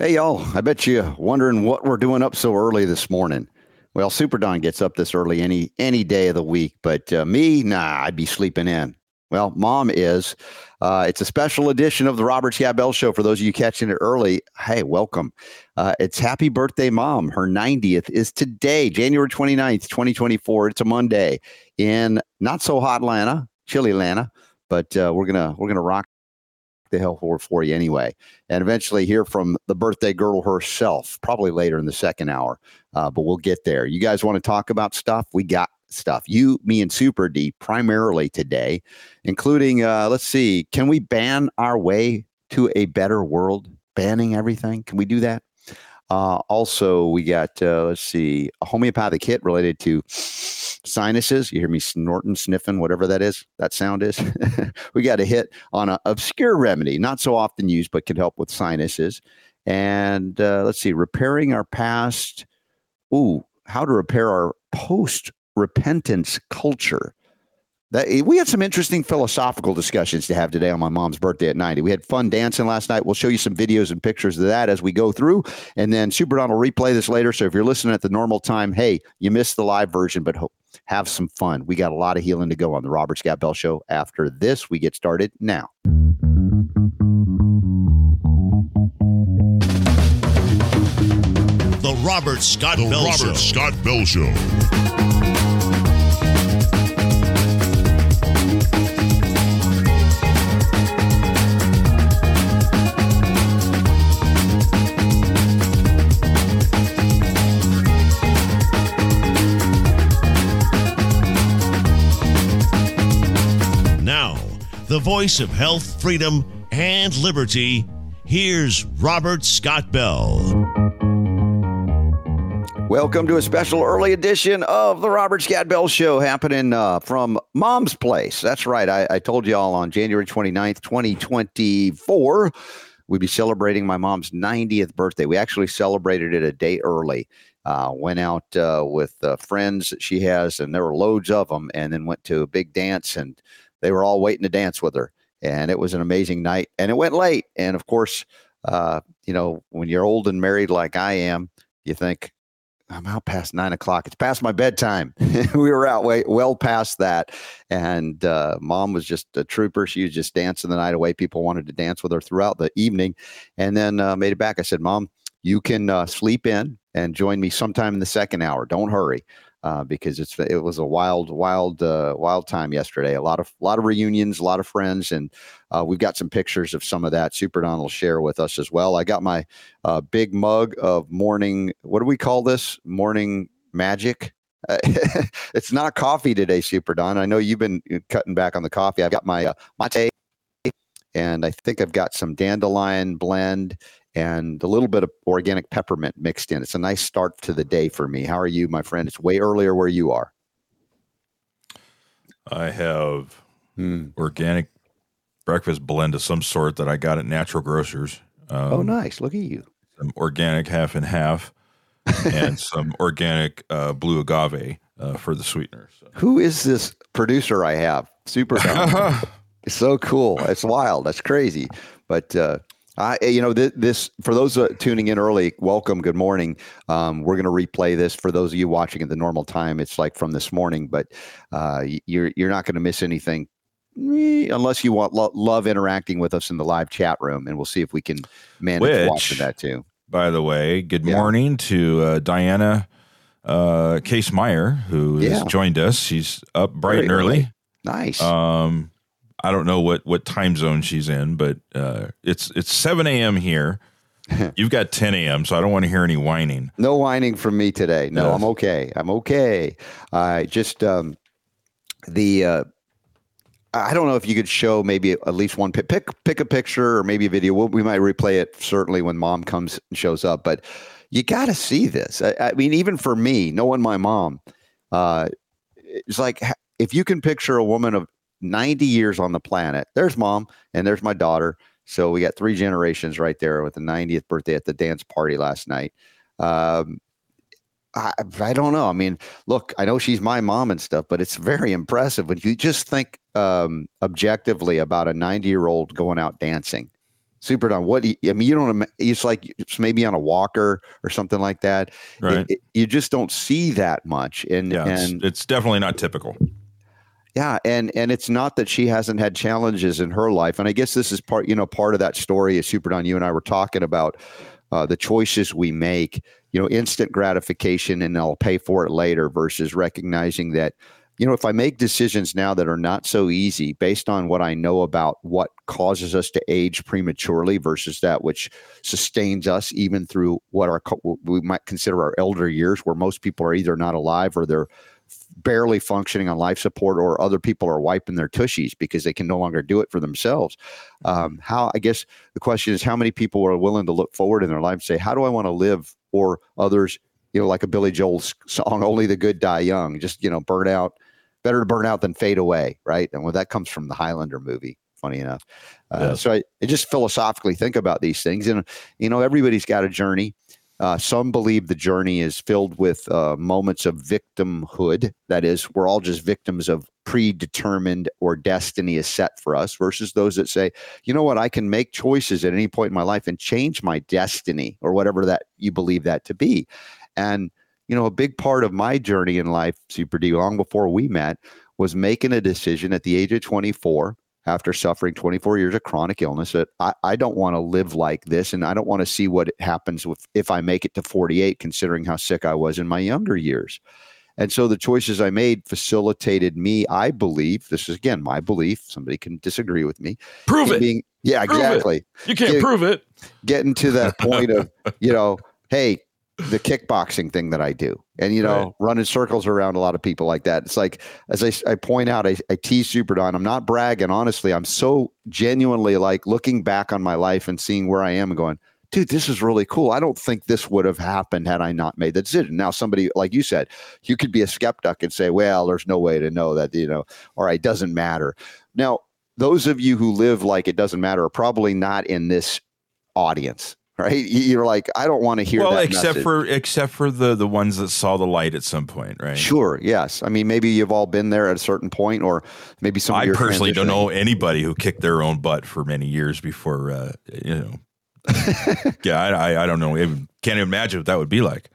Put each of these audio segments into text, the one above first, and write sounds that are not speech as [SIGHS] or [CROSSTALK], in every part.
Hey, y'all. I bet you're wondering what we're doing up so early this morning. Well, Super Don gets up this early any any day of the week, but uh, me, nah, I'd be sleeping in. Well, mom is. Uh, it's a special edition of the Robert Scott Show. For those of you catching it early, hey, welcome. Uh, it's happy birthday, mom. Her 90th is today, January 29th, 2024. It's a Monday in not so hot Atlanta, chilly Atlanta, but uh, we're gonna we're gonna rock the hell for for you anyway, and eventually hear from the birthday girl herself, probably later in the second hour. Uh, but we'll get there. You guys want to talk about stuff? We got stuff. You, me, and Super D primarily today, including uh, let's see, can we ban our way to a better world? Banning everything? Can we do that? Uh, also, we got uh, let's see, a homeopathic hit related to sinuses. You hear me snorting, sniffing, whatever that is, that sound is. [LAUGHS] we got a hit on an obscure remedy, not so often used, but can help with sinuses. And uh, let's see, repairing our past. Ooh, how to repair our post repentance culture. That, eh, we had some interesting philosophical discussions to have today on my mom's birthday at 90. We had fun dancing last night. We'll show you some videos and pictures of that as we go through. And then Super Don will replay this later. So if you're listening at the normal time, hey, you missed the live version, but have some fun. We got a lot of healing to go on the Robert Scott Bell Show. After this, we get started now. The Robert Scott The Bell Robert Show. Scott Bell Show. The voice of health, freedom, and liberty. Here's Robert Scott Bell. Welcome to a special early edition of the Robert Scott Bell Show happening uh, from Mom's Place. That's right. I, I told you all on January 29th, 2024, we'd be celebrating my mom's 90th birthday. We actually celebrated it a day early. Uh, went out uh, with uh, friends that she has, and there were loads of them, and then went to a big dance, and they were all waiting to dance with her. And it was an amazing night, and it went late. And of course, uh, you know, when you're old and married like I am, you think, I'm out past nine o'clock. It's past my bedtime. [LAUGHS] we were out way well past that, and uh, mom was just a trooper. She was just dancing the night away. People wanted to dance with her throughout the evening, and then uh, made it back. I said, "Mom, you can uh, sleep in and join me sometime in the second hour. Don't hurry." Uh, because it's it was a wild, wild, uh, wild time yesterday. A lot of lot of reunions, a lot of friends, and uh, we've got some pictures of some of that. Super Don will share with us as well. I got my uh, big mug of morning. What do we call this? Morning magic. Uh, [LAUGHS] it's not coffee today, Super Don. I know you've been cutting back on the coffee. I've got my mate, and I think I've got some dandelion blend and a little bit of organic peppermint mixed in. It's a nice start to the day for me. How are you, my friend? It's way earlier where you are. I have Hmm. organic breakfast blend of some sort that I got at Natural Grocers. Um, oh, nice. Look at you. Some organic half and half, [LAUGHS] and some organic uh, blue agave uh, for the sweetener. So. Who is this producer I have? Super [LAUGHS] It's so cool. It's wild. That's crazy. But uh, I, you know, th- this for those uh, tuning in early, welcome. Good morning. Um, we're going to replay this for those of you watching at the normal time. It's like from this morning, but uh, you're you're not going to miss anything eh, unless you want lo- love interacting with us in the live chat room, and we'll see if we can manage Which- watching that too. By the way, good Yeah. morning to uh, Diana uh, Case Meyer, who has joined us. She's up bright Very and early. Nice. Um, I don't know what what time zone she's in, but uh, it's it's seven a.m. here. [LAUGHS] You've got ten a.m., so I don't want to hear any whining. No whining from me today. No. I'm okay. I'm okay. I just um, the uh, I don't know if you could show maybe at least one pic. Pick pick a picture or maybe a video. We'll, we might replay it certainly when mom comes and shows up. But you got to see this. I, I mean, even for me, knowing my mom, uh, it's like if you can picture a woman of 90 years on the planet. There's mom and there's my daughter. So we got three generations right there with the 90th birthday at the dance party last night. Um, I, I don't know. I mean, look, I know she's my mom and stuff, but it's very impressive when you just think um, objectively about a 90 year old going out dancing. Super Don. what? do you- I mean, you don't. It's like it's maybe on a walker or something like that. Right. it- you just don't see that much, and yeah, it's, it's definitely not typical. Yeah, and and it's not that she hasn't had challenges in her life, and I guess this is part, you know, part of that story. Is Super you and I were talking about uh, the choices we make. You know, instant gratification, and I'll pay for it later, versus recognizing that. You know, if I make decisions now that are not so easy based on what I know about what causes us to age prematurely versus that which sustains us even through what our what we might consider our elder years, where most people are either not alive or they're barely functioning on life support, or other people are wiping their tushies because they can no longer do it for themselves. Um, how I guess the question is, how many people are willing to look forward in their life and say, "How do I want to live?" Or others, you know, like a Billy Joel song, "Only the good die young." Just you know, burn out. Better to burn out than fade away, right? And well, that comes from the Highlander movie. Funny enough, uh, Yeah. so I, I just philosophically think about these things, and you know, everybody's got a journey. Uh, some believe the journey is filled with uh, moments of victimhood. That is, we're all just victims of predetermined or destiny is set for us, versus those that say, you know what, I can make choices at any point in my life and change my destiny or whatever that you believe that to be. And, you know, a big part of my journey in life, Super D, long before we met, was making a decision at the age of 24 after suffering 24 years of chronic illness that I, I don't want to live like this and I don't want to see what happens with if I make it to 48, considering how sick I was in my younger years. And so the choices I made facilitated me, I believe, this is again my belief, somebody can disagree with me. Prove it. Being, yeah, Prove it. exactly. You can't Get- prove it. Getting to that point of, you know, hey, the kickboxing thing that I do, and you know, Right. running circles around a lot of people like that. It's like, as I, I point out, I, I tease Super Don. I'm not bragging, honestly. I'm so genuinely like looking back on my life and seeing where I am and going, dude, this is really cool. I don't think this would have happened had I not made the decision. Now, somebody like you said, you could be a skeptic and say, well, there's no way to know that, you know, or it doesn't matter. Now, those of you who live like it doesn't matter are probably not in this audience, right? You- You're like, I don't want to hear well, that. except message. for except for the the ones that saw the light at some point, right? Sure. Yes. I mean, maybe you've all been there at a certain point, or maybe some. I personally don't know anybody who kicked their own butt for many years before, uh, you know. [LAUGHS] yeah, I, I, I don't know. Even- Can't even imagine what that would be like.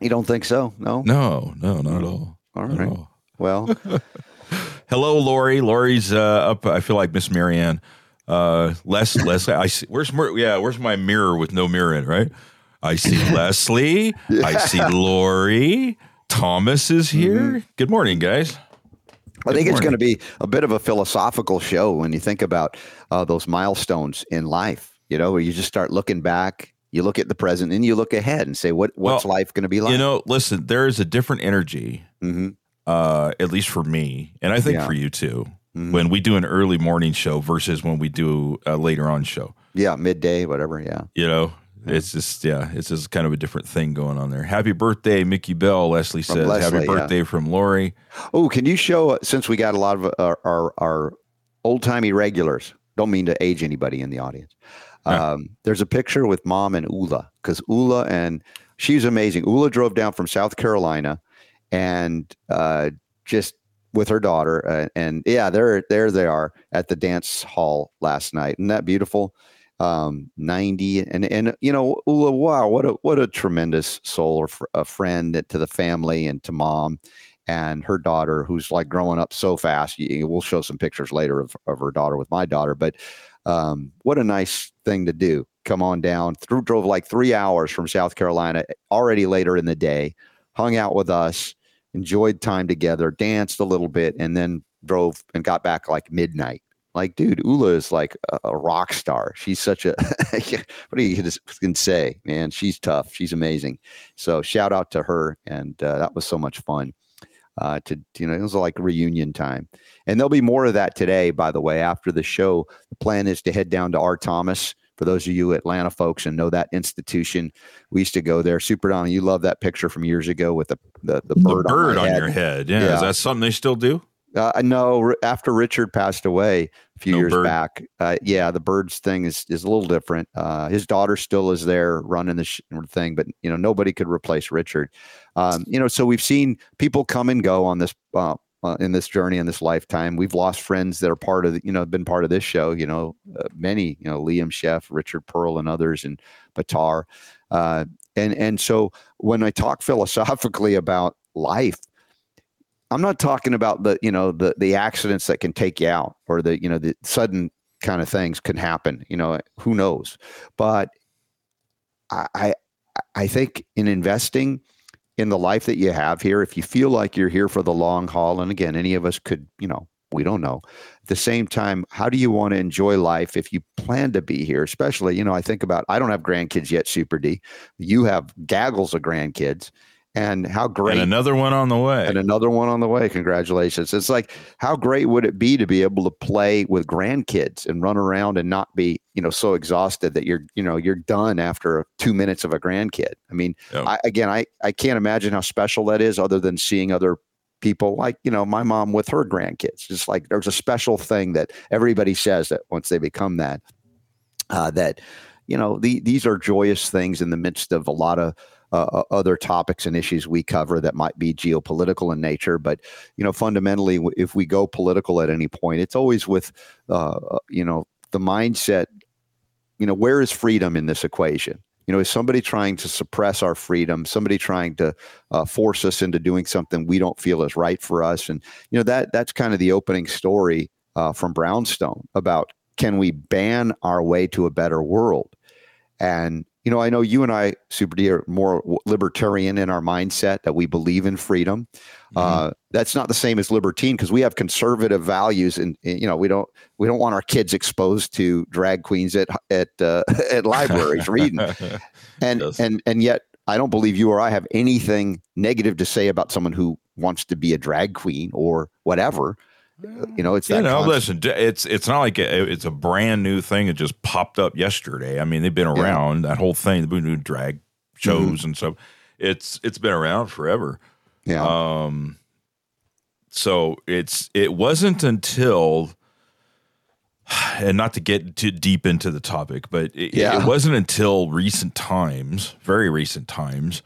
You don't think so? No. No, no, not at all. All right. all. Well, [LAUGHS] Hello, Lori. Lori's uh, up. I feel like Miss Marianne. Uh, Les, Leslie. I see. Where's yeah? Where's my mirror with no mirror in? Right. I see [LAUGHS] Leslie. I see Lori. Thomas is here. Good morning, guys. I think it's going to be a bit of a philosophical show when you think about uh, those milestones in life. You know, where you just start looking back, you look at the present, and you look ahead and say, "What what's Well, life going to be like?" You know, listen. There is a different energy, hmm uh, at least for me, and I think Yeah. for you too. Mhm. When we do an early morning show versus when we do a later on show, yeah, midday, whatever. Yeah. you know, it's just yeah, it's just kind of a different thing going on there. Happy birthday, Mickey Bell. Leslie From says, Leslie, "Happy yeah. birthday from Lori." Oh, can you show uh, since we got a lot of our our, our old timey regulars? Don't mean to age anybody in the audience. Yeah. Um, there's a picture with mom and Ula because Ula and she's amazing. Ula drove down from South Carolina and uh, just with her daughter, uh, and yeah, there there they are at the dance hall last night. Isn't that beautiful? Um, 90 and and you know wow, what a what a tremendous soul or fr- a friend to the family and to mom and her daughter, who's like growing up so fast. We'll show some pictures later of, of her daughter with my daughter, but um, what a nice thing to do. Come on down. Through drove like three hours from South Carolina, already later in the day, hung out with us, enjoyed time together, danced a little bit, and then drove and got back like midnight. Like, dude, Ula is like a, a rock star. She's such a [LAUGHS] what do you can say, man? She's tough. She's amazing. So shout out to her, and uh, that was so much fun. Uh, to you know, it was like reunion time, and there'll be more of that today. By the way, after the show, the plan is to head down to R. Thomas. For those of you Atlanta folks and know that institution, we used to go there. Super Donna, you love that picture from years ago with the the, the The bird, bird on, on, your head. Yeah. Yeah. Is that something they still do? uh, know after Richard passed away a few No years bird. back, uh, yeah, the birds thing is is a little different. Uh, his daughter still is there running the sh- thing, but you know nobody could replace Richard. Um, you know, so we've seen people come and go on this uh, in this journey in this lifetime. We've lost friends that are part of the, you know been part of this show. You know, uh, many you know Liam Scheff, Richard Pearl, and others, and Batar. Uh, and and so when I talk [LAUGHS] philosophically about life, I'm not talking about the you know the the accidents that can take you out or the you know the sudden kind of things can happen. You know, who knows? But I I, I think in investing in the life that you have here, if you feel like you're here for the long haul, and again, any of us could, you know, we don't know. At the same time, how do you want to enjoy life if you plan to be here? Especially, you know, I think about I don't have grandkids yet, Super D. You have gaggles of grandkids and how great and another one on the way. And another one on the way. Congratulations. It's like how great would it be to be able to play with grandkids and run around and not be you know so exhausted that you're you know you're done after two minutes of a grandkid? I mean yep. I, again i i can't imagine how special that is other than seeing other people like you know my mom with her grandkids. Just like there's a special thing that everybody says that once they become that uh, that you know the, these are joyous things in the midst of a lot of uh, uh, other topics and issues we cover that might be geopolitical in nature. But you know, fundamentally, if we go political at any point, it's always with uh, uh, you know the mindset. You know, where is freedom in this equation? You know, is somebody trying to suppress our freedom? Somebody trying to uh, force us into doing something we don't feel is right for us? And you know that that's kind of the opening story uh, from Brownstone about can we ban our way to a better world? And you know, I know you and I, Super D, are more libertarian in our mindset that we believe in freedom. Mm-hmm. Uh, that's not the same as libertine because we have conservative values, and, and, you know, we don't we don't want our kids exposed to drag queens at at uh, [LAUGHS] at libraries reading, [LAUGHS] and yes. and and yet I don't believe you or I have anything negative to say about someone who wants to be a drag queen or whatever. You know, it's you know. Constant. Listen, it's it's not like it's a brand new thing. It just popped up yesterday. I mean, they've been around yeah. that whole thing. The new drag shows mm-hmm. and stuff. It's it's been around forever. Yeah. Um. So it's it wasn't until, and not to get too deep into the topic, but it, yeah. it wasn't until recent times, very recent times,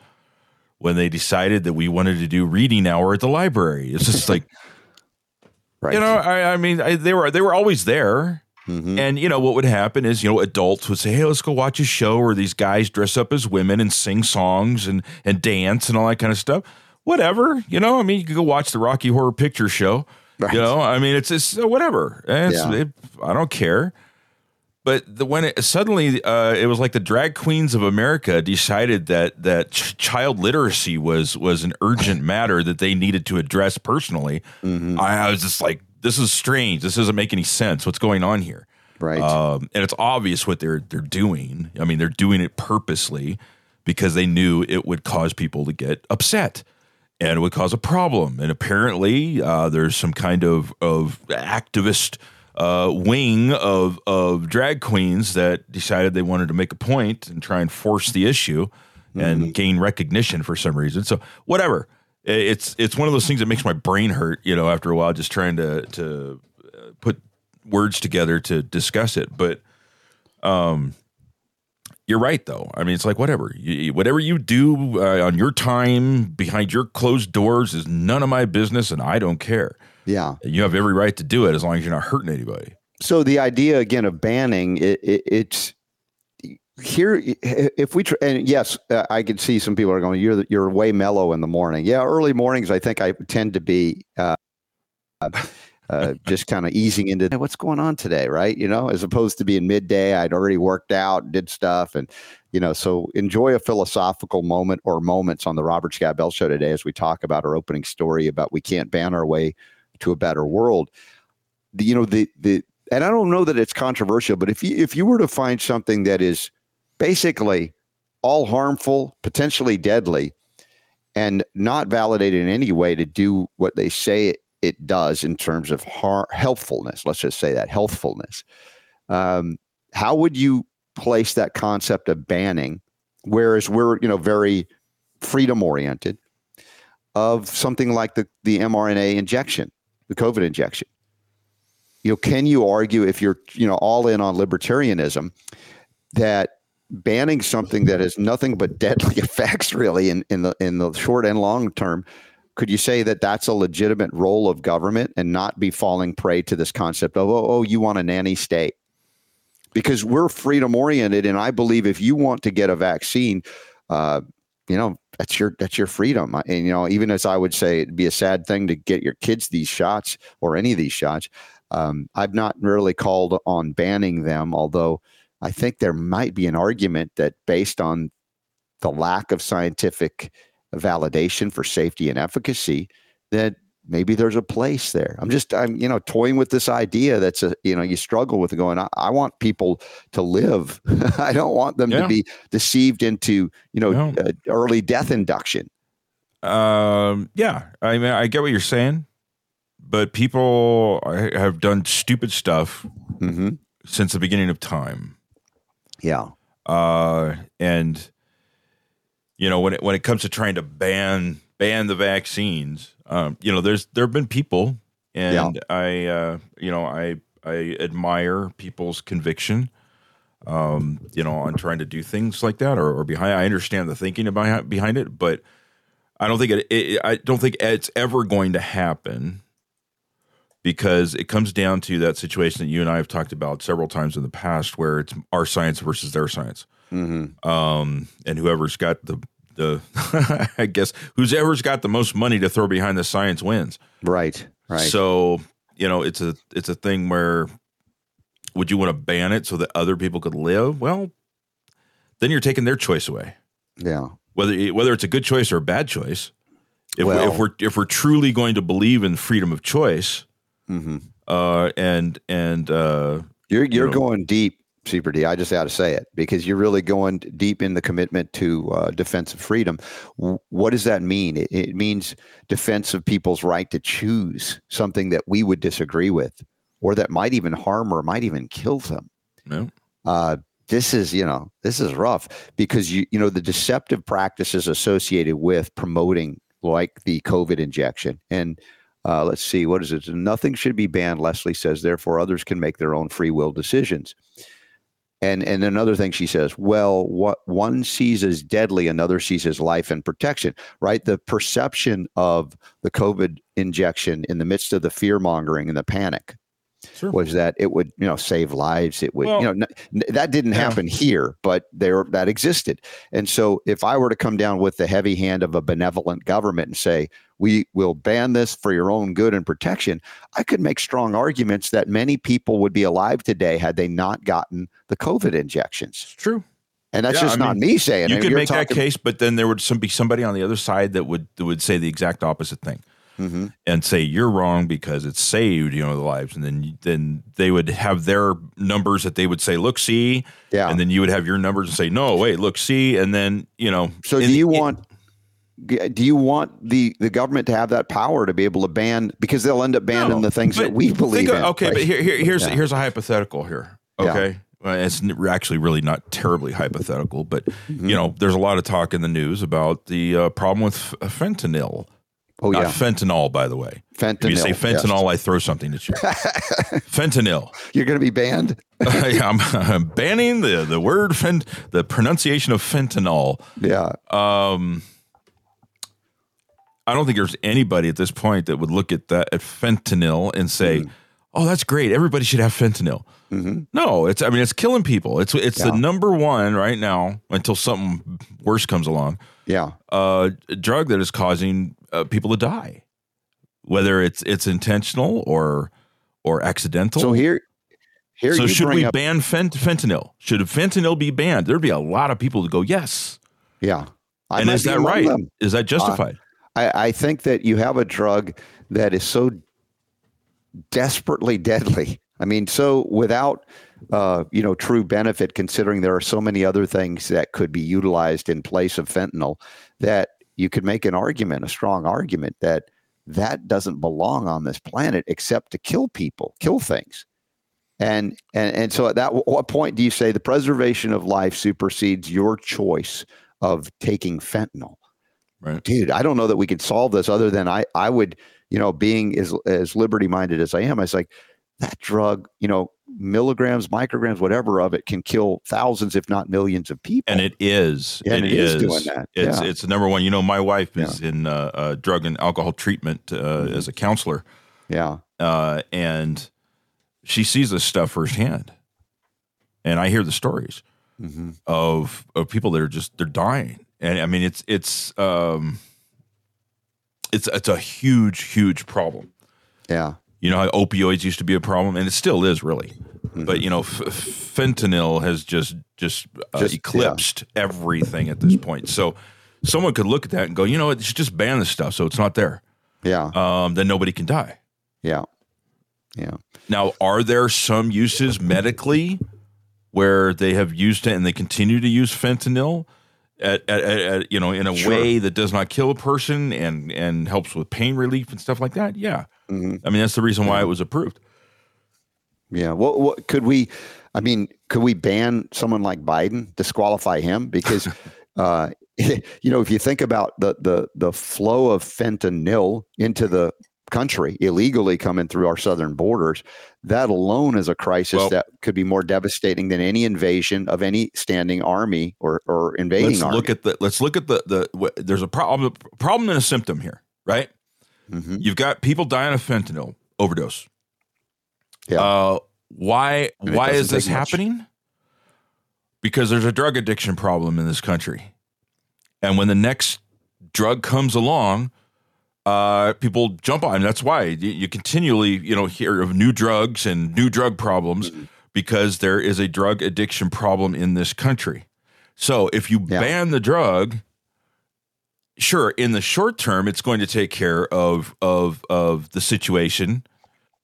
when they decided that we wanted to do reading hour at the library. It's just like. [LAUGHS] Right. You know, I, I mean, I, they were they were always there. Mm-hmm. And you know what would happen is you know adults would say, "Hey, let's go watch a show where these guys dress up as women and sing songs and and dance and all that kind of stuff." Whatever, you know. I mean, you could go watch the Rocky Horror Picture Show. Right. You know, I mean, it's it's whatever. And yeah. it, I don't care. But the, when it suddenly uh, it was like the drag queens of America decided that that ch- child literacy was was an urgent [LAUGHS] matter that they needed to address personally. Mm-hmm. I, I, was just like, this is strange. This doesn't make any sense. What's going on here? Right. Um, and it's obvious what they're they're doing. I mean, they're doing it purposely because they knew it would cause people to get upset and it would cause a problem. And apparently, uh, there's some kind of of activist uh, wing of of drag queens that decided they wanted to make a point and try and force the issue and mm-hmm. gain recognition for some reason. So whatever, it's it's one of those things that makes my brain hurt. You know, after a while, just trying to to uh, put words together to discuss it. But um, you're right though. I mean, it's like whatever, you, whatever you do uh, on your time behind your closed doors is none of my business, and I don't care. Yeah. You have every right to do it as long as you're not hurting anybody. So the idea again of banning it, it it's here if we tr- and yes uh, i can see some people are going you're you're way mellow in the morning yeah early mornings i think i tend to be uh, uh, [LAUGHS] just kind of easing into hey, what's going on today right you know as opposed to being midday i'd already worked out did stuff and you know so enjoy a philosophical moment or moments on the robert scott bell show today as we talk about our opening story about we can't ban our way to a better world. The, you know, the the and I don't know that it's controversial, but if you if you were to find something that is basically all harmful, potentially deadly, and not validated in any way to do what they say it, it does in terms of har- healthfulness, let's just say that healthfulness. Um, how would you place that concept of banning? Whereas we're you know very freedom oriented of something like the the mRNA injection the COVID injection. You know, can you argue if you're, you know, all in on libertarianism that banning something that has nothing but deadly [LAUGHS] effects really in, in the in the short and long term could you say that that's a legitimate role of government and not be falling prey to this concept of oh, oh you want a nanny state? Because we're freedom oriented, and I believe if you want to get a vaccine, uh, you know that's your that's your freedom. And you know, even as I would say, it'd be a sad thing to get your kids these shots or any of these shots. Um, I've not really called on banning them, although I think there might be an argument that based on the lack of scientific validation for safety and efficacy that maybe there's a place there. I'm just I'm you know toying with this idea that's a you know you struggle with going I, I want people to live. [LAUGHS] I don't want them yeah. to be deceived into you know no. uh, early death induction. Um yeah, I mean I get what you're saying, but people have done stupid stuff mm-hmm. since the beginning of time. Yeah. Uh and you know when it when it comes to trying to ban ban the vaccines um, you know there's there have been people and yeah. i uh, you know i i admire people's conviction um, you know on trying to do things like that or, or behind i understand the thinking about behind it but i don't think it, it i don't think it's ever going to happen because it comes down to that situation that you and I have talked about several times in the past, where it's our science versus their science, mm-hmm. um, and whoever's got the the [LAUGHS] I guess whoever's got the most money to throw behind the science wins. Right. Right. So you know it's a it's a thing where would you want to ban it so that other people could live? Well, then you're taking their choice away. Yeah. Whether whether it's a good choice or a bad choice. If, well, we, if we're if we're truly going to believe in freedom of choice, mm-hmm. uh, and and uh, you're you're you know, going deep Super D. I just got to say it because you're really going deep in the commitment to uh, defense of freedom. what does that mean? It, it, means defense of people's right to choose something that we would disagree with, or that might even harm or might even kill them. No. Uh, this is, you know, this is rough because you, you know, the deceptive practices associated with promoting like the COVID injection and. Uh, let's see, what is it? Nothing should be banned, Leslie says. Therefore, others can make their own free will decisions. And and another thing she says, well, what one sees as deadly, another sees as life and protection, right? The perception of the COVID injection in the midst of the fear mongering and the panic sure. was that it would, you know, save lives. It would, well, you know, n- that didn't yeah. happen here, but there that existed. And so if I were to come down with the heavy hand of a benevolent government and say, we will ban this for your own good and protection, I could make strong arguments that many people would be alive today had they not gotten the COVID injections. It's true. And that's yeah, just I not me saying you it. You could make talking- that case, but then there would some, be somebody on the other side that would that would say the exact opposite thing. Mm-hmm. and say you're wrong because it saved you know the lives and then then they would have their numbers that they would say look see yeah and then you would have your numbers and say no wait look see and then you know so do you want do you want the the government to have that power to be able to ban because they'll end up banning no, the things that we believe of, in okay right? but here, here here's yeah. here's a hypothetical here okay yeah. well, it's actually really not terribly hypothetical but mm-hmm. you know there's a lot of talk in the news about the uh, problem with fentanyl Oh Not yeah, fentanyl. By the way, fentanyl. If you say fentanyl, yes. I throw something at you. [LAUGHS] fentanyl. You're going to be banned. [LAUGHS] I'm, I'm, banning the the word fent the pronunciation of fentanyl. Yeah. Um, I don't think there's anybody at this point that would look at that at fentanyl and say, mm. "Oh, that's great. Everybody should have fentanyl." Mm-hmm. No, it's I mean it's killing people. It's it's yeah. the number one right now until something worse comes along. Yeah, uh, drug that is causing uh, people to die, whether it's it's intentional or or accidental. So here, here. So should we up- ban fent- fentanyl? Should fentanyl be banned? There'd be a lot of people to go yes. Yeah, I and is that right? Is that justified? Uh, I, I think that you have a drug that is so desperately deadly. I mean, so without uh, you know true benefit, considering there are so many other things that could be utilized in place of fentanyl, that you could make an argument, a strong argument that that doesn't belong on this planet except to kill people, kill things. And and and so at that what point do you say the preservation of life supersedes your choice of taking fentanyl? Right. Dude, I don't know that we could solve this other than I I would, you know, being as as liberty minded as I am, I was like, that drug, you know, milligrams, micrograms, whatever of it can kill thousands, if not millions of people. And it is. Yeah, it and it is is. doing that. It's Yeah. it's number one. You know, my wife is in uh, uh, drug and alcohol treatment uh, Mm-hmm. as a counselor, yeah. uh, and she sees this stuff firsthand. And I hear the stories hmm of of people that are just they're dying, and I mean it's it's um it's it's a huge huge problem. Yeah. You know how opioids used to be a problem, and it still is really. Mm-hmm. But you know, f- fentanyl has just just, uh, Just- eclipsed everything at this point. So someone could look at that and go, you know, what, just ban this stuff, so it's not there. Yeah. Um, then nobody can die. Yeah. Yeah. Now, are there some uses medically where they have used it and they continue to use fentanyl at, at, at, you know in a Sure. way that does not kill a person and and helps with pain relief and stuff like that? Yeah, hmm I mean that's the reason why it was approved. Yeah. What, what could we, I mean, could we ban someone like Biden, disqualify him? Because, [LAUGHS] uh, [LAUGHS] you know, if you think about the, the, the flow of fentanyl into the country illegally coming through our southern borders, that alone is a crisis Well- that could be more devastating than any invasion of any standing army or, or invading Let's army. look at the let's look at the the what, there's a problem problem and a symptom here, right? Mhm. You've got people dying of fentanyl overdose. Yeah. Uh, why why is this much. happening? Because there's a drug addiction problem in this country, and when the next drug comes along, uh, people jump on. That's why you, continually you know hear of new drugs and new drug problems Mm-hmm. because there is a drug addiction problem in this country. So if you Yeah. ban the drug, sure, in the short term, it's going to take care of of of the situation,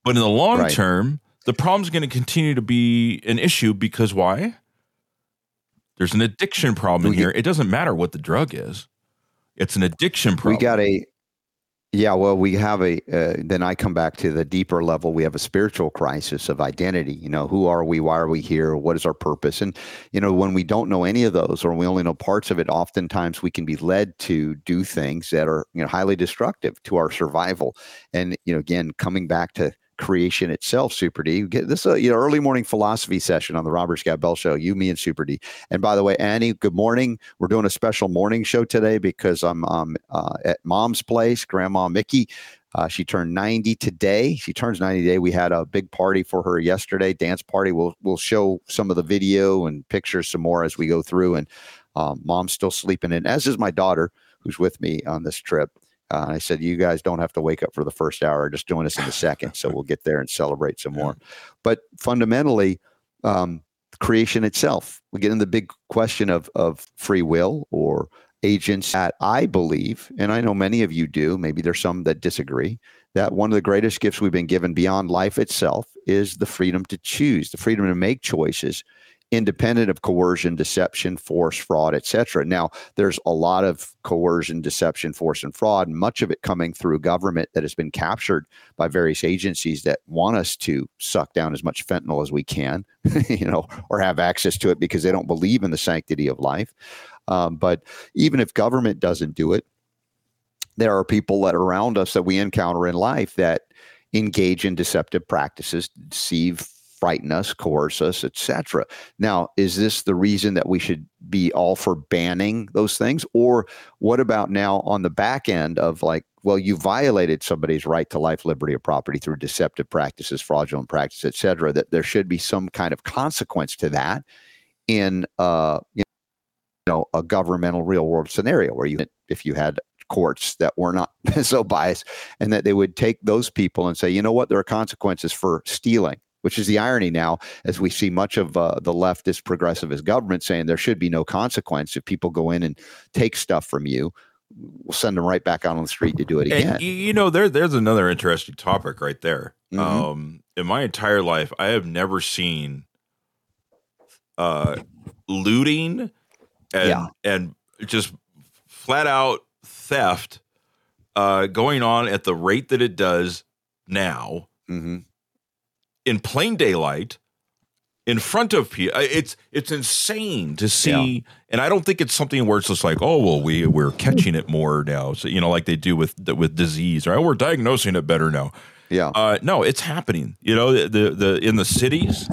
but in the long Right. term, the problem's going to continue to be an issue because why? There's an addiction problem We here. It doesn't matter what the drug is; it's an addiction problem. We got a, yeah. Well, we have a. Uh, then I come back to the deeper level. We have a spiritual crisis of identity. You know, who are we? Why are we here? What is our purpose? And you know, when we don't know any of those, or we only know parts of it, oftentimes we can be led to do things that are you know highly destructive to our survival. And you know, again, coming back to creation itself, Super D. Get this uh, you know early morning philosophy session on the Robert Scott Bell Show. You, me, and Super D. And by the way, Annie, good morning. We're doing a special morning show today because I'm um, uh, at mom's place, Grandma Mickey. Uh, she turned 90 today. She turns 90 today. We had a big party for her yesterday, dance party. We'll we'll show some of the video and pictures some more as we go through. And um, mom's still sleeping in, as is my daughter, who's with me on this trip. Uh, I said, you guys don't have to wake up for the first hour. Just join us in the second. So we'll get there and celebrate some [LAUGHS] more. But fundamentally, um, creation itself. We get in the big question of of free will or agents that I believe, and I know many of you do, maybe there's some that disagree, that one of the greatest gifts we've been given beyond life itself is the freedom to choose, the freedom to make choices independent of coercion, deception, force, fraud, etc. Now, there's a lot of coercion, deception, force, and fraud, much of it coming through government that has been captured by various agencies that want us to suck down as much fentanyl as we can, [LAUGHS] you know, or have access to it because they don't believe in the sanctity of life. Um, but even if government doesn't do it, there are people that are around us that we encounter in life that engage in deceptive practices, deceive, frighten us, coerce us, etc. Now, is this the reason that we should be all for banning those things? Or what about now on the back end of like, well, you violated somebody's right to life, liberty, or property through deceptive practices, fraudulent practices, etc. That there should be some kind of consequence to that in uh, you know a governmental real world scenario where you if you had courts that were not [LAUGHS] so biased and that they would take those people and say, you know what, there are consequences for stealing which is the irony now, as we see much of uh, the leftist progressivist government saying there should be no consequence if people go in and take stuff from you. We'll send them right back out on the street to do it again. And you know, there there's another interesting topic right there. Mhm. Um, in my entire life, I have never seen uh, looting and Yeah. and just flat out theft uh, going on at the rate that it does now hmm in plain daylight in front of people it's it's insane to see and i don't think it's something where it's just like oh well we we're catching it more now so you know like they do with with disease right we're diagnosing it better now Yeah. Uh, no, it's happening. You know, the the, the in the cities.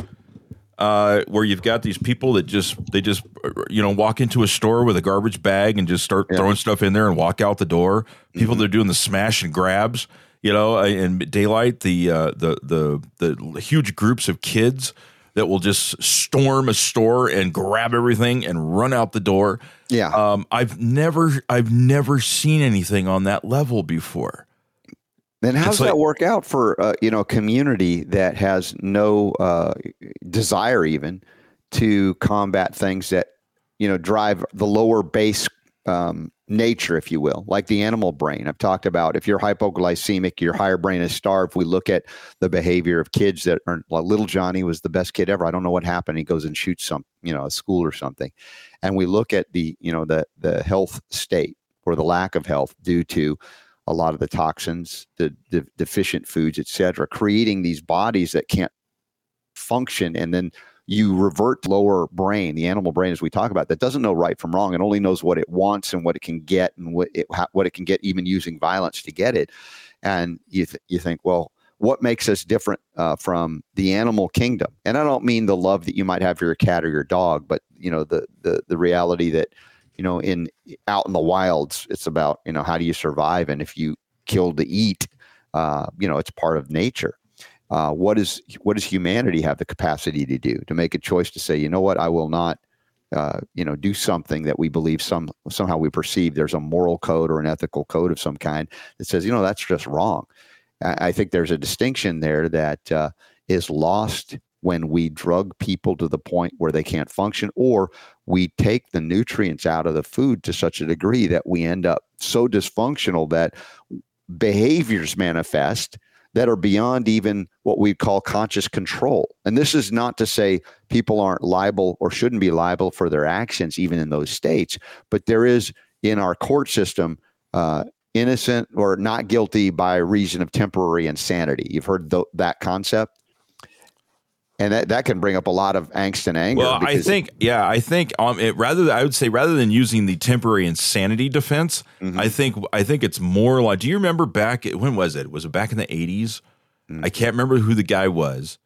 Uh, where you've got these people that just they just you know walk into a store with a garbage bag and just start Yeah. throwing stuff in there and walk out the door. People Mhm. that are doing the smash and grabs, you know, in daylight, the uh, the the the huge groups of kids that will just storm a store and grab everything and run out the door. yeah. Um, I've never I've never seen anything on that level before. Then how does like- that work out for uh, you know a community that has no uh, desire even to combat things that you know drive the lower base um, nature, if you will, like the animal brain. I've talked about if you're hypoglycemic, your higher brain is starved. We look at the behavior of kids that are like little Johnny was the best kid ever. I don't know what happened. He goes and shoots some, you know, a school or something, and we look at the you know the the health state or the lack of health due to a lot of the toxins, the, the deficient foods, et cetera, creating these bodies that can't function. And then you revert lower brain, the animal brain, as we talk about, that doesn't know right from wrong. It only knows what it wants and what it can get and what it, what it can get, even using violence to get it. And you, th- you think, well, what makes us different uh, from the animal kingdom? And I don't mean the love that you might have for your cat or your dog, but you know the the the reality that you know in out in the wilds, it's about you know how do you survive, and if you kill to eat, uh, you know it's part of nature. Uh, what is what does humanity have the capacity to do to make a choice to say, you know what, I will not, uh, you know, do something that we believe some somehow we perceive there's a moral code or an ethical code of some kind that says, you know, that's just wrong. I, I think there's a distinction there that uh, is lost when we drug people to the point where they can't function, or we take the nutrients out of the food to such a degree that we end up so dysfunctional that behaviors manifest that are beyond even what we call conscious control. And this is not to say people aren't liable or shouldn't be liable for their actions, even in those states, but there is in our court system. Uh, innocent or not guilty by reason of temporary insanity. You've heard th- that concept? And that, that can bring up a lot of angst and anger. Well, I think, yeah, I think um, it, rather, I would say, rather than using the temporary insanity defense, Mhm. I think, I think it's more like. Do you remember back? When was it? Was it back in the eighties? Mm. I can't remember who the guy was,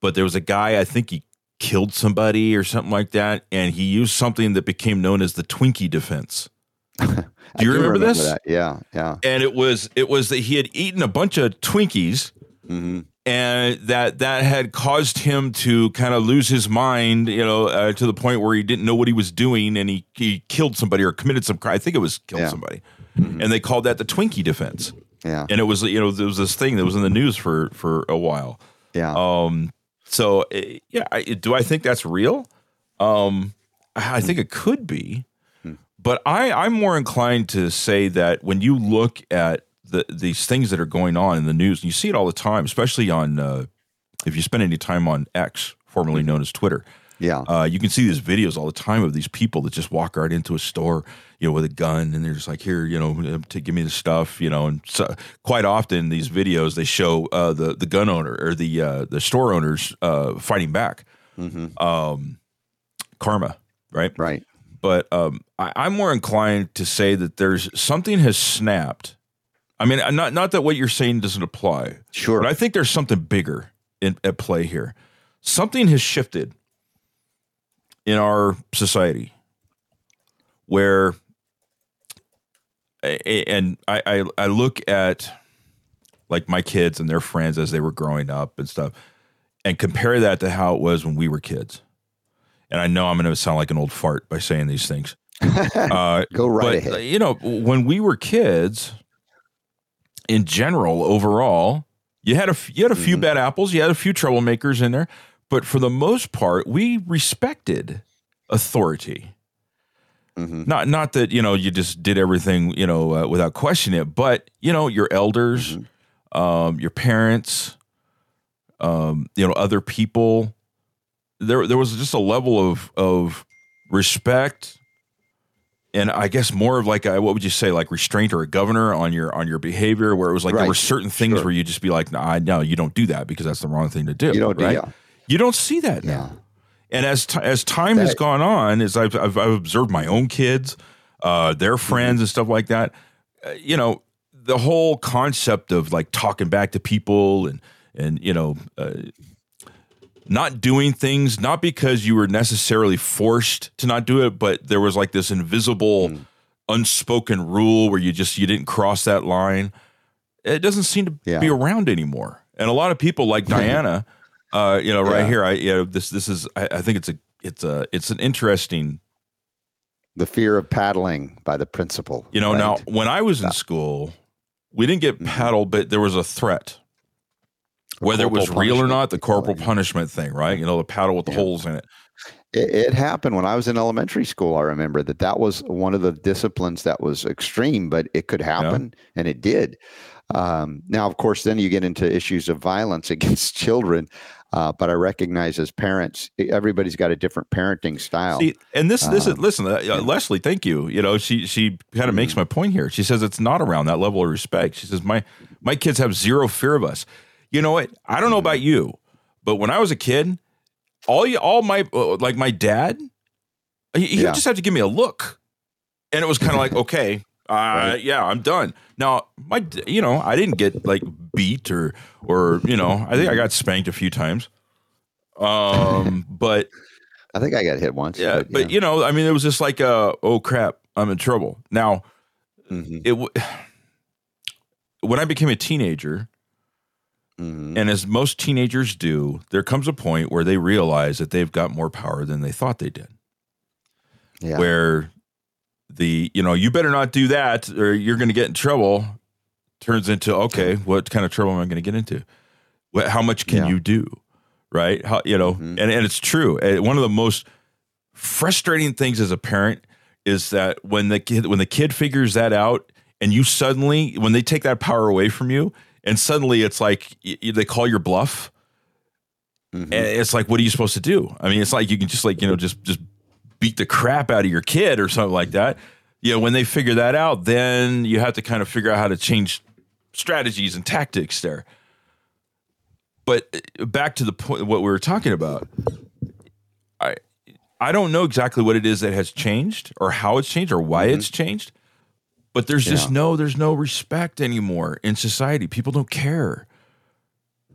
but there was a guy. I think he killed somebody or something like that, and he used something that became known as the Twinkie defense. [LAUGHS] Do you remember, this? That. Yeah, yeah. And it was, it was that he had eaten a bunch of Twinkies hmm and that that had caused him to kind of lose his mind, you know, uh, to the point where he didn't know what he was doing, and he he killed somebody or committed some crime. I think it was killed Yeah. somebody, Mhm. and they called that the Twinkie defense. Yeah, And it was you know there was this thing that was in the news for for a while. yeah. Um, so uh, yeah, I, do I think that's real? Um, I I think it could be, Hmm. but I I'm more inclined to say that when you look at the these things that are going on in the news, and you see it all the time, especially on uh, if you spend any time on X, formerly known as Twitter. yeah. Uh, you can see these videos all the time of these people that just walk right into a store, you know, with a gun, and they're just like, "Here, you know, to give me the stuff," you know. And so, quite often, these videos they show uh, the the gun owner or the uh, the store owners uh, fighting back, hmm um, karma, right? Right. But um, I, I'm more inclined to say that there's something has snapped. I mean, not not that what you're saying doesn't apply, Sure. but I think there's something bigger in, at play here. Something has shifted in our society where, and I, I, I look at like my kids and their friends as they were growing up and stuff, and compare that to how it was when we were kids. And I know I'm going to sound like an old fart by saying these things. [LAUGHS] Uh, Go right but ahead. you know, when we were kids, in general, overall, you had a you had a few Mhm. bad apples, you had a few troublemakers in there, but for the most part, we respected authority. hmm Not not that you know you just did everything you know uh, without questioning it, but you know your elders, Mhm. um, your parents, um, you know other people. There there was just a level of of respect, and I guess more of like a, what would you say like restraint or a governor on your on your behavior, where it was like there were certain things Sure. where you just be like, nah, no, you don't do that because that's the wrong thing to do. You don't do right? yeah. You don't see that Yeah. now. And as t- as time has gone on, as I've, I've, I've observed my own kids, uh, their Mm-hmm. friends, and stuff like that, uh, you know, the whole concept of like talking back to people and and you know uh, not doing things not because you were necessarily forced to not do it but there was like this invisible Mm. unspoken rule where you just you didn't cross that line it doesn't seem to Yeah. be around anymore and a lot of people like diana uh you know right Yeah. here i you know this this is I, I think it's a it's a it's an interesting The fear of paddling by the principal. you know right? now when i was in school we didn't get Mhm. paddled but there was a threat whether it was real or not, the we call it, corporal punishment thing, right? You know, the paddle with the Yeah. holes in it. It, it happened when I was in elementary school. I remember that that was one of the disciplines that was extreme, but it could happen, and it did. Um, now, of course, then you get into issues of violence [LAUGHS] against children. Uh, but I recognize as parents, everybody's got a different parenting style. See, and this, this is Um, listen, uh, yeah. Leslie. Thank you. You know, she she kind of makes Mhm. my point here. She says it's not around that level of respect. She says my my kids have zero fear of us. You know what? I don't know about you, but when I was a kid, all you, all my uh, like my dad, he, he Yeah. just had to give me a look, and it was kind of like [LAUGHS] okay. Uh, Right. yeah, I'm done. Now, my, you know, I didn't get like beat or, or, you know, I think I got spanked a few times. Um, but I think I got hit once. yeah, but, you know, I mean, it was just like, uh, oh crap, I'm in trouble. Now, Mhm, it w- [SIGHS] when I became a teenager, mhm. and as most teenagers do, there comes a point where they realize that they've got more power than they thought they did. yeah. Where the you know you better not do that or you're going to get in trouble turns into okay, what kind of trouble am I going to get into? What, how much can Yeah. you do? Right? How you know? Mhm. And and it's true. Uh, One of the most frustrating things as a parent is that when the kid when the kid figures that out and you suddenly when they take that power away from you and suddenly it's like y- they call your bluff. Mhm. and it's like what are you supposed to do? I mean it's like you can just like you know just just beat the crap out of your kid or something like that. You know when they figure that out then you have to kind of figure out how to change strategies and tactics there. But uh, back to the point what we were talking about i i don't know exactly what it is that has changed or how it's changed or why it's changed but there's just no there's no respect anymore in society people don't care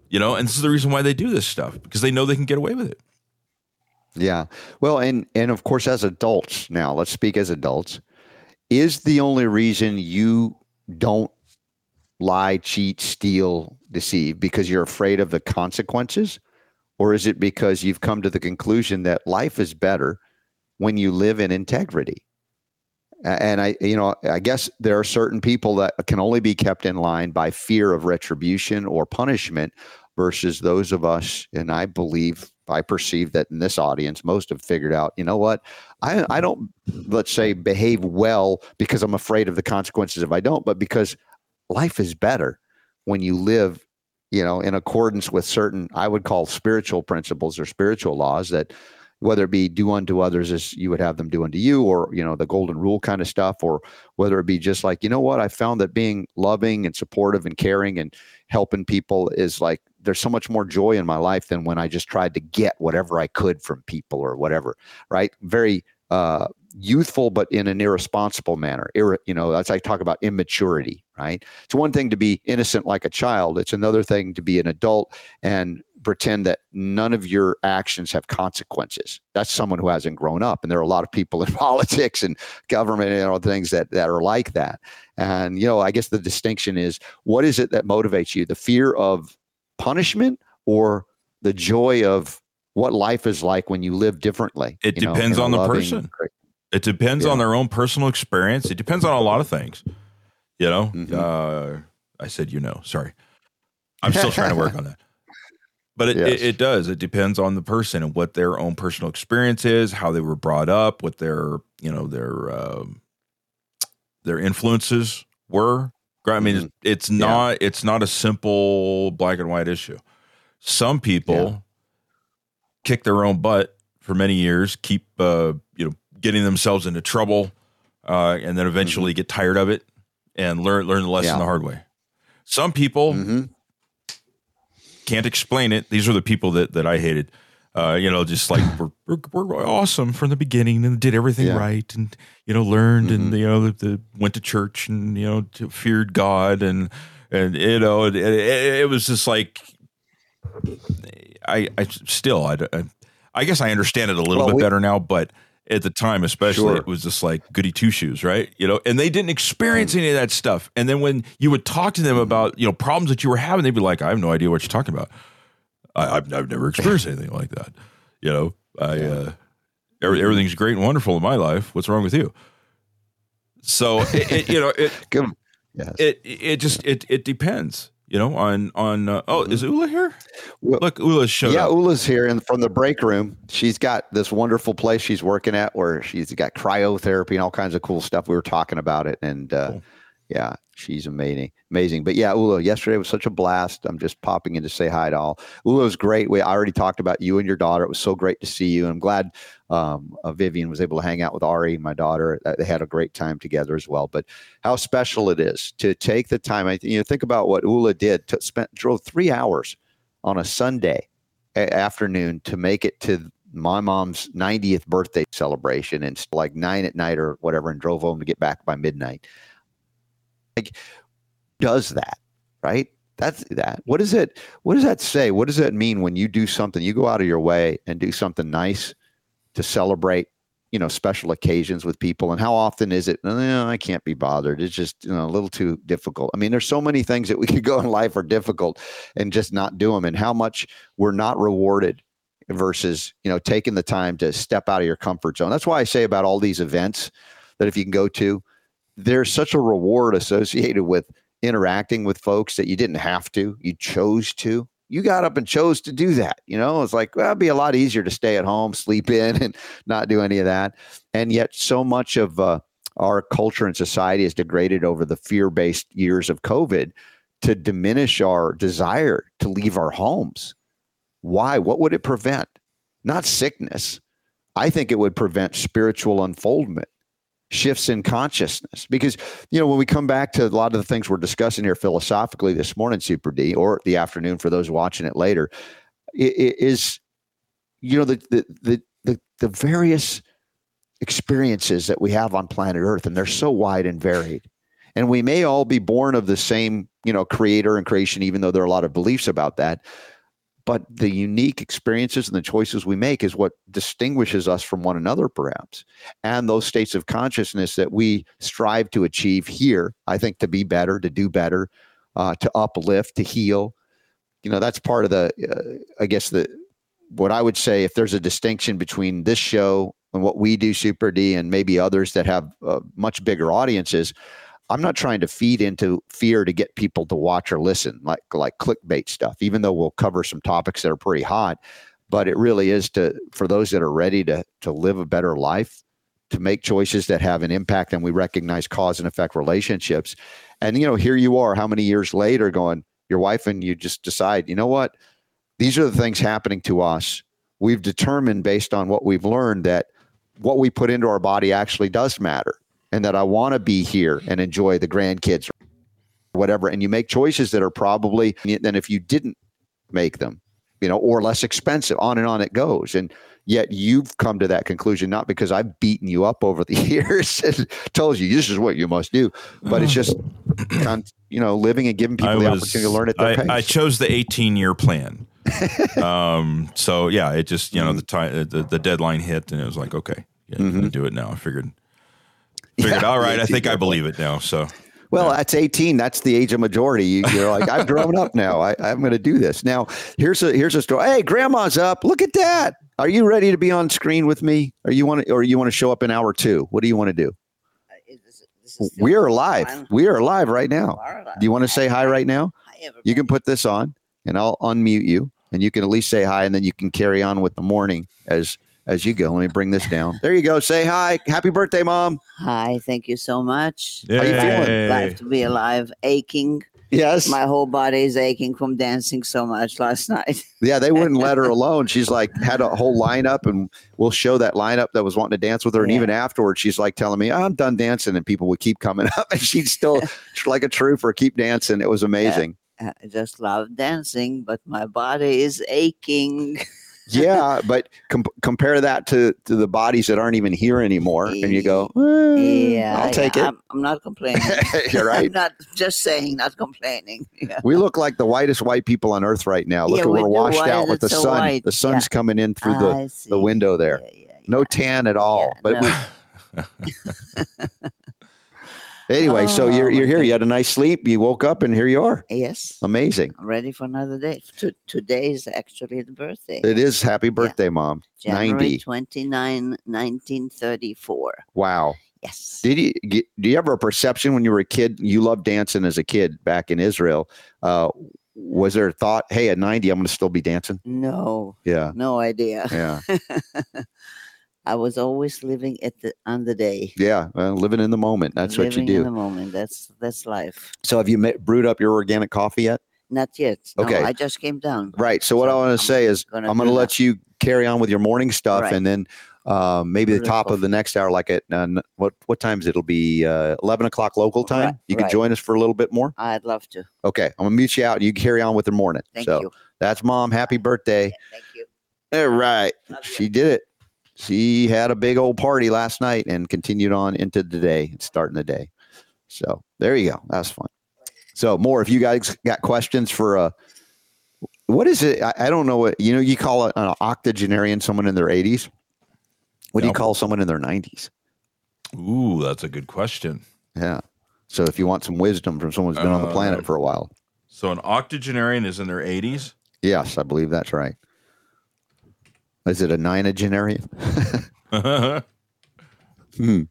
you know and this is the reason why they do this stuff because they know they can get away with it Yeah. Well, and and of course, as adults now, let's speak as adults. Is the only reason you don't lie, cheat, steal, deceive because you're afraid of the consequences, or is it because you've come to the conclusion that life is better when you live in integrity? And I, you know, I guess there are certain people that can only be kept in line by fear of retribution or punishment versus those of us, and I believe, I perceive that in this audience, most have figured out, you know what, I, I don't, let's say, behave well because I'm afraid of the consequences if I don't, but because life is better when you live, you know, in accordance with certain, I would call spiritual principles or spiritual laws that whether it be do unto others as you would have them do unto you or you know the golden rule kind of stuff or whether it be just like you know what i found that being loving and supportive and caring and helping people is like there's so much more joy in my life than when i just tried to get whatever i could from people or whatever right? Very uh youthful but in an irresponsible manner Irre, you know that's i talk about immaturity right it's one thing to be innocent like a child it's another thing to be an adult and pretend that none of your actions have consequences. That's someone who hasn't grown up. And there are a lot of people [LAUGHS] in politics and government and all things that, that are like that. And, you know, I guess the distinction is what is it that motivates you? The fear of punishment or the joy of what life is like when you live differently? It you know, depends in on the loving, person. It depends Yeah. on their own personal experience. It depends on a lot of things. You know, Mhm. uh, I said, you know, sorry. I'm still trying to work on that. [LAUGHS] But it, Yes. it, it does. It depends on the person and what their own personal experience is, how they were brought up, what their, you know, their, um, their influences were. I mean, it's, it's Mm-hmm. Yeah. not, it's not a simple black and white issue. Some people. Kick their own butt for many years, keep, uh, you know, getting themselves into trouble, uh, and then eventually get tired of it and learn learn the lesson Mm-hmm. Yeah. the hard way. Some people Mhm. can't explain it. These are the people that that I hated. Uh, you know, just like we're, we're, we're awesome from the beginning and did everything Yeah. right and you know learned and Mhm. you know the, the went to church and you know feared God and and you know it, it, it was just like I I still I, I, guess I understand it a little Well, bit we- better now, but at the time especially Sure. it was just like goody two shoes, right? You know, and they didn't experience mm. any of that stuff. And then when you would talk to them mm-hmm. about you know problems that you were having, they'd be like, I have no idea what you're talking about. I, I've I've never experienced [LAUGHS] anything like that. You know, I uh, every, mm-hmm. everything's great and wonderful in my life. What's wrong with you? So it, it, you know it. [LAUGHS] Yes. it it just it it depends. You know on on uh, oh is Ula here? Well- Look, Ula showed yeah, up. Ula's here and from the break room. She's got this wonderful place she's working at where she's got cryotherapy and all kinds of cool stuff. We were talking about it, and uh, Cool. yeah, she's amazing. Amazing. But yeah, Ula, yesterday was such a blast. I'm just popping in to say hi to all. Ula's great. We I already talked about you and your daughter. It was so great to see you. I'm glad um, uh, Vivian was able to hang out with Ari, my daughter. Uh, They had a great time together as well. But how special it is to take the time. I, you know, think about what Ula did. To spent drove three hours on a Sunday a- afternoon to make it to my mom's 90th birthday celebration and like nine at night or whatever and drove home to get back by midnight like does that right that's that what does it what does that say what does that mean when you do something you go out of your way and do something nice to celebrate you know special occasions with people and how often is it "Eh, i can't be bothered. It's just you know a little too difficult. I mean there's so many things that we could [LAUGHS] go in life are difficult and just not do them and how much we're not rewarded versus you know taking the time to step out of your comfort zone. That's why i say about all these events that if you can go to there's such a reward associated with interacting with folks that you didn't have to you chose to you got up and chose to do that you know? It's like well it'd be a lot easier to stay at home sleep in [LAUGHS] and not do any of that. And yet so much of uh, our culture and society is degraded over the fear-based years of covid to diminish our desire to leave our homes. Why? What would it prevent? Not sickness. I think it would prevent spiritual unfoldment shifts in consciousness. Because you know when we come back to a lot of the things we're discussing here philosophically this morning super d or the afternoon for those watching it later i- i- is you know the the the the, the various experiences that we have on planet earth and they're so wide and varied. And we may all be born of the same you know creator and creation even though there are a lot of beliefs about that but the unique experiences and the choices we make is what distinguishes us from one another perhaps. And those states of consciousness that we strive to achieve here i think to be better to do better uh, to uplift to heal you know that's part of the uh, i guess the what i would say if there's a distinction between this show and what we do super d and maybe others that have uh, much bigger audiences i'm not trying to feed into fear to get people to watch or listen like like clickbait stuff even though we'll cover some topics that are pretty hot but it really is to for those that are ready to to live a better life to make choices that have an impact and we recognize cause and effect relationships. And you know here you are how many years later going your wife and you just decide you know what? These are the things happening to us. We've determined based on what we've learned that what we put into our body actually does matter and that i want to be here and enjoy the grandkids or whatever and you make choices that are probably than if you didn't make them you know or less expensive on and on it goes and yet you've come to that conclusion not because i've beaten you up over the [LAUGHS] years and told you this is what you must do but it's just you know living and giving people I the was- opportunity to learn at their I, pace I chose the 18 year plan. [LAUGHS] um, so yeah, it just you know the time the, the deadline hit and it was like okay, yeah, gonna do it now. I figured figured. Yeah, all right. I think I believe it now. So Well, that's 18. That's the age of majority. You, you're like, I've grown up now. I, I'm going to do this. Now, here's a here's a story. Hey, grandma's up. Look at that. Are you ready to be on screen with me? Or you want to, or you want to show up in hour two? What do you want to do? Uh, is this- this is We are live. fine. We are live right now. Do you want to say hi right now? Hi, You can put this on, and I'll unmute you, and you can at least say hi, and then you can carry on with the morning as as you go. Let me bring this down. There you go. Say hi. Happy birthday, mom. Hi, thank you so much. How you feeling? Glad to be alive, aching. Yes. My whole body is aching from dancing so much last night. [LAUGHS] Yeah, they wouldn't let her alone. She's like had a whole lineup, and we'll show that lineup that was wanting to dance with her. And Yeah. even afterwards, she's like telling me, "I'm done dancing," and people would keep coming [LAUGHS] up, and she'd still like a trooper, keep dancing. It was amazing. I just love dancing, but my body is aching. [LAUGHS] yeah, [LAUGHS] but com- compare that to, to the bodies that aren't even here anymore, and you go, "Eh, Yeah, I'll take yeah, it. I'm, I'm not complaining. [LAUGHS] You're [LAUGHS] I'm right. not just saying, not complaining. Yeah. We look like the whitest white people on earth right now. Look Yeah, at we we're washed out with the so sun. white? The sun's coming in through the, the window there. No tan at all. But no. we, anyway, so Oh, you're you're here. You had a nice sleep. You woke up, and here you are. yes, Amazing. I'm ready for another day. To, today is actually the birthday. It is happy birthday, mom. January 90. 29, 1934. Wow. Yes. Did you do you have a perception when you were a kid? You loved dancing as a kid back in Israel. Uh, was there a thought, hey, at 90, I'm going to still be dancing? No, Yeah. no idea. Yeah. [LAUGHS] I was always living at the on the day. Yeah. Well, living in the moment. That's what you do. living in the moment. That's that's life. So have you ma- brewed up your organic coffee yet? Not yet. No, Okay. I just came down. Right. So what I want to say is gonna I'm going to let you carry on with your morning stuff Right. and then uh, maybe the Brew the top of the next hour, like at uh, what what times it'll be uh, 11 o'clock local time. Right, You can right. join us for a little bit more. I'd love to. Okay. I'm going to mute you out. You carry on with the morning. Thank so you. that's mom. Happy birthday. Yeah, thank you. All right. Love you. She did it. She had a big old party last night and continued on into the day, starting the day. So there you go. That's fun. So more, if you guys got questions for uh what is it? I, I don't know what you know. You call it an octogenarian, someone in their 80s. What do you call someone in their 90s? Ooh, that's a good question. Yeah. So if you want some wisdom from someone who's been on the planet Uh, for a while, So an octogenarian is in their 80s. yes, I believe that's right. Is it a nonagenarian? [LAUGHS] Hmm.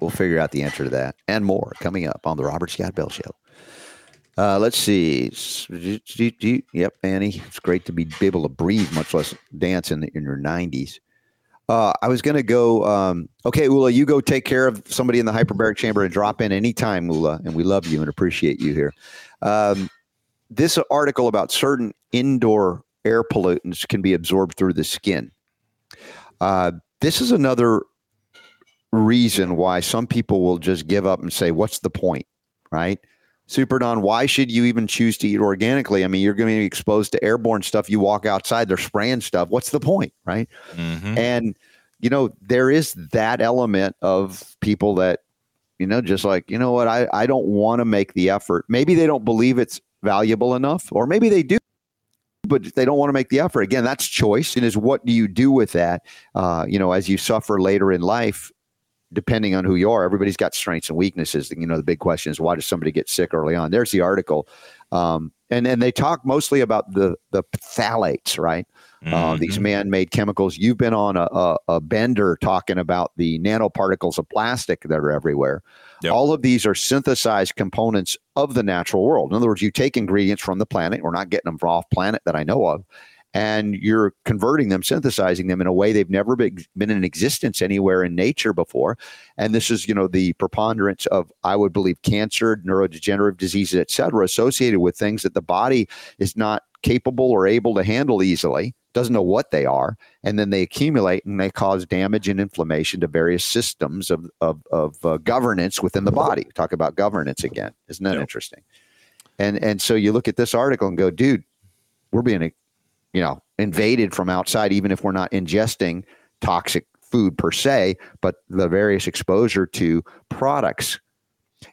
We'll figure out the answer to that and more coming up on the Robert Scott Bell Show. Uh, let's see. Yep, Annie. It's great to be, able to breathe, much less dance in, in your 90s. Uh, I was going to go. Um, okay, Ula, you go take care of somebody in the hyperbaric chamber and drop in anytime, Ula. And we love you and appreciate you here. Um, this article about certain indoor air pollutants can be absorbed through the skin. Uh, this is another reason why some people will just give up and say, What's the point? Right? Super Don, why should you even choose to eat organically? I mean, you're going to be exposed to airborne stuff. You walk outside, they're spraying stuff. What's the point? Right. Mhm. And, you know, there is that element of people that, you know, just like, you know what, I, I don't want to make the effort. Maybe they don't believe it's valuable enough, or maybe they do, but they don't want to make the effort. Again, that's choice. And is what do you do with that? Uh, you know, as you suffer later in life, depending on who you are, everybody's got strengths and weaknesses. You know, the big question is why does somebody get sick early on? There's the article. Um, and and they talk mostly about the the phthalates, right? uh, these Mhm. man-made chemicals. You've been on a, a, a bender talking about the nanoparticles of plastic that are everywhere. Yep. All of these are synthesized components of the natural world. In other words, you take ingredients from the planet. We're not getting them from off planet that I know of. And you're converting them, synthesizing them in a way they've never been, been in existence anywhere in nature before. And this is, you know, the preponderance of, I would believe, cancer, neurodegenerative diseases, et cetera, associated with things that the body is not capable or able to handle easily doesn't know what they are, and then they accumulate and they cause damage and inflammation to various systems of of, of uh, governance within the body. Talk about governance again, isn't that Yep. interesting? And and so you look at this article and go, dude, we're being, you know, invaded from outside, even if we're not ingesting toxic food per se, but the various exposure to products.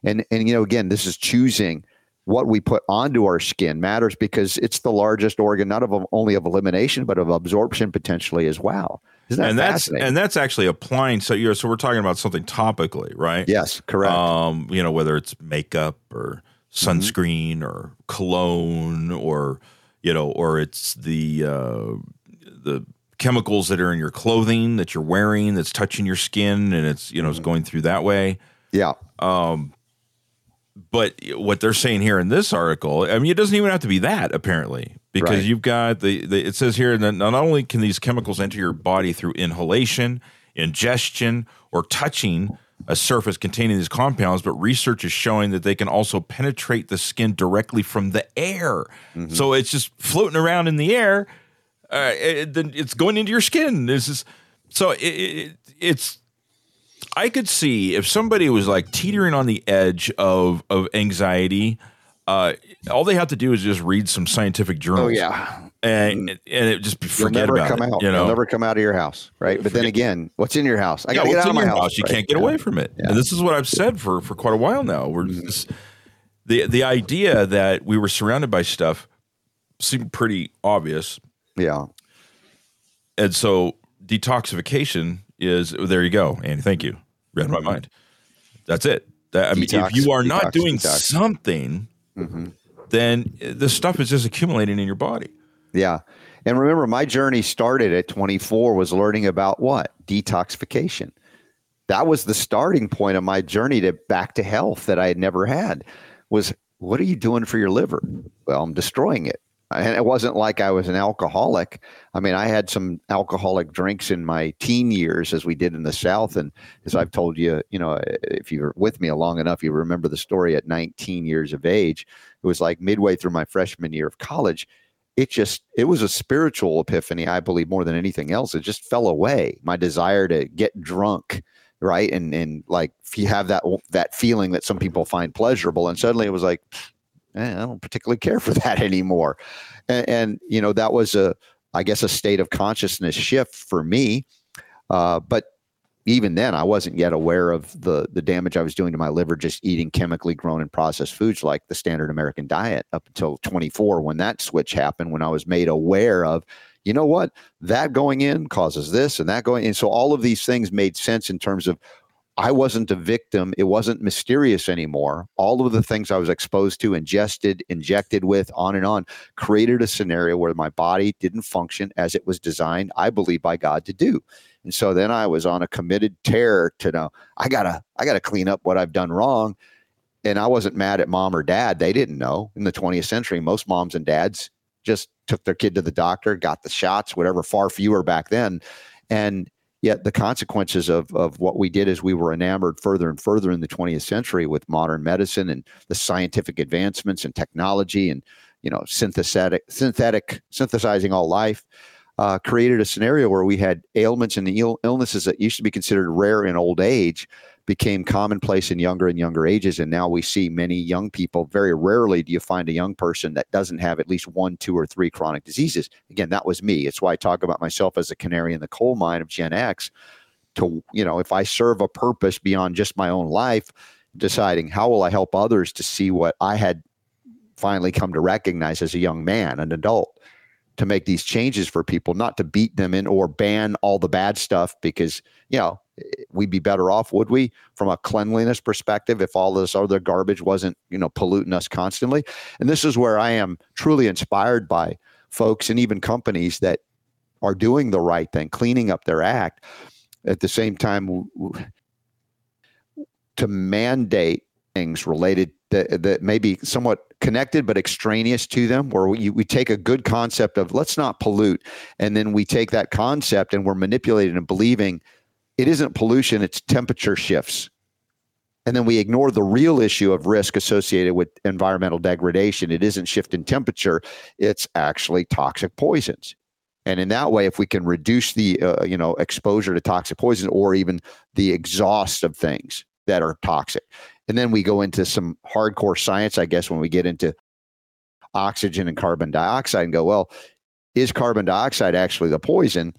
And and you know, again, this is choosing what we put onto our skin matters because it's the largest organ, not of only of elimination, but of absorption potentially as well. Isn't that and that's and that's actually applying. So you're so we're talking about something topically, right? yes, correct. Um, you know, whether it's makeup or Mm-hmm. sunscreen or cologne or you know, or it's the uh, the chemicals that are in your clothing that you're wearing that's touching your skin and it's you know it's Mm-hmm. going through that way. yeah, Um, but what they're saying here in this article, I mean, it doesn't even have to be that apparently, because Right. you've got the, the it says here that not only can these chemicals enter your body through inhalation, ingestion, or touching a surface containing these compounds, but research is showing that they can also penetrate the skin directly from the air. So it's just floating around in the air. Uh, it, then it's going into your skin. This is so it, it, it's I could see if somebody was like teetering on the edge of of anxiety. Uh, all they have to do is just read some scientific journals. oh yeah, and and it just You'll forget never about come it. out. You know, You'll never come out of your house, right? But then again, what's in your house? I got to get out of my your house. You right? can't get Yeah. away from it. Yeah. And this is what I've said for for quite a while now. We're just, the the idea that we were surrounded by stuff seemed pretty obvious, Yeah. and so detoxification is there. You go, Andy. Thank you. Read my mind. That's it. That, I mean, Detox, if you are not doing detox. something, hmm then the stuff is just accumulating in your body. Yeah. And remember, my journey started at 24 was learning about what? Detoxification. That was the starting point of my journey to back to health that I had never had was what are you doing for your liver? Well, I'm destroying it. And it wasn't like I was an alcoholic. I mean, I had some alcoholic drinks in my teen years, as we did in the South. And as I've told you, you know, if you're with me long enough, you remember the story at 19 years of age. It was like midway through my freshman year of college it just it was a spiritual epiphany i believe more than anything else it just fell away my desire to get drunk right and and like if you have that that feeling that some people find pleasurable and suddenly it was like eh, i don't particularly care for [LAUGHS] that anymore. And, and you know that was a i guess a state of consciousness shift for me. Uh, but even then i wasn't yet aware of the the damage i was doing to my liver just eating chemically grown and processed foods like the standard american diet up until 24 when that switch happened when i was made aware of you know what? That going in causes this and that going in so all of these things made sense in terms of I wasn't a victim. It wasn't mysterious anymore. All of the things I was exposed to, ingested, injected with, on and on, created a scenario where my body didn't function as it was designed, I believe, by God to do. And so then I was on a committed tear to know I gotta, I gotta clean up what I've done wrong. And I wasn't mad at mom or dad. They didn't know. In the 20th century, most moms and dads just took their kid to the doctor, got the shots, whatever, far fewer back then. And yet the consequences of, of what we did is we were enamored further and further in the 20th century with modern medicine and the scientific advancements and technology and you know synthetic synthetic synthesizing all life uh, created a scenario where we had ailments and Ill- illnesses that used to be considered rare in old age became commonplace in younger and younger ages and now we see many young people very rarely do you find a young person that doesn't have at least one two or three chronic diseases. Again that was me. It's why i talk about myself as a canary in the coal mine of gen x to you know if i serve a purpose beyond just my own life deciding how will i help others to see what i had finally come to recognize as a young man an adult to make these changes for people not to beat them in or ban all the bad stuff because you know we'd be better off would we? From a cleanliness perspective if all this other garbage wasn't you know polluting us constantly. And this is where i am truly inspired by folks and even companies that are doing the right thing cleaning up their act. At the same time to mandate things related that, that may be somewhat connected but extraneous to them where we, we take a good concept of let's not pollute and then we take that concept and we're manipulating and believing it isn't pollution it's temperature shifts. And then we ignore the real issue of risk associated with environmental degradation. It isn't shift in temperature it's actually toxic poisons. And in that way if we can reduce the uh, you know exposure to toxic poisons or even the exhaust of things that are toxic and then we go into some hardcore science i guess when we get into oxygen and carbon dioxide and go well is carbon dioxide actually the poison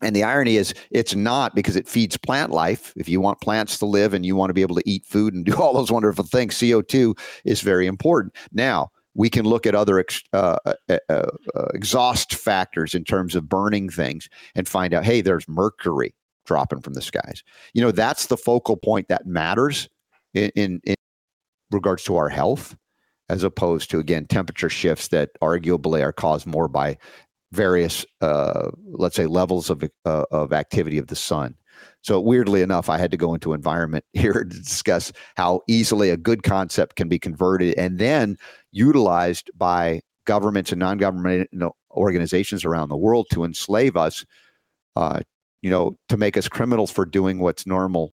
and the irony is, it's not because it feeds plant life. If you want plants to live and you want to be able to eat food and do [LAUGHS] all those wonderful things, CO2 is very important. Now, we can look at other ex, uh, uh, uh, exhaust factors in terms of burning things and find out, hey, there's mercury dropping from the skies. You know, that's the focal point that matters in, in, in regards to our health, as opposed to, again, temperature shifts that arguably are caused more by various, uh, let's say, levels of uh, of activity of the sun. So weirdly enough, I had to go into environment [LAUGHS] here to discuss how easily a good concept can be converted and then utilized by governments and non-governmental organizations around the world to enslave us. Uh, you know, to make us criminals for doing what's normal,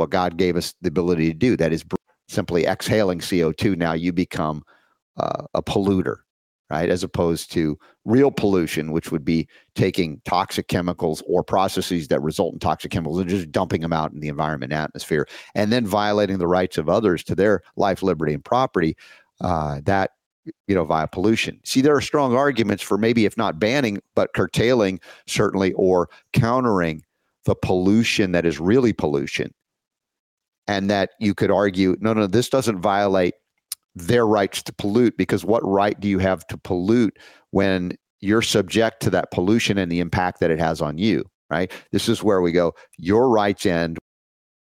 what God gave us the ability to do. That is simply exhaling CO2. Now you become uh, a polluter right? As opposed to real pollution, which would be taking toxic chemicals or processes that result in toxic chemicals and just dumping them out in the environment atmosphere, and then violating the rights of others to their life, liberty, and property. Uh, that you know, via pollution. See, there are strong arguments for maybe if not banning, but curtailing certainly or countering the pollution that is really pollution. And that you could argue, no, no, this doesn't violate their rights to pollute because what right do you have to pollute when you're subject to that pollution and the impact that it has on you, right? This is where we go, your rights end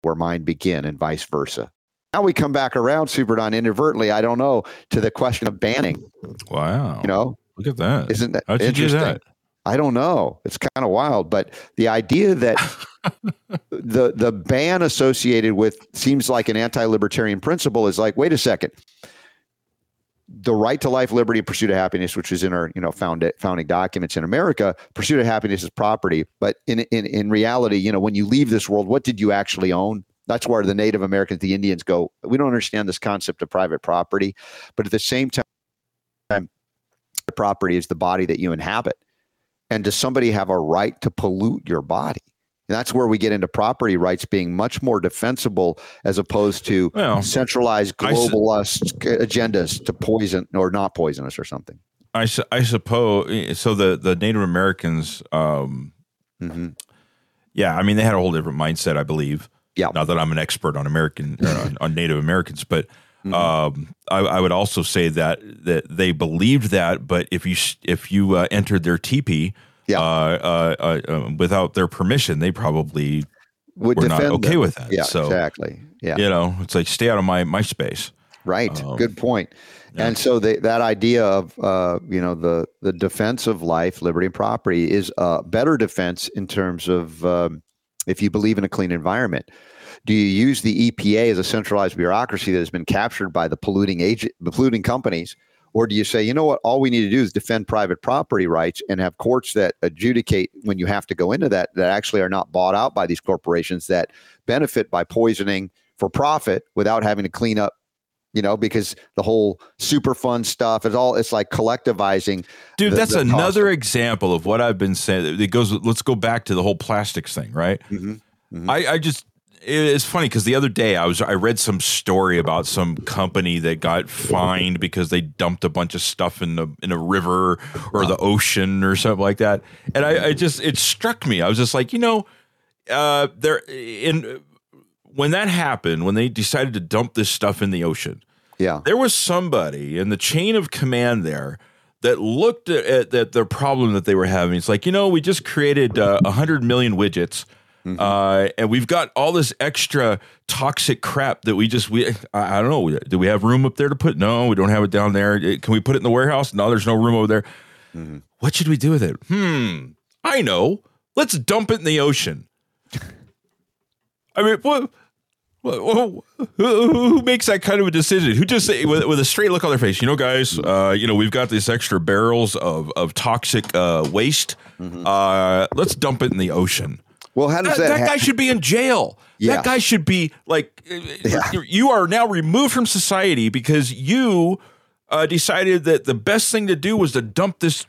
where mine begin and vice versa. Now we come back around, Super Don, inadvertently, I don't know, to the question of banning. Wow. You know, look at that. Isn't that How'd you do that? I don't know. It's kind of wild, but the idea that [LAUGHS] the the ban associated with seems like an anti-libertarian principle is like, wait a second. The right to life, liberty, and pursuit of happiness, which is in our you know found founding documents in America, pursuit of happiness is property. But in in in reality, you know, when you leave this world, what did you actually own? That's where the Native Americans, the Indians go. We don't understand this concept of private property, but at the same time, property is the body that you inhabit. And does somebody have a right to pollute your body? And that's where we get into property rights being much more defensible as opposed to Well, centralized globalist agendas to poison or not poison us or something. I, su- I suppose so. The the Native Americans, um, hmm yeah, I mean they had a whole different mindset, I believe. Yeah. Not that I'm an expert on American on, on Native Americans, but Mhm. um, I, I would also say that that they believed that. But if you if you uh, entered their teepee, Yeah. uh, uh, uh, uh, without their permission, they probably Would were not okay them. with that. Yeah, so exactly. Yeah. you know, it's like stay out of my my space. Right. Um, Good point. yeah. And so the, that idea of uh, you know the the defense of life, liberty, and property is a better defense in terms of um, if you believe in a clean environment. Do you use the EPA as a centralized bureaucracy that has been captured by the polluting agent, the polluting companies, or do you say, you know what, all we need to do is defend private property rights and have courts that adjudicate when you have to go into that that actually are not bought out by these corporations that benefit by poisoning for profit without having to clean up you know, because the whole Superfund stuff is all it's like collectivizing. Dude, the- that's the another of- example of what I've been saying. It goes. Let's go back to the whole plastics thing, right? Mhm, mhm. I, I just it's funny because the other day I was I read some story about some company that got fined because they dumped a bunch of stuff in the in a river or the ocean or something like that, and I, I just it struck me. I was just like, you know, uh, there in when that happened when they decided to dump this stuff in the ocean Yeah, there was somebody in the chain of command there that looked at, at the problem that they were having. It's like, you know, we just created uh, 100 million widgets. Uh, and we've got all this extra toxic crap that we just we I, I don't know. Do we have room up there to put? No, we don't have it down there. Can we put it in the warehouse? No, there's no room over there. What should we do with it? Hmm, I know. Let's dump it in the ocean. I mean, what? Who, who makes that kind of a decision? Who just say with, with a straight look on their face, you know, guys, uh, you know, we've got these extra barrels of of toxic uh, waste. Uh, let's dump it in the ocean. Well, how does That, that? that guy should be in jail. Yeah. That guy should be like, uh, Yeah. you- are now removed from society because you uh, decided that the best thing to do was to dump this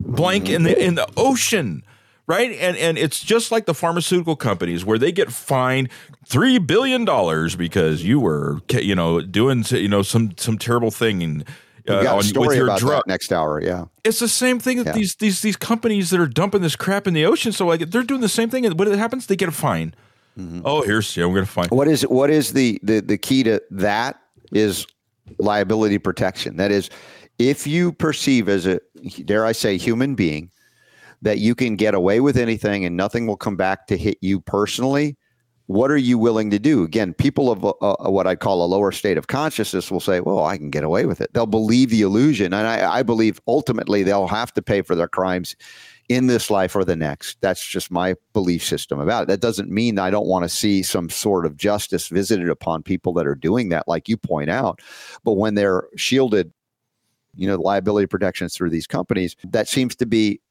blank in the in the ocean right and and it's just like the pharmaceutical companies where they get fined 3 billion dollars because you were you know doing you know some some terrible thing and uh, got on- story about drug that next hour. Yeah, it's the same thing with Yeah. these these these companies that are dumping this crap in the ocean so like they're doing the same thing and what happens they get a fine Mm-hmm. oh here's yeah we're gonna fine what is what is the the the key to that is liability protection. That is, if you perceive as a dare I say human being that you can get away with anything and nothing will come back to hit you personally, what are you willing to do? Again, people of uh, what I call a lower state of consciousness will say, "Well, I can get away with it." They'll believe the illusion, and I, I believe ultimately they'll have to pay for their crimes in this life or the next. That's just my belief system about it. That doesn't mean I don't want to see some sort of justice visited upon people that are doing that, like you point out. But when they're shielded, you know, liability protections through these companies, that seems to be,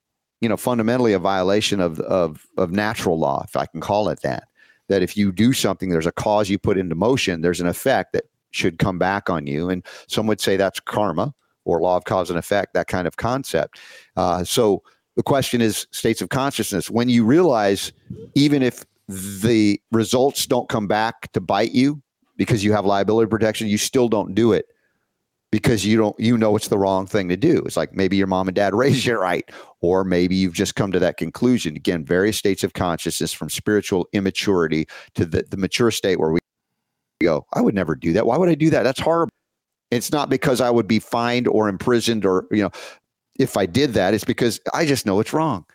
you know, fundamentally a violation of of of natural law, if I can call it that. That if you do something, there's a cause you put into motion, there's an effect that should come back on you. And some would say that's karma or law of cause and effect, that kind of concept. Uh, so the question is states of consciousness. When you realize, even if the results don't come back to bite you because you have liability protection, you still don't do it. Because you don't you know it's the wrong thing to do. It's like maybe your mom and dad [LAUGHS] raised you right, or maybe you've just come to that conclusion. Again, various states of consciousness from spiritual immaturity to the, the mature state where we go, I would never do that. Why would I do that? That's horrible. It's not because I would be fined or imprisoned or, you know, if I did that, it's because I just know it's wrong.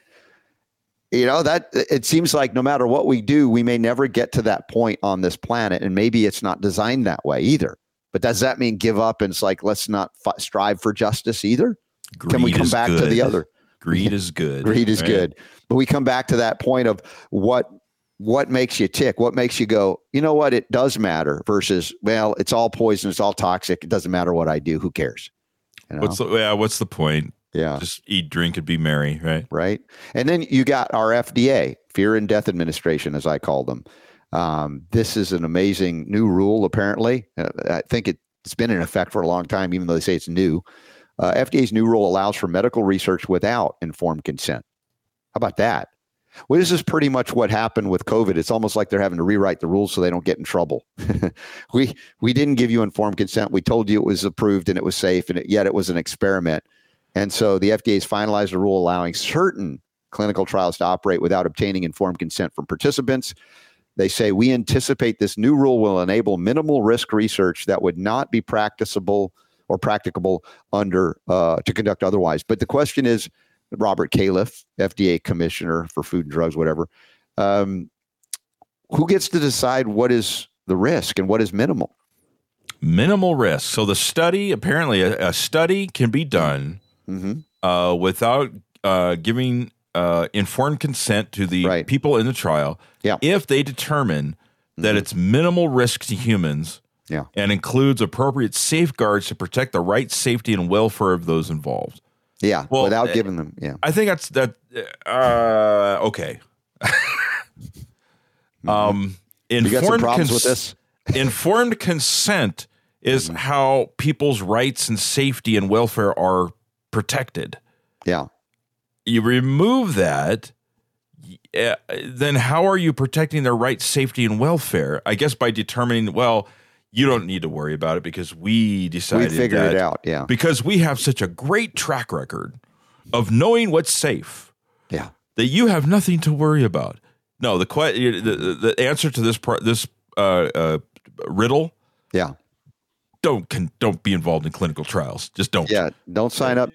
You know, that it seems like no matter what we do, we may never get to that point on this planet. And maybe it's not designed that way either. But does that mean give up and it's like, let's not f- strive for justice either? Greed Can we come back to the other? [LAUGHS] Greed is good. Greed is right? good. But we come back to that point of what what makes you tick? What makes you go, you know what, it does matter versus, well, it's all poison, it's all toxic. It doesn't matter what I do. Who cares? You know? What's the yeah? What's the point? yeah. Just eat, drink, and be merry, right? right? And then you got our FDA, Fear and Death Administration, as I call them. Um, this is an amazing new rule, apparently. Uh, I think it, it's been in effect for a long time, even though they say it's new. Uh, FDA's new rule allows for medical research without informed consent. How about that? Well, this is pretty much what happened with COVID. It's almost like they're having to rewrite the rules so they don't get in trouble. [LAUGHS] we we didn't give you informed consent. We told you it was approved and it was safe, and it, yet it was an experiment. And so the FDA has finalized a rule allowing certain clinical trials to operate without obtaining informed consent from participants. They say we anticipate this new rule will enable minimal risk research that would not be practicable or practicable under uh, to conduct otherwise. But the question is, Robert Califf, FDA Commissioner for Food and Drugs, whatever, um, who gets to decide what is the risk and what is minimal? Minimal risk. So the study, apparently, a, a study can be done hmm uh, without uh, giving uh, informed consent to the Right. people in the trial. Yeah. If they determine that Mhm. it's minimal risk to humans. Yeah. And includes appropriate safeguards to protect the right safety and welfare of those involved. Yeah, Well, without uh, giving them. Yeah, I think that's that. Uh, okay. um, Mm-hmm. some informed problems with this. [LAUGHS] informed consent is Mhm. how people's rights and safety and welfare are protected. Yeah, You remove that, uh, then how are you protecting their rights, safety, and welfare? I guess by determining, well, you don't need to worry about it because we decided we figured that it out. Yeah, because we have such a great track record of knowing what's safe yeah. that you have nothing to worry about. No, the que- the, the, the answer to this part, this uh, uh, riddle, Yeah. don't con- don't be involved in clinical trials. Just don't. Yeah, don't sign up.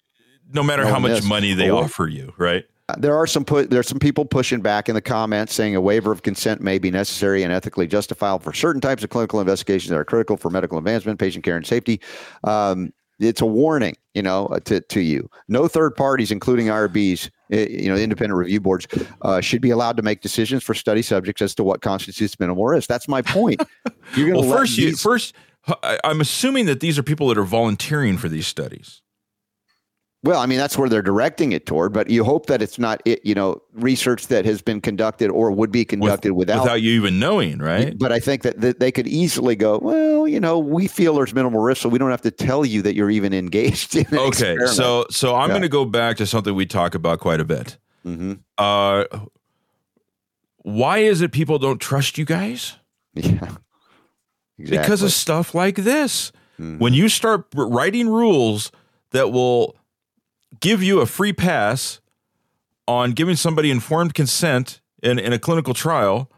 No matter No how much is. money they Or- offer you, right? There are some put. There's some people pushing back in the comments saying a waiver of consent may be necessary and ethically justifiable for certain types of clinical investigations that are critical for medical advancement, patient care, and safety. Um, it's a warning, you know, uh, to to you. No third parties, including IRBs, eh, you know, independent review boards, uh, should be allowed to make decisions for study subjects as to what constitutes minimal risk. That's my point. You're going to Well, first, you first. I'm assuming that these are people that are volunteering for these studies. Well, I mean, that's where they're directing it toward, but you hope that it's not, it, you know, research that has been conducted or would be with- conducted without. without you even knowing, right? But I think that, that they could easily go, well, you know, we feel there's minimal risk, so we don't have to tell you that you're even engaged [LAUGHS] in Okay, experiment. so so I'm Yeah. going to go back to something we talk about quite a bit. Mhm. Uh, why is it people don't trust you guys? [LAUGHS] yeah, exactly. Because of stuff like this. Mhm. When you start writing rules that will give you a free pass on giving somebody informed consent in, in a clinical trial,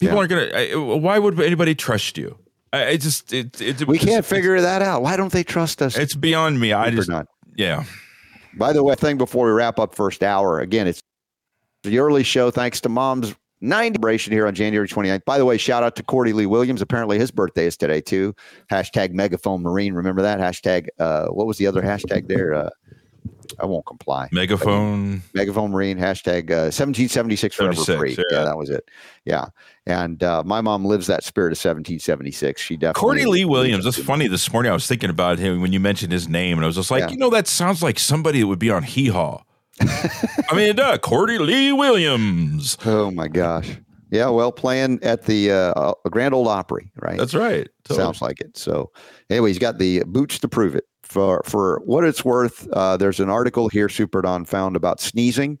people Yeah. aren't going to. Why would anybody trust you? I, I just it, it, we can't figure that out. Why don't they trust us? It's beyond me. I just not. yeah. By the way, thing before we wrap up first hour, again, it's the early show thanks to mom's 90 celebration here on January 29th. By the way, shout out to Cordy Lee Williams. Apparently his birthday is today too. Hashtag megaphone marine. Remember that? Hashtag uh what was the other hashtag there? Uh I won't comply. Megaphone. Megaphone Marine, hashtag uh, 1776 forever free. yeah. Yeah. that was it. Yeah. And uh, my mom lives that spirit of 1776. She definitely. Cordy Lee Williams. That's funny. This morning I was thinking about him when you mentioned his name, and I was just like, Yeah. you know, that sounds like somebody that would be on Hee Haw. I mean, does. Cordy Lee Williams. Oh my gosh. Yeah. Well, playing at the uh, Grand Ole Opry, right? That's right. Totally. Sounds like it. So, anyway, he's got the boots to prove it. For for what it's worth, uh, there's an article here Super Don found about sneezing,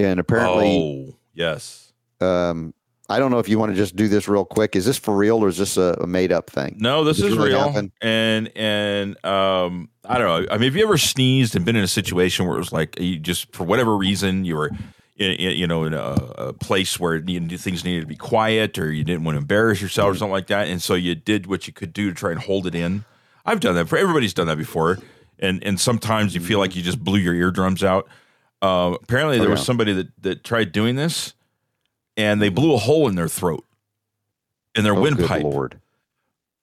and apparently, oh, yes. um, I don't know if you want to just do this real quick. Is this for real or is this a, a made up thing? No, this is really real. happen? And and um, I don't know. I mean, have you ever sneezed and been in a situation where it was like you just for whatever reason you were, in, in, you know, in a, a place where knew things needed to be quiet or you didn't want to embarrass yourself or something like that, and so you did what you could do to try and hold it in. I've done that. For everybody's done that before, and and sometimes you feel like you just blew your eardrums out. Uh, apparently, there Oh, was somebody that that tried doing this, and they blew a hole in their throat, in their Oh, good windpipe. lord.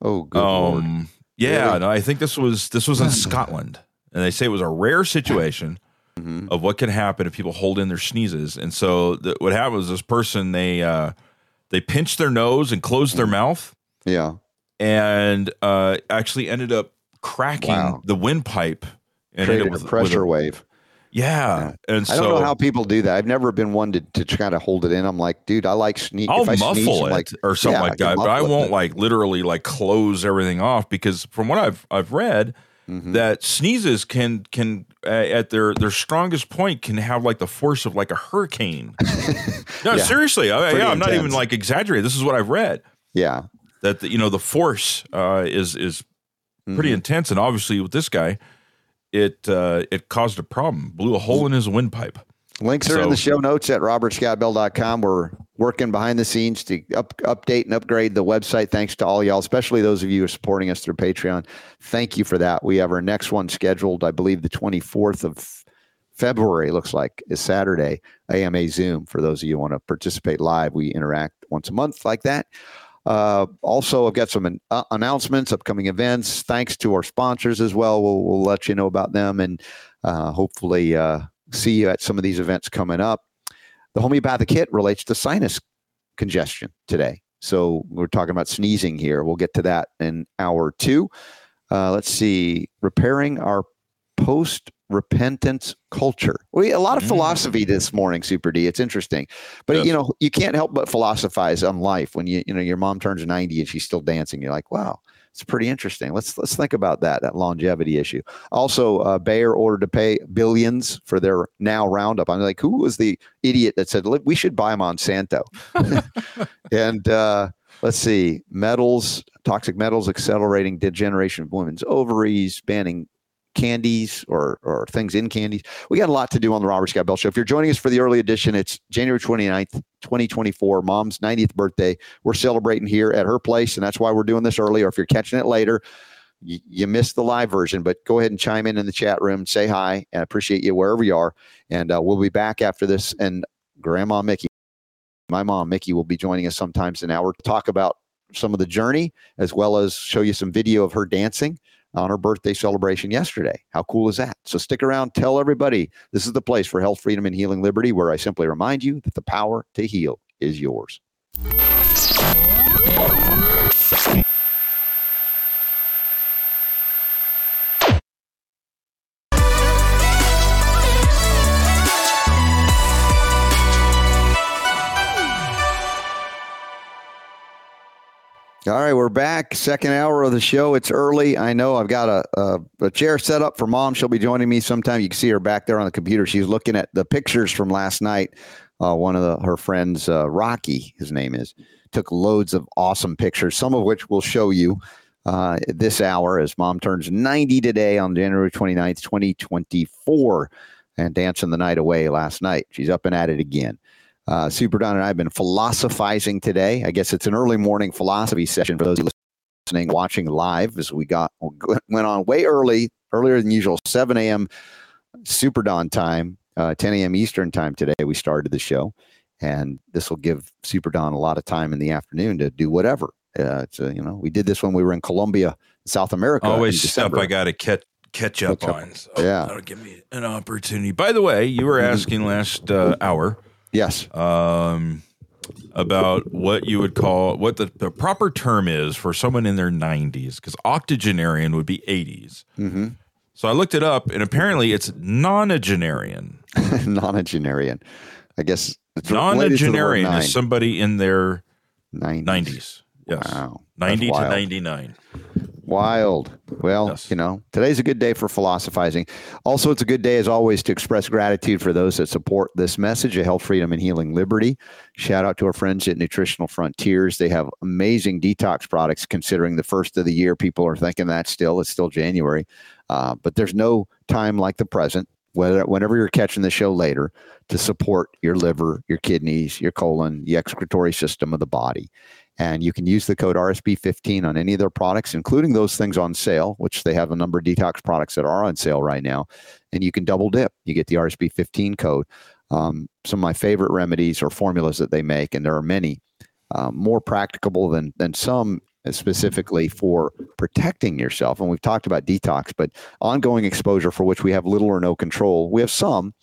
Oh, good lord. Um, yeah, Really? no, I think this was this was in [CLEARS THROAT] Scotland, and they say it was a rare situation Mhm. of what can happen if people hold in their sneezes. And so the, what happened was this person they uh, they pinched their nose and closed their mouth, Yeah. and uh, actually ended up cracking Wow. the windpipe. and ended Created up a with- with pressure wave. Yeah, and so I so don't know how people do that. I've never been one to, to try to hold it in. I'm like, dude, I like sneeze. I'll if I muffle sneeze, it like, or something yeah, like that, but I won't like literally like close everything off because from what I've I've read Mhm. that sneezes can can uh, at their their strongest point can have like the force of like a hurricane. [LAUGHS] no, Yeah. seriously, I, yeah, I'm not even like exaggerating. This is what I've read yeah. that the, you know the force uh, is is pretty Mhm. intense, and obviously with this guy, it uh, it caused a problem, blew a hole in his windpipe. Links are in the show notes at robertscottbell.com. We're working behind the scenes to up, update and upgrade the website. Thanks to all y'all, especially those of you who are supporting us through Patreon. Thank you for that. We have our next one scheduled, I believe, the 24th of February, looks like, is Saturday, AMA Zoom. For those of you who want to participate live, we interact once a month like that. Uh, also, I've got some an- uh, announcements, upcoming events. Thanks to our sponsors as well. We'll, we'll let you know about them and uh, hopefully uh, see you at some of these events coming up. The homeopathic hit relates to sinus congestion today. So we're talking about sneezing here. We'll get to that in hour two. Uh, let's see, repairing our post repentance culture. We a lot of Mm. philosophy this morning, Super D. It's interesting, but Yes. you know you can't help but philosophize on life when you you know your mom turns ninety and she's still dancing. You're like, wow, it's pretty interesting. Let's let's think about that that longevity issue. Also, uh, Bayer ordered to pay billions for their now roundup. I'm like, who was the idiot that said we should buy Monsanto? [LAUGHS] and uh, let's see, metals, toxic metals accelerating degeneration of women's ovaries, banning candies or or things in candies. We got a lot to do on the Robert Scott Bell Show. If you're joining us for the early edition, it's January 29th, 2024, mom's 90th birthday. We're celebrating here at her place, and that's why we're doing this early. Or if you're catching it later, you, missed the live version, but go ahead and chime in in the chat room, say hi, and appreciate you wherever you are. And uh, we'll be back after this. And Grandma Mickey, my mom Mickey, will be joining us sometimes an hour to talk about some of the journey, as well as show you some video of her dancing on her birthday celebration yesterday. How cool is that? So stick around, tell everybody this is the place for health, freedom, and healing liberty, where I simply remind you that the power to heal is yours. All right, we're back. Second hour of the show. It's early. I know I've got a, a, a chair set up for mom. She'll be joining me sometime. You can see her back there on the computer. She's looking at the pictures from last night. Uh, one of the, her friends, uh, Rocky, his name is, took loads of awesome pictures, some of which we'll show you uh, this hour as mom turns 90 today on January 29th, 2024, and dancing the night away last night. She's up and at it again. Uh, Super Don and I have been philosophizing today. I guess it's an early morning philosophy session for those listening, watching live as we got [LAUGHS] went on way early, earlier than usual, 7 a.m. Super Don time, uh, 10 a.m. Eastern time today. We started the show, and this will give Super Don a lot of time in the afternoon to do whatever. Uh, it's a, you know, we did this when we were in Colombia, South America. Always stuff I got to catch catch up up. on. So Yeah. that'll give me an opportunity. By the way, you were asking last uh, hour Yes. um, about what you would call what the, the proper term is for someone in their 90s, because octogenarian would be 80s. hmm So I looked it up, and apparently it's nonagenarian. [LAUGHS] Nonagenarian. I guess it's related to the word Nonagenarian is somebody in their 90s. 90s. Yes. Wow. 90 to 99. Wild. Well, Yes. you know, today's a good day for philosophizing. Also, it's a good day, as always, to express gratitude for those that support this message of health, freedom, and healing liberty. Shout out to our friends at Nutritional Frontiers. They have amazing detox products, considering the first of the year. People are thinking that still, it's still January. Uh, but there's no time like the present, whether, whenever you're catching the show later, to support your liver, your kidneys, your colon, the excretory system of the body. And you can use the code RSB15 on any of their products, including those things on sale, which they have a number of detox products that are on sale right now. And you can double dip. You get the RSB15 code. Um, some of my favorite remedies or formulas that they make, and there are many, um, more practicable than than some specifically for protecting yourself. And we've talked about detox, but ongoing exposure for which we have little or no control. We have some,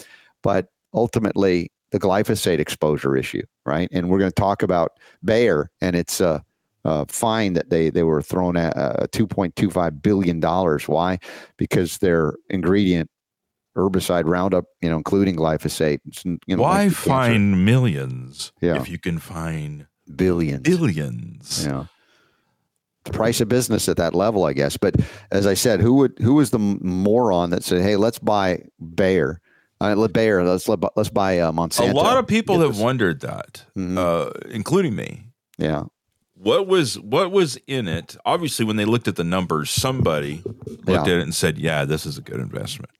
but ultimately the glyphosate exposure issue, right? And we're going to talk about Bayer and its uh, uh, fine that they they were thrown at uh, 2.25 billion dollars. Why? Because their ingredient herbicide Roundup, you know, including glyphosate. it's, You know, Why cancer. millions Yeah. if you can find billions? billions? Yeah. The price of business at that level, I guess. But as I said, who would who was the moron that said, "Hey, let's buy Bayer, uh, let Bayer, let's let, let's buy uh, Monsanto." A lot of people have this- wondered that, Mhm. uh, including me. Yeah, What was what was in it? Obviously, when they looked at the numbers, somebody looked Yeah. at it and said, "Yeah, this is a good investment."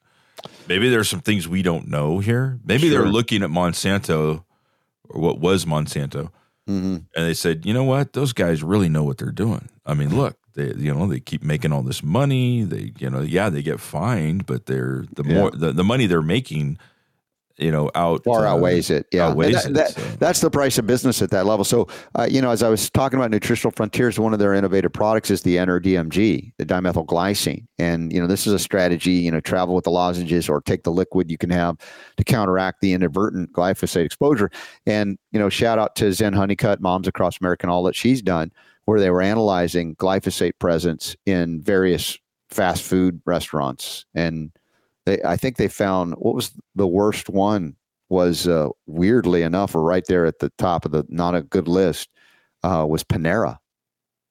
Maybe there's some things we don't know here. Maybe they're looking at Monsanto or what was Monsanto, hmm and they said, "You know what? Those guys really know what they're doing." I mean, look, they you know they keep making all this money. They you know yeah they get fined, but they're the Yeah. more the, the money they're making, you know, out far uh, outweighs it. Yeah, outweighs that- it, that- so. that's the price of business at that level. So, uh, you know, as I was talking about Nutritional Frontiers, one of their innovative products is the NRDMG, the dimethylglycine, and you know, this is a strategy. You know, travel with the lozenges or take the liquid you can have to counteract the inadvertent glyphosate exposure. And you know, shout out to Zen Honeycutt, Moms Across America, and all that she's done, where they were analyzing glyphosate presence in various fast food restaurants and they I think they found what was the worst one was uh, weirdly enough, or right there at the top of the not a good list, uh, was Panera,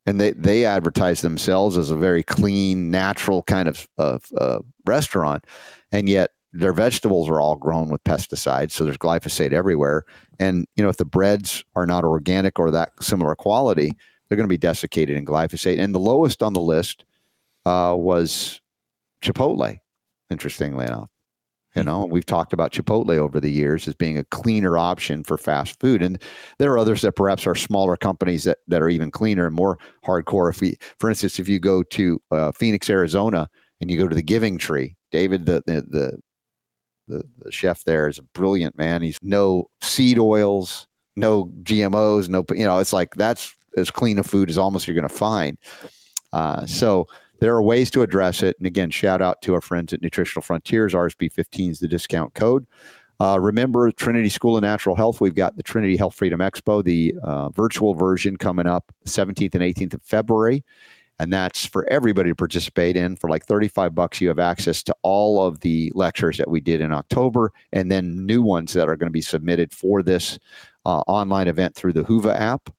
and they they advertise themselves as a very clean, natural kind of of uh, restaurant, and yet their vegetables are all grown with pesticides, so there's glyphosate everywhere. And you know if the breads are not organic or that similar quality, they're going to be desiccated in glyphosate. And the lowest on the list uh, was Chipotle interestingly enough. You know, we've talked about Chipotle over the years as being a cleaner option for fast food. And there are others that perhaps are smaller companies that, that are even cleaner and more hardcore. If we, for instance, if you go to uh, Phoenix, Arizona, and you go to the Giving Tree, David, the, the, the, the, the chef there is a brilliant man. He's no seed oils, no GMOs, no, you know, it's like that's as clean a food as almost you're going to find. Uh, so, there are ways to address it. And again, shout out to our friends at Nutritional Frontiers. RSB15 is the discount code. Uh, remember, Trinity School of Natural Health, we've got the Trinity Health Freedom Expo, the uh, virtual version coming up 17th and 18th of February. And that's for everybody to participate in. For like 35 bucks, you have access to all of the lectures that we did in October and then new ones that are going to be submitted for this uh, online event through the Huva app.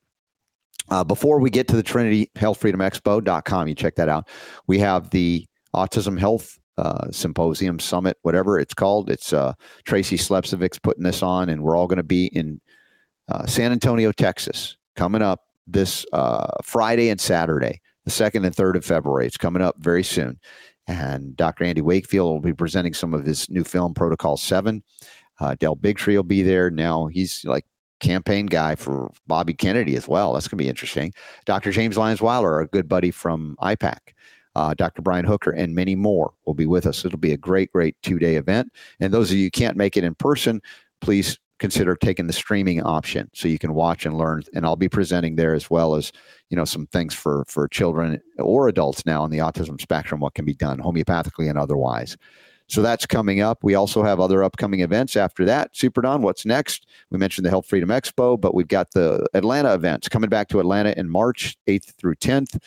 Uh, before we get to the Trinity Health Freedom Expo.com, you check that out. We have the Autism Health uh, Symposium Summit, whatever it's called. It's uh, Tracy Slepcevic's putting this on, and we're all going to be in uh, San Antonio, Texas, coming up this uh, Friday and Saturday, the second and third of February. It's coming up very soon. And Dr. Andy Wakefield will be presenting some of his new film, Protocol 7. Uh, Del Bigtree will be there. Now he's like campaign guy for Bobby Kennedy as well. That's going to be interesting. Dr. James Lyons Weiler, a good buddy from IPAK, uh, Dr. Brian Hooker, and many more will be with us. It'll be a great, great two day event. And those of you who can't make it in person, please consider taking the streaming option so you can watch and learn. And I'll be presenting there as well as you know some things for for children or adults now on the autism spectrum. What can be done homeopathically and otherwise. So that's coming up. We also have other upcoming events after that. Super Don, what's next? We mentioned the Health Freedom Expo, but we've got the Atlanta events coming back to Atlanta in March 8th through 10th.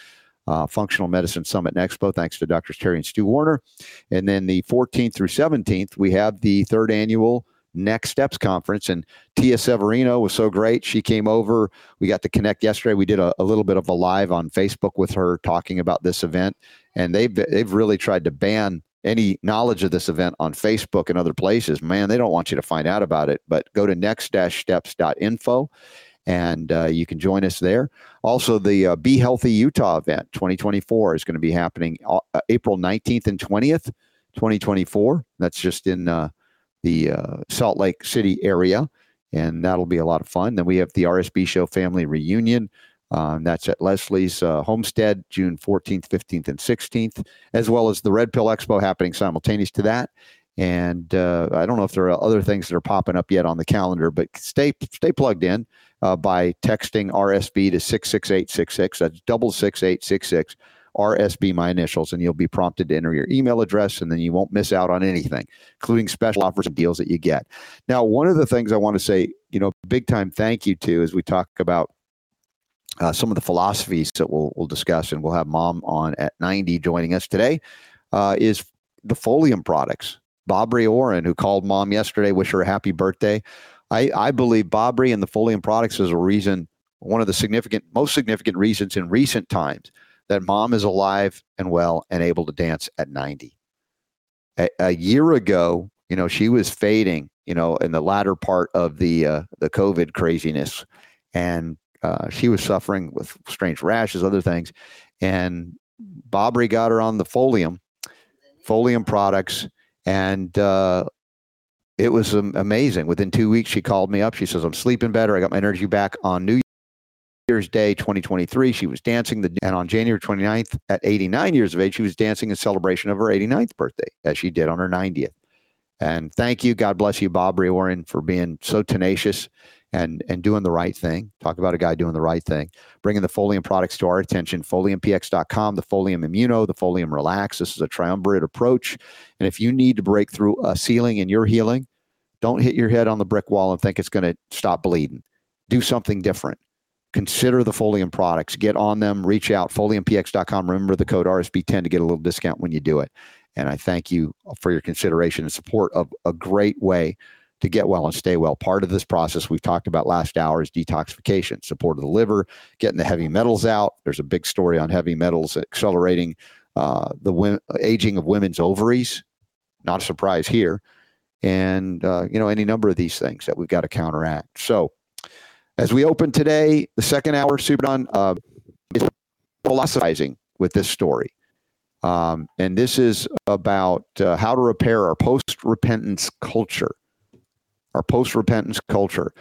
Uh, Functional Medicine Summit and Expo, thanks to Drs. Terry and Stu Warner. And then the 14th through 17th, we have the third annual Next Steps Conference. And Tia Severino was so great. She came over. We got to connect yesterday. We did a, a little bit of a live on Facebook with her talking about this event. And they've they've really tried to ban any knowledge of this event on Facebook and other places. Man, they don't want you to find out about it. But go to next-steps.info and uh, you can join us there. Also, the uh, Be Healthy Utah event 2024 is going to be happening uh, April 19th and 20th, 2024. That's just in uh, the uh, Salt Lake City area, and that'll be a lot of fun. Then we have the RSB Show Family Reunion. Um, that's at Leslie's uh, Homestead, June 14th, 15th, and 16th, as well as the Red Pill Expo happening simultaneous to that. And I don't know if there are other things that are popping up yet on the calendar, but stay stay plugged in uh, by texting RSB to 66866. That's double six eight six six. RSB, my initials, and you'll be prompted to enter your email address, and then you won't miss out on anything, including special offers and deals that you get. Now, one of the things I want to say, you know, big time thank you to as we talk about uh, some of the philosophies that we'll, we'll discuss, and we'll have mom on at 90 joining us today, uh, is the Folium products. Bobri Oren, who called mom yesterday, wish her a happy birthday. I, I believe Bobri and the Folium products is a reason, one of the significant, most significant reasons in recent times that mom is alive and well and able to dance at 90. A, a year ago, you know, she was fading, you know, in the latter part of the uh, the COVID craziness, and uh, she was suffering with strange rashes, other things, and Bobri got her on the Folium, Folium products, and uh, it was amazing. Within two weeks, she called me up. She says, I'm sleeping better. I got my energy back on New Year's Day 2023. She was dancing. The, and on January 29th, at 89 years of age, she was dancing in celebration of her 89th birthday, as she did on her 90th. And thank you. God bless you, Bobri Oren, for being so tenacious and and doing the right thing. Talk about a guy doing the right thing. Bringing the Folium products to our attention. FoliumPX.com, the Folium Immuno, the Folium Relax. This is a triumvirate approach. And if you need to break through a ceiling in your healing, don't hit your head on the brick wall and think it's going to stop bleeding. Do something different. Consider the Folium products. Get on them. Reach out. FoliumPX.com. Remember the code RSB10 to get a little discount when you do it. And I thank you for your consideration and support of a great way to get well and stay well. Part of this process we've talked about last hour is detoxification, support of the liver, getting the heavy metals out. There's a big story on heavy metals accelerating uh, the aging of women's ovaries. Not a surprise here, and uh, you know any number of these things that we've got to counteract. So, as we open today, the second hour, Super Don uh, is philosophizing with this story. Um, and this is about uh, how to repair our post repentance culture our post repentance culture.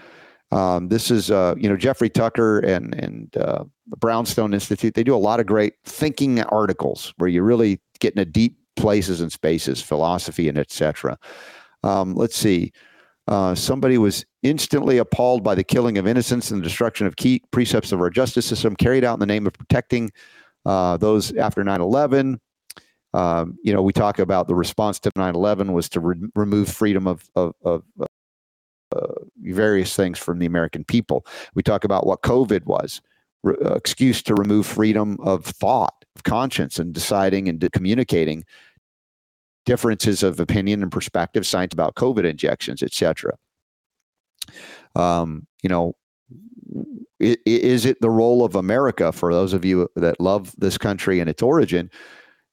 Um, this is, uh, you know, Jeffrey Tucker and and uh, the Brownstone Institute. They do a lot of great thinking articles where you really get into deep places and spaces, philosophy and etc. Um, let's see. Uh, somebody was instantly appalled by the killing of innocents and the destruction of key precepts of our justice system carried out in the name of protecting uh, those after 9 11. Um, you know, we talk about the response to 9 11 was to re- remove freedom of, of, of, various things from the American people. We talk about what COVID was re- uh, excuse to remove freedom of thought, of conscience, and deciding and de- communicating differences of opinion and perspective, science about COVID injections, etc. Um, you know, is it the role of America for those of you that love this country and its origin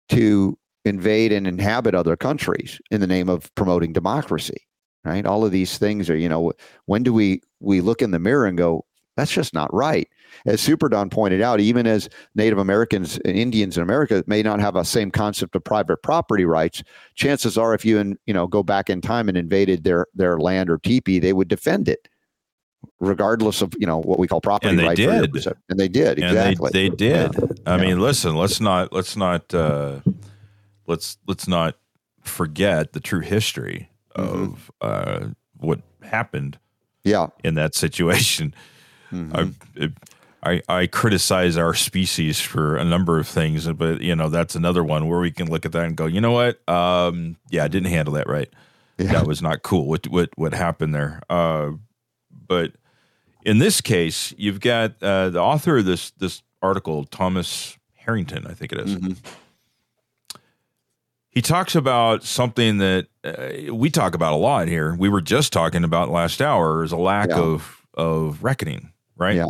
to invade and inhabit other countries in the name of promoting democracy? Right? All of these things are you know when do we we look in the mirror and go that's just not right. As super don pointed out even as native americans and indians in america may not have a same concept of private property rights chances are if you and you know go back in time and invaded their their land or teepee they would defend it regardless of you know what we call property and they rights did. and they did exactly and they, they did. Yeah. i yeah. mean listen let's not let's not uh let's let's not forget the true history Mm-hmm. of uh, what happened yeah in that situation. Mhm. I, I I criticize our species for a number of things, but you know that's another one where we can look at that and go, you know what? Um, yeah, I didn't handle that right. Yeah. That was not cool. What what what happened there? Uh, but in this case, you've got uh, the author of this this article, Thomas Harrington, I think it is. Mhm. He talks about something that uh, we talk about a lot here. We were just talking about last hour is a lack Yeah. of of reckoning, right? Yeah.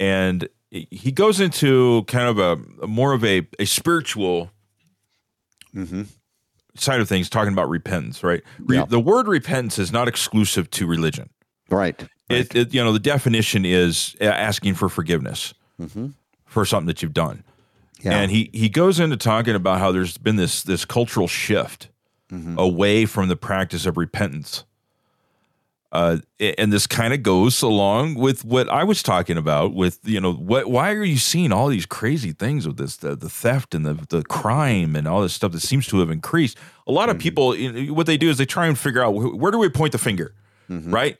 and he goes into kind of a, a more of a, a spiritual Mm-hmm. side of things talking about repentance right Re- Yeah. the word repentance is not exclusive to religion Right. it, it you know the definition is asking for forgiveness Mm-hmm. for something that you've done Yeah. and he he goes into talking about how there's been this this cultural shift Mhm. away from the practice of repentance uh, and this kind of goes along with what I was talking about with you know what why are you seeing all these crazy things with this the, the theft and the the crime and all this stuff that seems to have increased a lot of Mm-hmm. people what they do is they try and figure out where do we point the finger right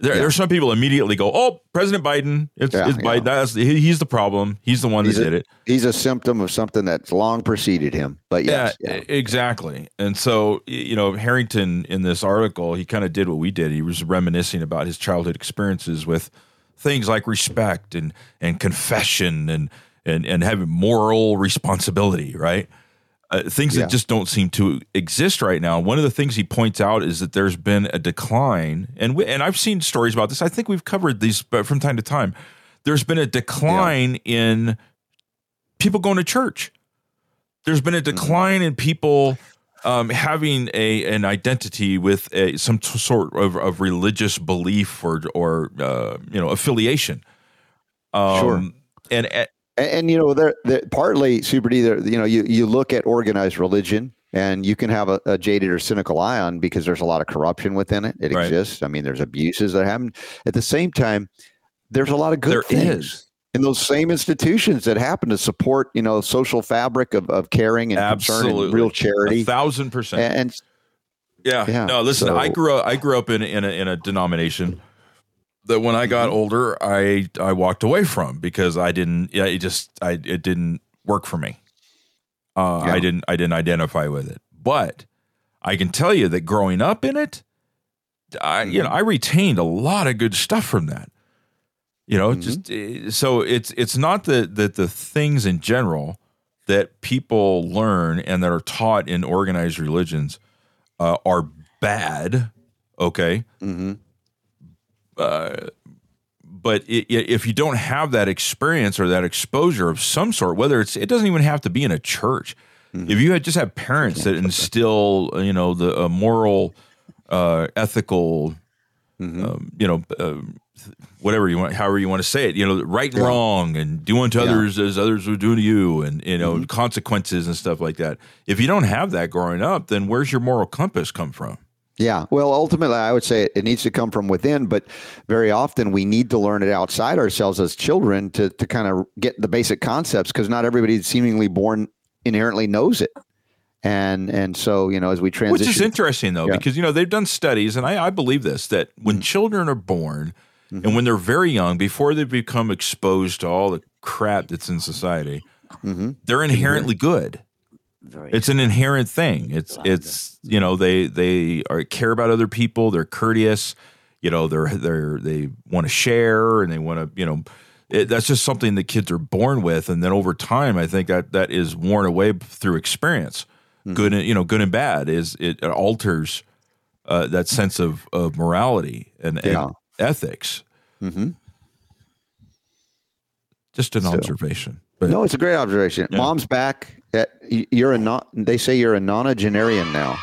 there, Yeah. there's some people immediately go oh President Biden it's, Yeah, it's. Biden that's he, he's the problem he's the one He's that a- did it He's a symptom of something that's long preceded him. But yes. yeah, Yeah. exactly. And so, you know, Harrington in this article, he kind of did what we did. He was reminiscing about his childhood experiences with things like respect and and confession and and and having moral responsibility, right? Uh, things Yeah. that just don't seem to exist right now. One of the things he points out is that there's been a decline, and we, and I've seen stories about this. I think we've covered these, but from time to time, there's been a decline in people going to church. There's been a decline in people um, having a an identity with a, some t- sort of, of religious belief or or uh, you know affiliation. Um, Sure. And And, and, you know, they're, they're, partly Super D. You know, you you look at organized religion, and you can have a, a jaded or cynical eye on because there's a lot of corruption within it. It Right. exists. I mean, there's abuses that happen. At the same time, there's a lot of good there things is in those same institutions that happen to support, you know, social fabric of, of caring and concern Absolutely. and real a charity. thousand percent. And, and Yeah. Yeah, No, listen, I grew up I grew up in in a, in a denomination that when I got Mhm. older, I I walked away from because I didn't yeah, it just I it didn't work for me. Uh, I didn't I didn't identify with it. But I can tell you that growing up in it, I you know, I retained a lot of good stuff from that. You know, Mhm. just uh, so it's it's not that that the things in general that people learn and that are taught in organized religions uh, are bad. Okay, mhm. Uh, but i i if you don't have that experience or that exposure of some sort, whether it's it doesn't even have to be in a church. Mhm. If you had just have parents that instill, you know, the uh, moral, uh, ethical, Mhm. um, you know, uh, whatever you want, however you want to say it, you know, right and Yeah. wrong, and do unto Yeah. Mm-hmm. others as others would do to you, and you know, consequences and stuff like that. If you don't have that growing up, then where's your moral compass come from? Yeah. Well, ultimately, I would say it needs to come from within, but very often we need to learn it outside ourselves as children to, to kind of get the basic concepts because not everybody seemingly born inherently knows it. And and so, you know, as we transition. Which is interesting though, Yeah. because you know they've done studies, and I, I believe this that when Mm-hmm. children are born and when they're very young, before they become exposed to all the crap that's in society, Mhm. they're inherently good. Very It's an inherent thing. It's it's you know they they are care about other people. They're courteous. You know they're they're they want to share and they want to you know it, that's just something that kids are born with. And then over time, I think that that is worn away through experience, good and you know good and bad. Is it, alters uh, that sense of of morality and, and Yeah. ethics. Mhm. Just an So- observation. But No, it's a great observation. Yeah. Mom's back. At, you're a non. They say you're a nonagenarian now.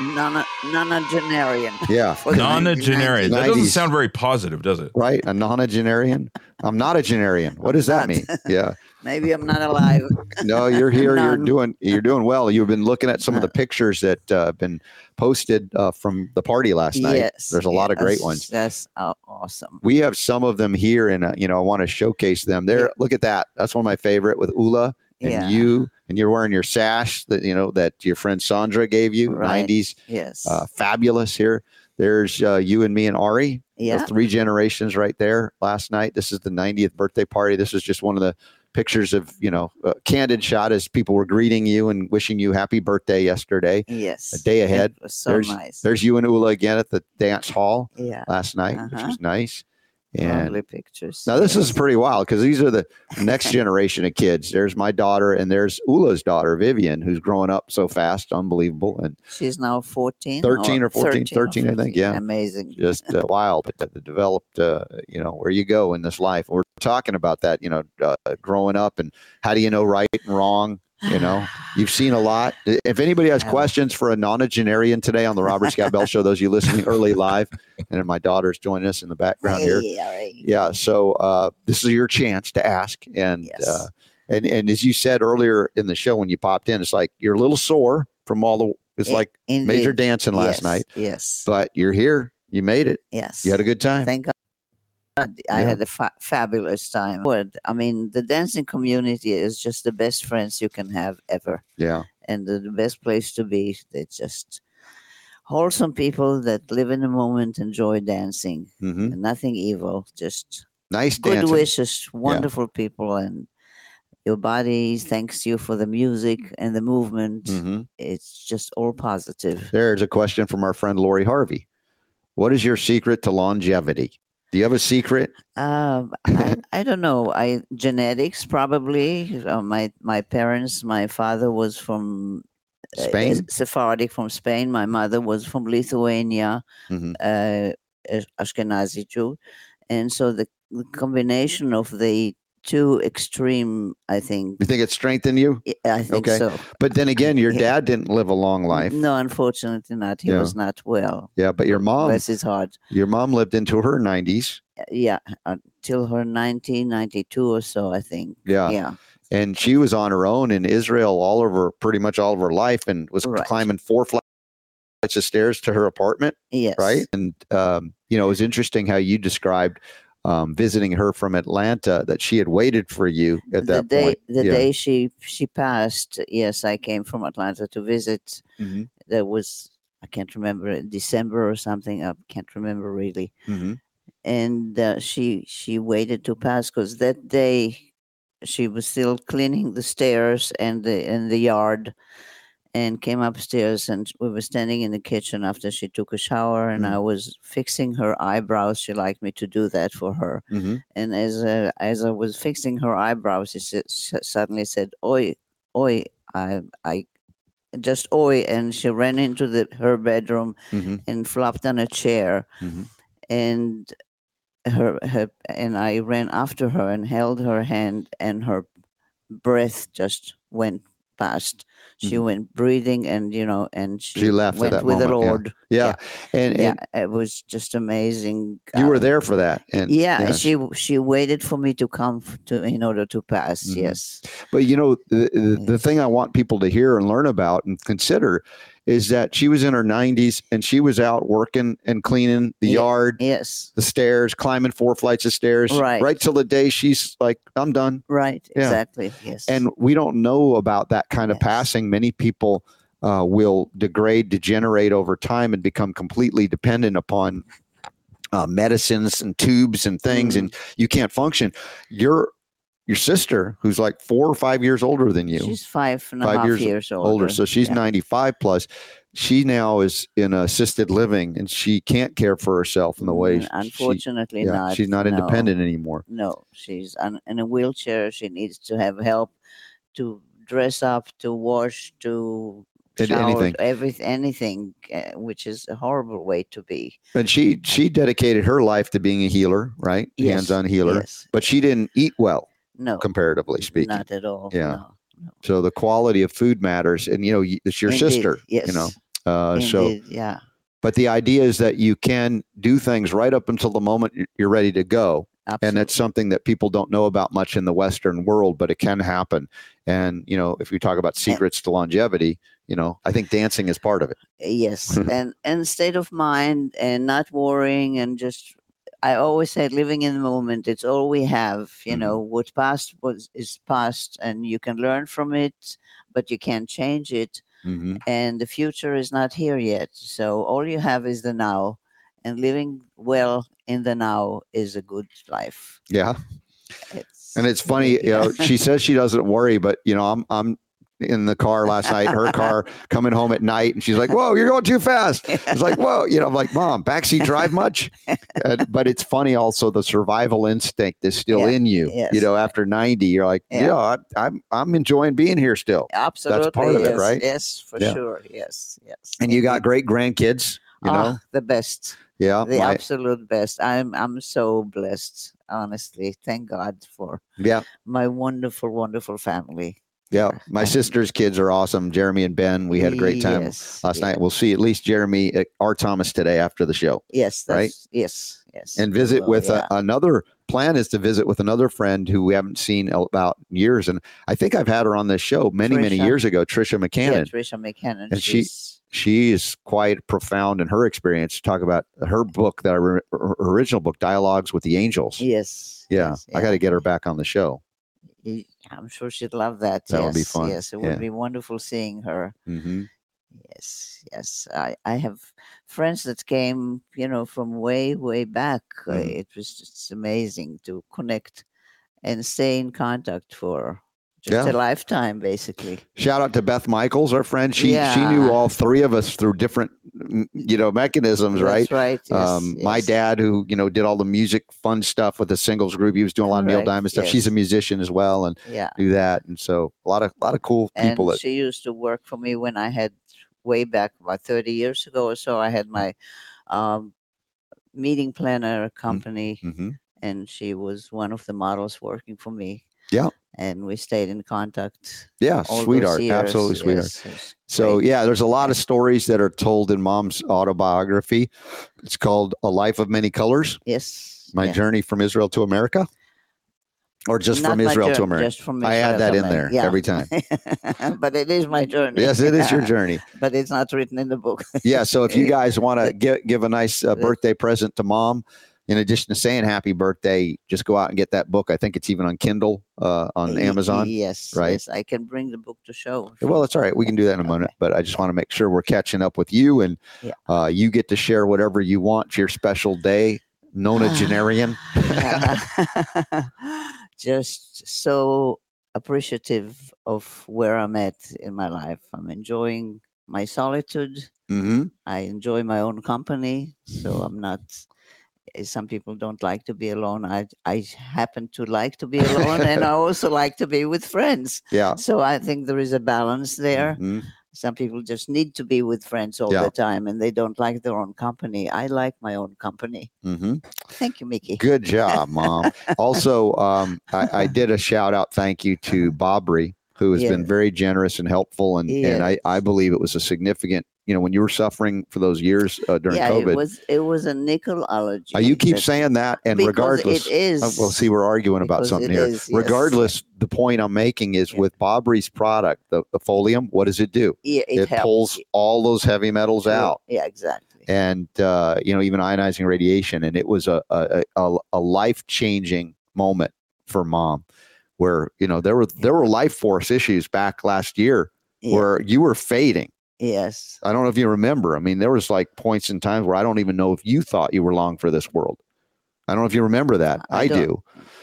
nona- nonagenarian. Yeah. [LAUGHS] Nonagenarian. That doesn't sound very positive, does it? Right. A nonagenarian. I'm not a genarian. What does that mean? [LAUGHS] Yeah. Maybe I'm not alive. No, you're here. You're doing. You're doing well. You've been looking at some of the [LAUGHS] pictures that uh, have been posted uh, from the party last night. yes. There's a lot of great ones. That's uh, awesome. We have some of them here, and uh, you know, I want to showcase them. There, look at that. That's one of my favorite with Ula and Yeah. you, and you're wearing your sash that you know that your friend Sandra gave you. Right. 90s, Yes. uh, fabulous here. There's uh, you and me and Ari. yeah. Three generations right there last night. This is the 90th birthday party. This is just one of the pictures of, you know, a candid shot as people were greeting you and wishing you happy birthday yesterday. Yes. A day ahead. So there's, nice. there's you and Ula again at the dance hall yeah. last night, which Uh-huh. was nice. And Lovely pictures. now this is pretty wild because these are the next generation of kids. There's my daughter and there's Ula's daughter, Vivian, who's growing up so fast, unbelievable, and She's now 14. 13 or 14, 13, I think, yeah. Amazing. just uh, [LAUGHS] wild. But the, developed, uh, you know, where you go in this life. We're talking about that, you know, uh, growing up and how do you know right and wrong? You know, [SIGHS] you've seen a lot. If anybody has Yeah. questions for a nonagenarian today on the Robert Scott Bell Show, those of you listening early live, and my daughter's joining us in the background here. Hey, all right. Yeah. So uh, this is your chance to ask. And Yes. uh, and and as you said earlier in the show when you popped in, it's like you're a little sore from all the. It's I- like major dancing last Yes, night, Yes. but you're here. You made it. yes. You had a good time. Thank God. I Yeah. had a fa- fabulous time. I mean, the dancing community is just the best friends you can have ever, Yeah. and the, the best place to be. They're just wholesome people that live in the moment, enjoy dancing, hmm and nothing evil. Just Nice good dancing. wishes, wonderful people, and your body thanks you for the music and the movement. hmm It's just all positive. There's a question from our friend Lori Harvey. What is your secret to longevity? Do you have a secret? Um, I, [LAUGHS] I don't know. I genetics probably. Uh, my my parents. My father was from Spain? Sephardic from Spain. My mother was from Lithuania, Mhm. uh, Ashkenazi Jew, and so the, the combination of the two extreme, I think. You think it strengthened you? I- I think Okay. so. But then again, your Yeah. dad didn't live a long life. No, unfortunately not. He Yeah. was not well. Yeah, but your mom, Bless his heart. your mom lived into her 90s. Yeah, until her 1992 or so, I think. Yeah. Yeah. And she was on her own in Israel all over pretty much all of her life and was Right. climbing four flights of stairs to her apartment. Yes. right? And um, you know, it was interesting how you described um, visiting her from Atlanta that she had waited for you at the that day point. the Yeah. day she she passed yes i came from atlanta to visit Mhm. there was i can't remember december or something i can't remember really Mhm. and uh, she she waited to pass because that day she was still cleaning the stairs and the and the yard and came upstairs and we were standing in the kitchen after she took a shower and Mm. i was fixing her eyebrows she liked me to do that for her Mhm. and as uh, as I was fixing her eyebrows, she said, s- suddenly said, "Oi, oi!" I I just oi, and she ran into the her bedroom Mhm. and flopped on a chair, Mhm. and her her and I ran after her and held her hand, and her breath just went past. She Mhm. went breathing, and you know, and she, She left went with the moment, yeah. Lord. Yeah. And, Yeah, it was just amazing. you Uh, were there for that. And yeah, yeah. she she waited for me to come to in order to pass. Mhm. Yes, But you know, the, the, the thing I want people to hear and learn about and consider is that she was in her 90s and she was out working and cleaning the Ye- yard, yes, the stairs, climbing four flights of stairs, Right. right till the day she's like, I'm done. right, Yeah. exactly. Yes, and we don't know about that kind of Yes. Passing. Many people uh, will degrade, degenerate over time, and become completely dependent upon uh, medicines and tubes and things, and Mm-hmm. you can't function. Your your sister, who's like four or five years older than you, she's five and five years years, older. older, so she's Yeah. 95 plus. She now is in assisted living, and she can't care for herself in the way. Mm, she- Unfortunately, yeah, not. she's not no, independent anymore. No, she's on, in a wheelchair. She needs to have help to dress up, to wash, to Did shower, anything. everything, anything, uh, which is a horrible way to be. And she she dedicated her life to being a healer, right? Yes, Hands-on healer. Yes. But she didn't eat well. No, comparatively speaking. not at all. Yeah. no, no. So the quality of food matters, and you know it's your Indeed, sister. Yes. You know, uh, so yeah. but the idea is that you can do things right up until the moment you're ready to go, Absolutely. and that's something that people don't know about much in the Western world, but it can happen. And you know, if we talk about secrets to longevity, you know, I think dancing is part of it. yes [LAUGHS] and and state of mind and not worrying and just i always say living in the moment it's all we have you Mhm. know what past was is past and you can learn from it but you can't change it hmm and the future is not here yet so all you have is the now and living well in the now is a good life Yeah, it's and it's funny. You know, she says she doesn't worry, but you know, I'm I'm in the car last night, her car [LAUGHS] coming home at night, and she's like, "Whoa, you're going too fast." It's like, "Whoa," you know, I'm like, "Mom, backseat drive much?" Uh, but it's funny also the survival instinct is still Yeah, in you. yes. You know, after 90, you're like, Yeah. "Yeah, I, I'm I'm enjoying being here still." Absolutely. That's part of it, yes, right? Yes, for Yeah. sure. Yes, yes. And you got great grandkids, you know. Ah, the best. Yeah, the my- absolute best. I'm I'm so blessed, honestly. Thank God for yeah, my wonderful, wonderful family. Yeah. My um, sister's kids are awesome. Jeremy and Ben, we had a great time Yes, last yeah. night. We'll see at least Jeremy at R. Thomas today after the show. Yes, right? yes, yes. and visit will, with uh, yeah. a, another plan is to visit with another friend who we haven't seen about years and i think i've had her on this show many many years ago tricia yeah, mccannon Tricia McCannon. And she- she's- she is quite profound in her experience talk about her book that I re- her original book dialogues with the angels yes. yeah, yes, i got to get her back on the show I'm sure she'd love that. That yes, would be fun, Yes, it yeah. would be wonderful seeing her. hmm Yes, yes. I, I have friends that came, you know, from way, way back. Uh, Mhm. it was just amazing to connect and stay in contact for just Yeah. a lifetime, basically. shout out to beth michaels our friend she she knew all three of us through different mm, you know mechanisms right That's right. Yes, um, my dad who you know did all the music fun stuff with the singles group he was doing a lot of neil diamond stuff she's a musician as well and Yeah. do that. And so a lot of a lot of cool And people that she used to work for me when I had way back about 30 years ago or so. I had my um, meeting planner company. Mhm. and she was one of the models working for me. Yeah. And we stayed in contact. yeah, sweetheart, absolutely sweetheart. Yes, So great. yeah, there's a lot of stories that are told in mom's autobiography. It's called A Life of Many Colors, yes, My. Journey from Israel to America. Or just from my Israel to America. Just from I add that in there yeah. every time. [LAUGHS] but it is my journey. Yes, it is your journey. [LAUGHS] but it's not written in the book. Yeah. So if you [LAUGHS] guys want to give give a nice uh, birthday present to mom, in addition to saying happy birthday, just go out and get that book. I think it's even on Kindle uh, on Amazon. Yes, right? Yes, I can bring the book to show. Well, it's all right. We can do that in a moment. Okay. But I just want to make sure we're catching up with you and Yeah. uh, you get to share whatever you want. Your special day, Nona nonagenarian. [SIGHS] [LAUGHS] Just so appreciative of where I'm at in my life. I'm enjoying my solitude. hmm I enjoy my own company, so I'm not. Eh, Some people don't like to be alone. I I happen to like to be alone, and I [LAUGHS] also like to be with friends. Yeah. So I think there is a balance there. Mhm. Some people just need to be with friends all Yeah. the time, and they don't like their own company. I like my own company. hmm Thank you, Mickey. Good job, [LAUGHS] mom. also, um, I, I did a shout out thank you to Bobry, who has been very generous and helpful. And, and I, I believe it was a significant, you know, when you were suffering for those years uh, during yeah, COVID. it was it was a nickel allergy. uh, you keep that- saying that, and regardless, it is. Uh, well, see, we're arguing about something here. is, yes. Regardless, the point I'm making is Yeah. with Bobry's product, the, the folium, what does it do? yeah, it, It, pulls all those heavy metals out, Yeah, exactly. and uh, you know, even ionizing radiation. And it was a a, a, a life changing moment for mom, where you know there were there were life force issues back last year Yeah, where you were fading. Yes. I don't know if you remember. I mean, there was like points in times where I don't even know if you thought you were long for this world. I don't know if you remember that. I, I don't.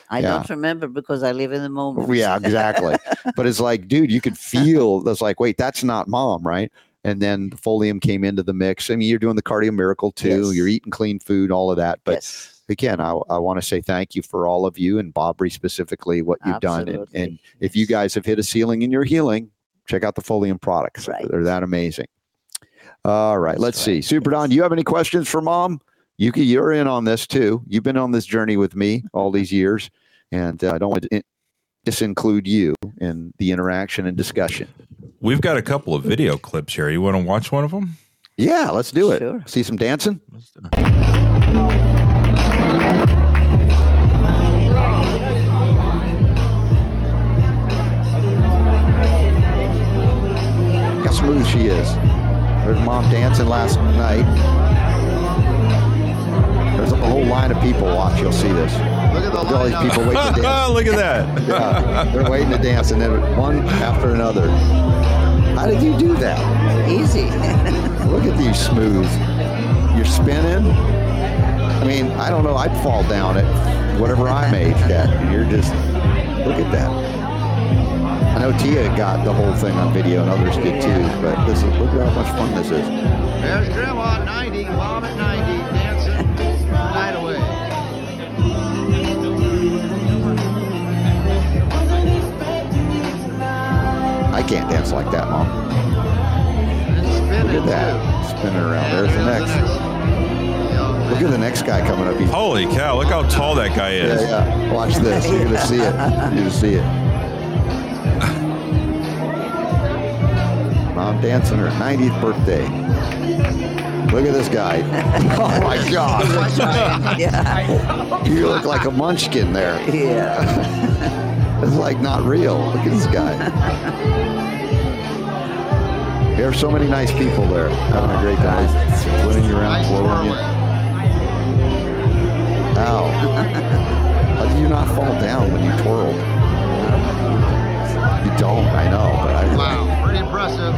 I yeah. don't remember because I live in the moment. Yeah, exactly. [LAUGHS] but it's like, dude, you could feel that's like, wait, that's not mom, right? And then the folium came into the mix. I mean, you're doing the cardio miracle too. Yes. You're eating clean food, all of that. But yes, again, I, I want to say thank you for all of you and Bobry specifically, what you've done. And, and Absolutely, if you guys have hit a ceiling in your healing, check out the folium products. Right. They're that amazing. All right, That's let's see. Super Don, do you have any questions for mom? You can, you're in on this too. You've been on this journey with me all these years, and uh, I don't want to in- disinclude you in the interaction and discussion. We've got a couple of video clips here. You want to watch one of them? Yeah, let's do it. Sure. See some dancing. Smooth she is. There's mom dancing last night. There's a whole line of people watch. You'll see this. Look at the Look all these people waiting to dance. [LAUGHS] Look at that. [LAUGHS] Yeah, they're waiting to dance, and then one after another. How did you do that? easy. [LAUGHS] Look at these smooth. You're spinning. I mean, I don't know. I'd fall down at whatever I'm aged at. You're just look at that. I know Tia got the whole thing on video, and others did too. But this is look at how much fun this is. There's Grandma at 90, Mom at 90, dancing the night away. I can't dance like that, mom. Look at that, spinning around. There's the next. Look at the next guy coming up. He's Holy cow! Look how tall that guy Yeah, is. yeah. Watch this. You're gonna see it. You're gonna see it. Mom dancing her 90th birthday. Look at this guy. [LAUGHS] Oh my God. [LAUGHS] yeah, You look like a munchkin there. yeah. [LAUGHS] It's like not real. Look at this guy. There are so many nice people there having a great time. Spinning you around, Nice twirling you. twirling. How? How do you not fall down when you twirl? You don't, I know, but I. Wow, pretty impressive.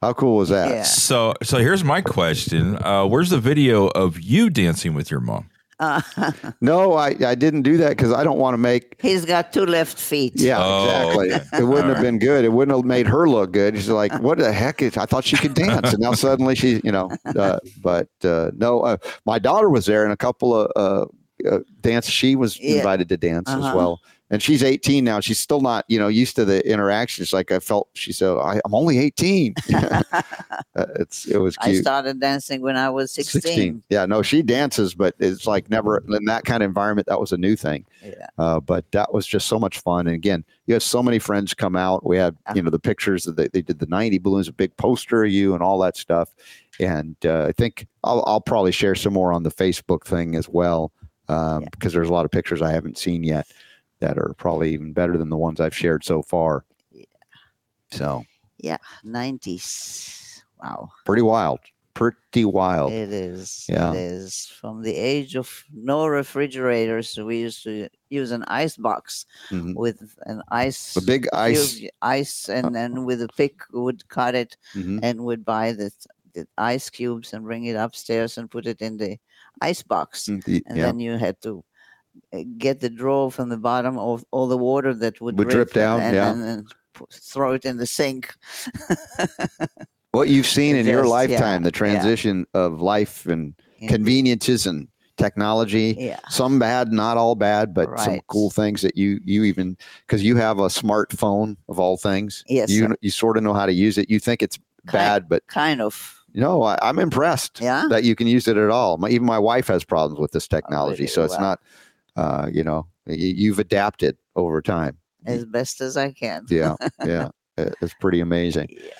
How cool was that? Yeah. So, so here's my question: uh, Where's the video of you dancing with your mom? Uh, [LAUGHS] No, I, I didn't do that because I don't want to make. he's got two left feet. Yeah, Oh, exactly. okay. It [LAUGHS] wouldn't All have been good. It wouldn't have made her look good. She's like, "What the heck is?" I thought she could dance, and now suddenly she, you know. Uh, but uh, no, uh, my daughter was there, and a couple of uh, uh, dance. She was Yeah. invited to dance as Uh-huh. well, and she's 18 now. She's still not, you know, used to the interactions. Like I felt, she said, I, "I'm only 18." [LAUGHS] Uh, it's it was I started dancing when I was 16. Yeah, no, she dances, but it's like never in that kind of environment. That was a new thing. Yeah. Uh, but that was just so much fun. And again, you had so many friends come out. We had, you know, the pictures that they, they did the 90 balloons, a big poster of you and all that stuff. And uh, I think I'll, I'll probably share some more on the Facebook thing as well, um, Yeah. because there's a lot of pictures I haven't seen yet that are probably even better than the ones I've shared so far. Yeah. So Yeah, 90s. Wow. pretty wild, pretty wild. It is. Yeah. It is. From the age of no refrigerators, we used to use an ice box Mhm. with an ice. A big ice. cube- ice, and then with a pick would cut it Mhm. and would buy the, the ice cubes and bring it upstairs and put it in the ice box. Mm, And yeah. then you had to uh, get the drawer from the bottom of all the water that would, Would drip and- down, and, yeah. and, then pu- throw it in the sink. [LAUGHS] what you've seen in your Just, yeah, lifetime, the yeah. transition of life and conveniences and technology. Yeah. Some bad, not all bad, but some cool things that you you even because you have a smartphone of all things. Yes, you sir. you sort of know how to use it. You think it's Kind- bad, but Kind of. no, I, I'm impressed Yeah. that you can use it at all. My, even my wife has problems with this oh, technology, really? so it's Wow. not. Uh, you know, you've adapted over time. As best as I can. Yeah, yeah, [LAUGHS] it's pretty amazing. Yeah.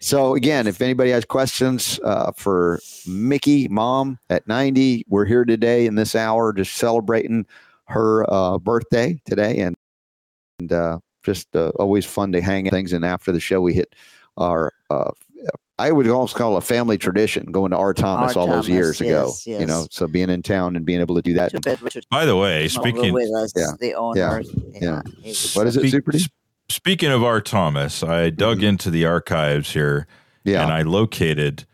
So again, if anybody has questions uh, for Mickey, mom at 90, we're here today in this hour, just celebrating her uh, birthday today, and and uh, just uh, always fun to hang things. And after the show, we hit our. I would almost call it a family tradition going to R. Thomas R. all those Thomas, years ago. yes, You know, so being in town and being able to do that. Bad By the way, is no longer speaking with us, Yeah, the owner. yeah. he was- What is it, Speak- Super D? s- speaking of R. Thomas, I dug into the archives here Mm-hmm. Yeah, and I located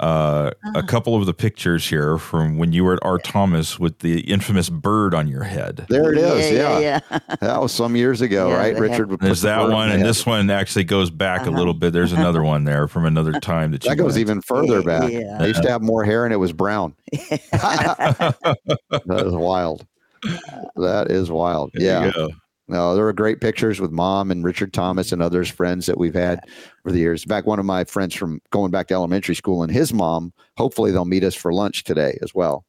uh, Uh-huh. a couple of the pictures here from when you were at R. Thomas with the infamous bird on your head. there it is. Yeah, yeah. yeah. that was some years ago, Yeah, right? Richard have- would There's that bird one, the and head. this one actually goes back a Uh-huh. little bit. There's [LAUGHS] another one there from another time that you That goes went. even further back. Yeah. I used to have more hair and it was brown. [LAUGHS] [LAUGHS] that is wild. That is wild. There yeah. No, there were great pictures with mom and Richard Thomas and others friends that we've had over the years. Back one of my friends from going back to elementary school and his mom, hopefully they'll meet us for lunch today as well.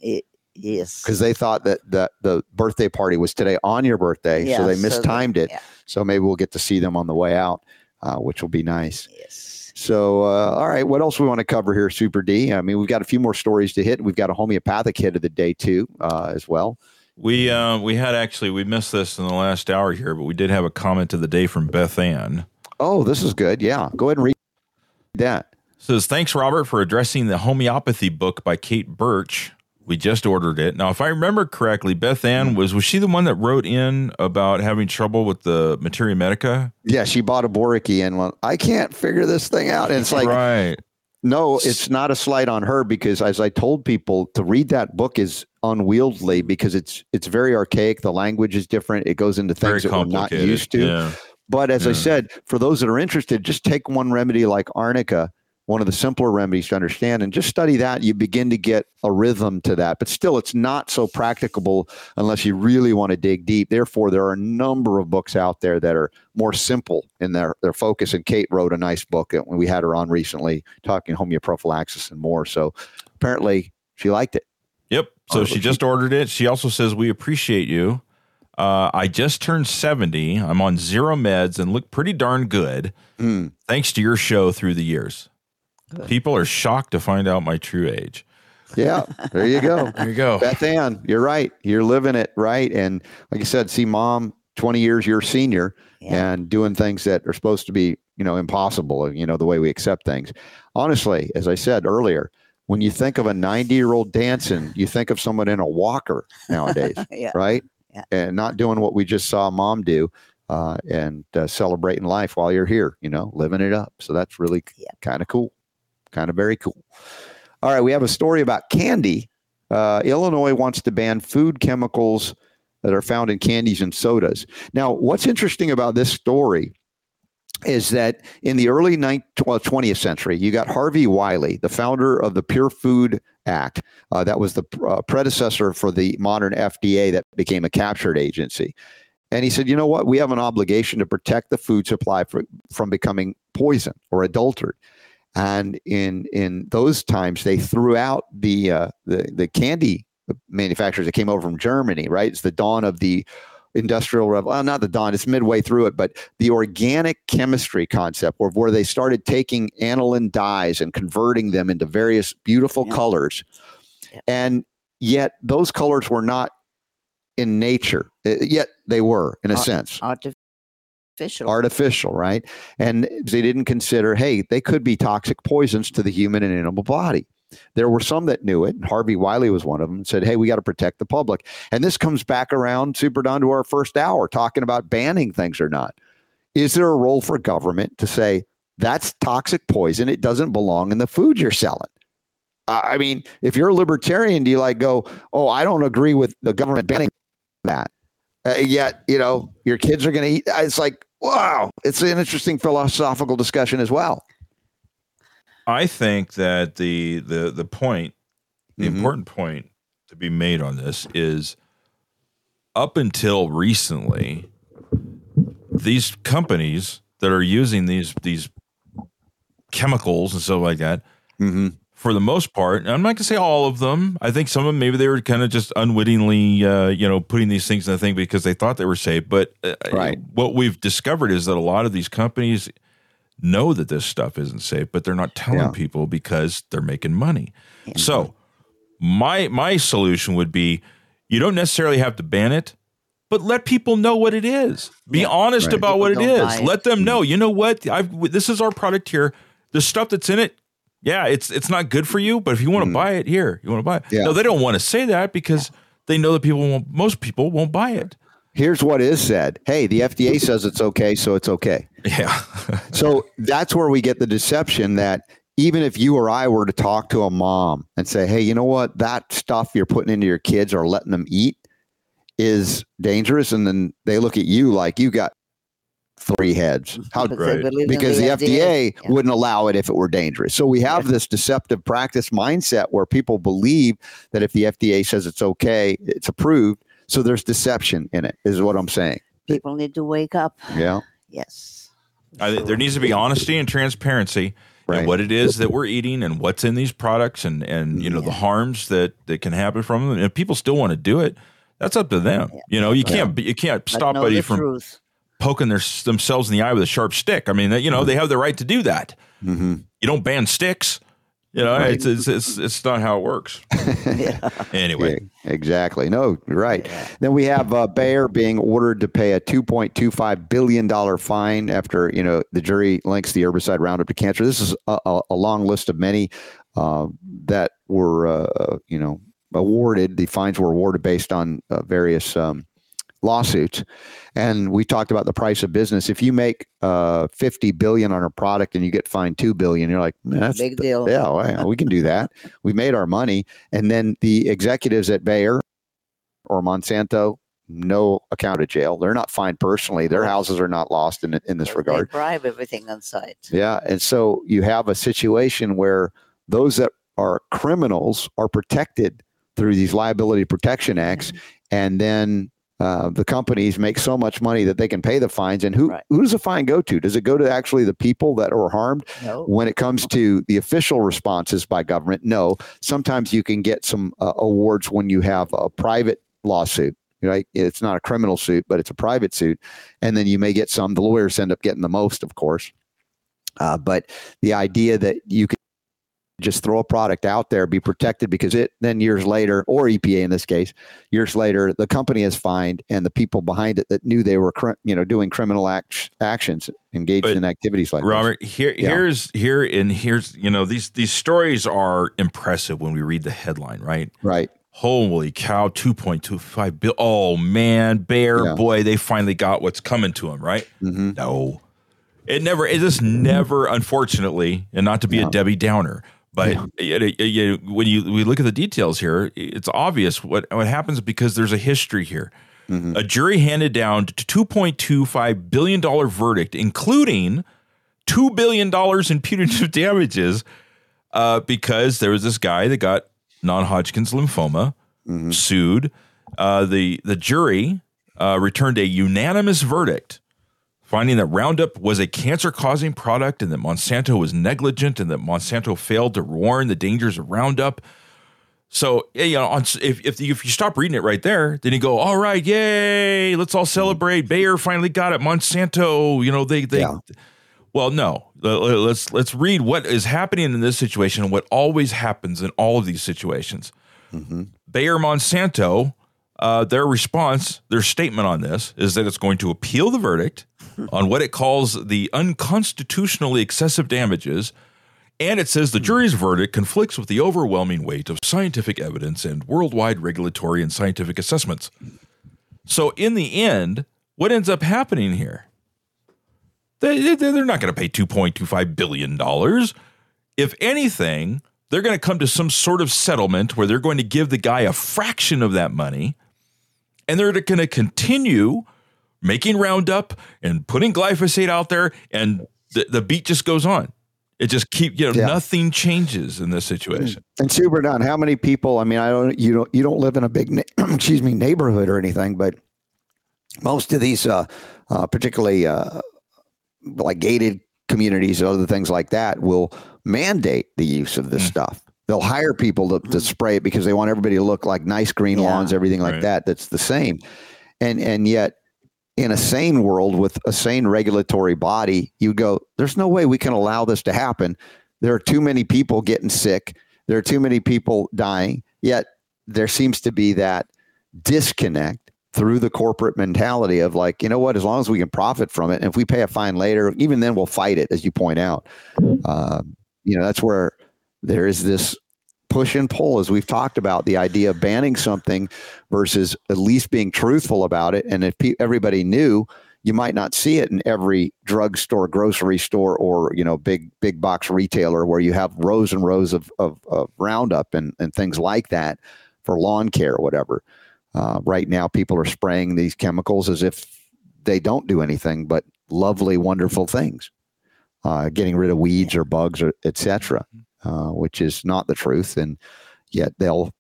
yes. Because they thought that, that the birthday party was today on your birthday. Yeah, so they so the- mistimed it. yeah. So maybe we'll get to see them on the way out, uh, which will be nice. Yes. So, uh, all right, what else we want to cover here, Super D? I mean, we've got a few more stories to hit. We've got a homeopathic hit of the day too, uh, as well. We uh, we had actually we missed this in the last hour here, but we did have a comment of the day from Beth Ann. Oh, this is good. Yeah, go ahead and read that. says thanks robert for addressing the homeopathy book by kate birch we just ordered it now if i remember correctly beth ann was was she the one that wrote in about having trouble with the materia medica Yeah, she bought a Boericke and went, I can't figure this thing out. And it's like, right no, it's not a slight on her because, as I told people, to read that book is unwieldy because it's it's very archaic. The language is different. It goes into things that we're not used to. yeah But as I said, for those that are interested, just take one remedy like arnica, one of the simpler remedies to understand, and just study that. You begin to get a rhythm to that. But still, it's not so practicable unless you really want to dig deep. Therefore, there are a number of books out there that are more simple in their, their focus. And Kate wrote a nice book when we had her on recently talking homeoprophylaxis and more. So apparently she liked it. Yep. So Oh, she she- just ordered it. She also says, We appreciate you. Uh, I just turned 70. I'm on zero meds and look pretty darn good Hmm. thanks to your show through the years. People are shocked to find out my true age. Yeah, there you go. [LAUGHS] There you go. Beth Ann, you're right. You're living it right. And like I said, see mom 20 years your senior Yeah. and doing things that are supposed to be, you know, impossible, you know, the way we accept things. Honestly, as I said earlier, when you think of a 90 year old dancing, you think of someone in a walker nowadays, [LAUGHS] yeah. right? Yeah. And not doing what we just saw mom do uh, and uh, celebrating life while you're here, you know, living it up. So that's really Yeah. kind of cool, kind of very cool. All right, we have a story about candy. Uh, Illinois wants to ban food chemicals that are found in candies and sodas. Now, what's interesting about this story is that in the early 19th, well, 20th century, you got Harvey Wiley, the founder of the Pure Food Act. Uh, that was the uh, predecessor for the modern FDA that became a captured agency. And he said, you know what? We have an obligation to protect the food supply for, from becoming poison or adulterated. And in in those times, they threw out the uh, the the candy manufacturers that came over from Germany. Right, it's the dawn of the industrial revolution. Well, not the dawn; it's midway through it. But the organic chemistry concept, where where they started taking aniline dyes and converting them into various beautiful Yeah. colors, Yeah. and yet those colors were not in nature. Uh, Yet they were, in a Uh, sense Artificial. artificial, right? And they didn't consider, hey, they could be toxic poisons to the human and animal body. There were some that knew it. and Harvey Wiley was one of them and said, hey, we got to protect the public. And this comes back around Super Don to our first hour talking about banning things or not. Is there a role for government to say that's toxic poison? It doesn't belong in the food you're selling. I mean, if you're a libertarian, do you like go, oh, I don't agree with the government banning that? Uh, yet, you know, your kids are going to eat. It's like, wow, it's an interesting philosophical discussion as well. I think that the the the point, the Mhm. important point to be made on this is up until recently, these companies that are using these these chemicals and stuff like that, Mm-hmm. For the most part, I'm not gonna say all of them. I think some of them maybe they were kind of just unwittingly, uh, you know, putting these things in the thing because they thought they were safe. But uh, Right. what we've discovered is that a lot of these companies know that this stuff isn't safe, but they're not telling Yeah. people because they're making money. Yeah. So my my solution would be you don't necessarily have to ban it, but let people know what it is. Be Yeah. honest Right. about what it People is. it. Let them know. You know what? I've this is our product here. The stuff that's in it, yeah, it's it's not good for you, but if you want to Mm. buy it, here, you want to buy it. Yeah. No, they don't want to say that because they know that people won't most people won't buy it. Here's what is said. Hey, the FDA [LAUGHS] says it's okay, so it's okay. Yeah. [LAUGHS] So that's where we get the deception that even if you or I were to talk to a mom and say, hey, you know what? That stuff you're putting into your kids or letting them eat is dangerous. And then they look at you like you got three heads. Mm-hmm. How Because Right. because the, FDA, Yeah. wouldn't allow it if it were dangerous. So we have this deceptive practice mindset where people believe that if the FDA says it's okay, it's approved. So there's deception in it, is what I'm saying. People need to wake up. Yeah. Yes. I, there needs to be honesty and transparency Right. and what it is that we're eating and what's in these products and and you know the harms that that can happen from them. And if people still want to do it, that's up to them. You know, you can't you can't stop know somebody the from truth. Poking their themselves in the eye with a sharp stick. I mean, you know they have the right to do that. Mm-hmm. You don't ban sticks. You know, Right. it's, it's it's it's not how it works. [LAUGHS] Anyway, Yeah, exactly. No, right. Then we have uh, Bayer being ordered to pay a 2.25 billion dollar fine after you know the jury links the herbicide Roundup to cancer. This is a, a, a long list of many uh, that were uh, you know awarded. The fines were awarded based on uh, various um, lawsuits, and we talked about the price of business. If you make uh, 50 billion on a product and you get fined two billion, you're like, "Man, that's Big deal. yeah, well, [LAUGHS] we can do that. We made our money. And then the executives at Bayer or Monsanto no account of jail. They're not fined personally. Their houses are not lost in in this They regard. bribe everything on site. Yeah, and so you have a situation where those that are criminals are protected through these liability protection acts, and then uh, the companies make so much money that they can pay the fines. And who Right. who does the fine go to? Does it go to actually the people that are harmed? No. When it comes to the official responses by government, no. Sometimes you can get some uh, awards when you have a private lawsuit. Right? It's not a criminal suit, but it's a private suit, and then you may get some. The lawyers end up getting the most, of course. Uh, but the idea that you could just throw a product out there, be protected because it then years later, or EPA in this case, years later, the company is fined and the people behind it that knew they were, you know, doing criminal act- actions engaged But, in activities like this. Robert, here, Yeah. here's here and here's you know these these stories are impressive when we read the headline, right? Right. Holy cow, two point two five bill. Oh man, Bayer Yeah. boy, they finally got what's coming to them, right? hmm No, it never. It just never, unfortunately, and not to be a Debbie Downer, but it- it- it- when you we look at the details here, it's obvious what what happens because there's a history here. hmm A jury handed down to two point two five billion dollar verdict, including two billion dollars in punitive [LAUGHS] damages, uh, because there was this guy that got non-Hodgkin's lymphoma hmm sued. Uh, the the jury uh, returned a unanimous verdict, finding that Roundup was a cancer-causing product and that Monsanto was negligent and that Monsanto failed to warn the dangers of Roundup. So you know, on, if if you, if you stop reading it right there, then you go, all right, yay, let's all celebrate. Bayer finally got it. Monsanto, you know, they they. Yeah. Well, no. Let- let- Let's let's read what is happening in this situation and what always happens in all of these situations. hmm Bayer Monsanto, uh, their response, their statement on this is that it's going to appeal the verdict on what it calls the unconstitutionally excessive damages. And it says the jury's verdict conflicts with the overwhelming weight of scientific evidence and worldwide regulatory and scientific assessments. So, in the end, what ends up happening here? They, they- they're not going to pay $2.25 billion. If anything, they're going to come to some sort of settlement where they're going to give the guy a fraction of that money and they're going to continue making Roundup and putting glyphosate out there and the, the beat just goes on. It just keep you know Yeah. nothing changes in this situation. And Super Don, how many people? I mean, I don't you don't you don't live in a big [CLEARS THROAT] excuse me neighborhood or anything, but most of these, uh, uh, particularly uh, like gated communities and other things like that, will mandate the use of this Mm. stuff. They'll hire people to, to spray it because they want everybody to look like nice green Yeah. lawns, everything like Right. that. That's the same, and and yet. In a sane world with a sane regulatory body, you go, there's no way we can allow this to happen. There are too many people getting sick. There are too many people dying. Yet there seems to be that disconnect through the corporate mentality of like, you know what, as long as we can profit from it, and if we pay a fine later, even then we'll fight it, as you point out. Um, you know, that's where there is this push and pull, as we've talked about, the idea of banning something versus at least being truthful about it. And if pe- everybody knew, you might not see it in every drugstore, grocery store, or you know, big big box retailer where you have rows and rows of of, of Roundup and and things like that for lawn care or whatever. Uh, right now, people are spraying these chemicals as if they don't do anything but lovely, wonderful things, uh, getting rid of weeds or bugs or etc., uh, which is not the truth. And yet they'll,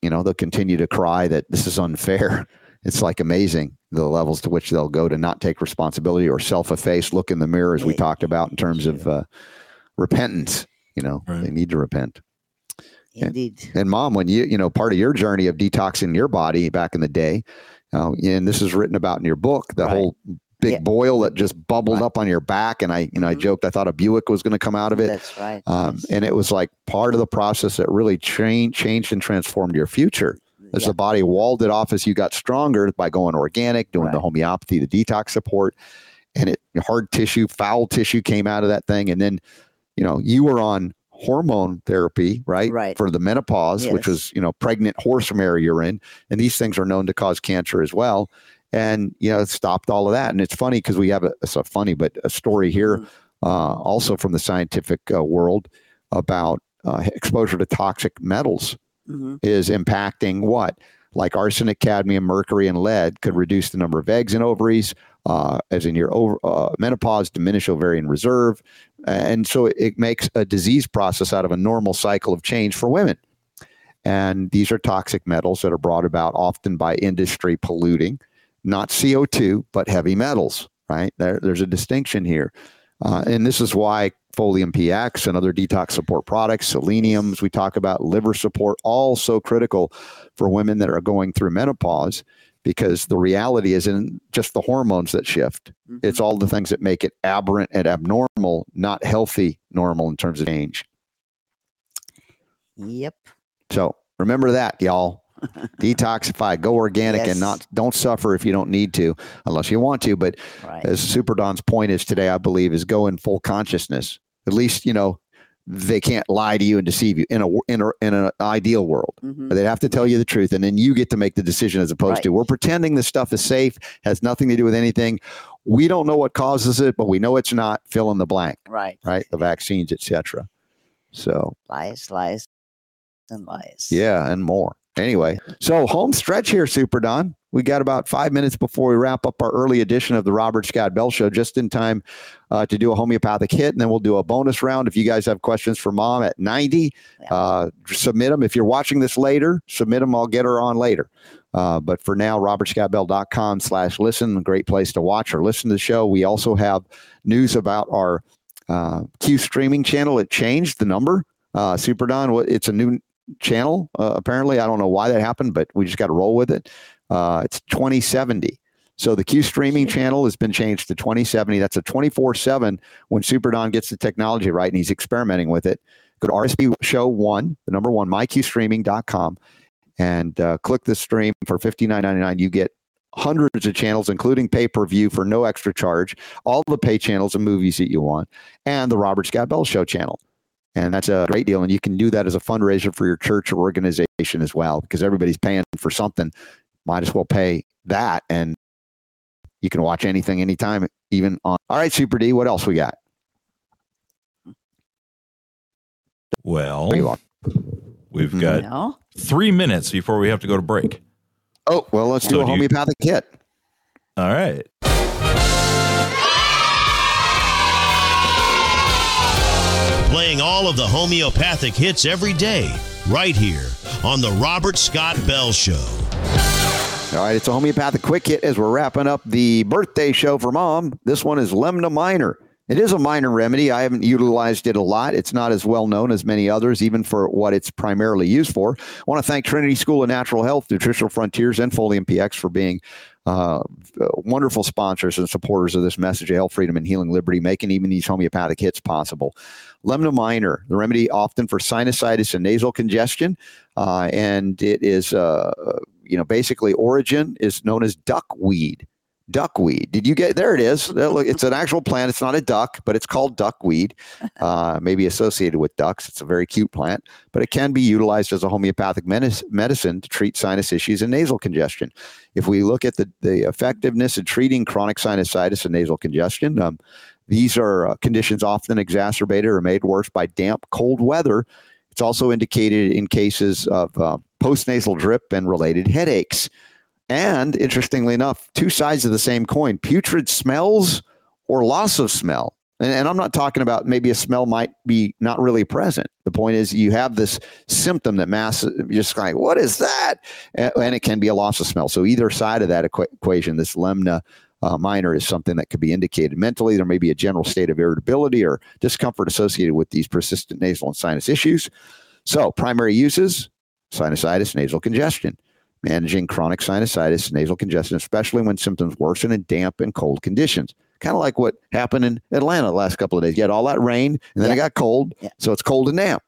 you know, they'll continue to cry that this is unfair. [LAUGHS] It's like amazing the levels to which they'll go to not take responsibility or self-efface, look in the mirror, as we talked about in terms of uh, repentance. You know, Right. they need to repent. Indeed. And mom, when you, you know, part of your journey of detoxing your body back in the day, uh, and this is written about in your book, the Right. whole big Yeah. boil that just bubbled Right. up on your back. And I, you know, I Mhm. joked, I thought a Buick was going to come out of it. That's right. Um, yes. and it was like part of the process that really changed, changed and transformed your future as Yeah. the body walled it off as you got stronger by going organic, doing the homeopathy, the detox support, and it hard tissue, foul tissue came out of that thing. And then, you know, you were on hormone therapy, right? Right. For the menopause, which was, you know, pregnant horse mare urine. And these things are known to cause cancer as well. And, you know, it stopped all of that. And it's funny because we have a, it's a funny, but a story here Mhm. uh, also from the scientific uh, world about uh, exposure to toxic metals Mhm. is impacting what like arsenic, cadmium, mercury, and lead, could reduce the number of eggs in ovaries, uh, as in your over, uh, menopause, diminish ovarian reserve. And so it makes a disease process out of a normal cycle of change for women. And these are toxic metals that are brought about often by industry polluting, not CO2, but heavy metals, right? There, there's a distinction here. Uh, and this is why Folium PX and other detox support products, seleniums, we talk about liver support, all so critical for women that are going through menopause because the reality isn't just the hormones that shift. Mhm. It's all the things that make it aberrant and abnormal, not healthy normal in terms of change. Yep. So remember that, y'all. [LAUGHS] Detoxify, go organic, Yes. and not don't suffer if you don't need to, unless you want to. But Right. as Super Don's point is today, I believe, is go in full consciousness. At least you know they can't lie to you and deceive you in a in a in an ideal world. Mhm. They have to tell you the truth, and then you get to make the decision as opposed Right. to we're pretending this stuff is safe, has nothing to do with anything. We don't know what causes it, but we know it's not. Fill in the blank, Right. right? The vaccines, etc. So Lies, lies, and lies. yeah, and more. Anyway, so home stretch here, Super Don. We got about five minutes before we wrap up our early edition of the Robert Scott Bell Show, just in time uh, to do a homeopathic hit, and then we'll do a bonus round. If you guys have questions for Mom at ninety, uh, submit them. If you're watching this later, submit them. I'll get her on later. Uh, but for now, robertscottbell.com slash listen, a great place to watch or listen to the show. We also have news about our uh, Q streaming channel. It changed the number. Uh, Super Don, it's a new channel. Uh, apparently, I don't know why that happened, but we just got to roll with it. Uh, it's 2070. So the Q streaming channel has been changed to 2070. That's a 24 7 when Super Don gets the technology right and he's experimenting with it. Go to RSB Show 1, the number one, myqstreaming.com, and uh, click the stream for $59.99. You get hundreds of channels, including pay per view for no extra charge, all the pay channels and movies that you want, and the Robert Scott Bell Show channel. And that's a great deal. And you can do that as a fundraiser for your church or organization as well, because everybody's paying for something. Might as well pay that. And you can watch anything, anytime, even on. All right, Super D, what else we got? Well, There you are. we've Mhm. got No? three minutes before we have to go to break. Oh, well, let's So do a do you- homeopathic hit. All right. Playing all of the homeopathic hits every day, right here on The Robert Scott Bell Show. All right, it's a homeopathic quick hit as we're wrapping up the birthday show for mom. This one is Lemna Minor. It is a minor remedy. I haven't utilized it a lot. It's not as well known as many others, even for what it's primarily used for. I want to thank Trinity School of Natural Health, Nutritional Frontiers, and Folium PX for being uh, wonderful sponsors and supporters of this message of health, freedom, and healing liberty, making even these homeopathic hits possible. Lemna Minor, the remedy often for sinusitis and nasal congestion, uh, and it is, uh, you know, basically origin is known as duckweed. Duckweed. Did you get there? It is. It's an actual plant. It's not a duck, but it's called duckweed. [LAUGHS] Uh, maybe associated with ducks. It's a very cute plant, but it can be utilized as a homeopathic medic- medicine to treat sinus issues and nasal congestion. If we look at the, the effectiveness in treating chronic sinusitis and nasal congestion, um, these are uh, conditions often exacerbated or made worse by damp, cold weather. It's also indicated in cases of uh, postnasal drip and related headaches. And interestingly enough, two sides of the same coin putrid smells or loss of smell. And, and I'm not talking about maybe a smell might be not really present. The point is, you have this symptom that mass, you're just like, what is that? And, and it can be a loss of smell. So, either side of that equa- equation, this lemna uh, minor is something that could be indicated mentally. There may be a general state of irritability or discomfort associated with these persistent nasal and sinus issues. So, primary uses sinusitis, nasal congestion managing chronic sinusitis, nasal congestion, especially when symptoms worsen in damp and cold conditions. Kind of like what happened in Atlanta the last couple of days. You had all that rain and then it got cold. Yeah. So it's cold and damp.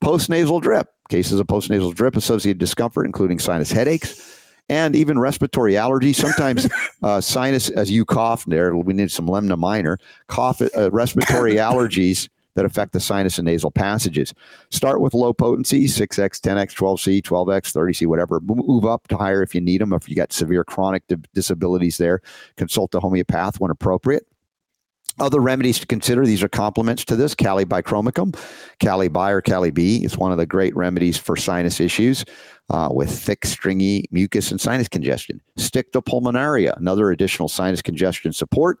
Postnasal drip. Cases of postnasal drip associated discomfort, including sinus headaches and even respiratory allergies. Sometimes [LAUGHS] uh, sinus, as you cough there, we need some lemna minor, cough, uh, respiratory [LAUGHS] allergies that affect the sinus and nasal passages. Start with low potency, 6x, 10x, 12c, 12x, 30c, whatever. Move up to higher if you need them. If you got severe chronic disabilities there, consult a homeopath when appropriate. Other remedies to consider, these are complements to this. Kali bichromicum, Kali B or Kali B is one of the great remedies for sinus issues uh, with thick, stringy mucus and sinus congestion. Sticta pulmonaria, another additional sinus congestion support.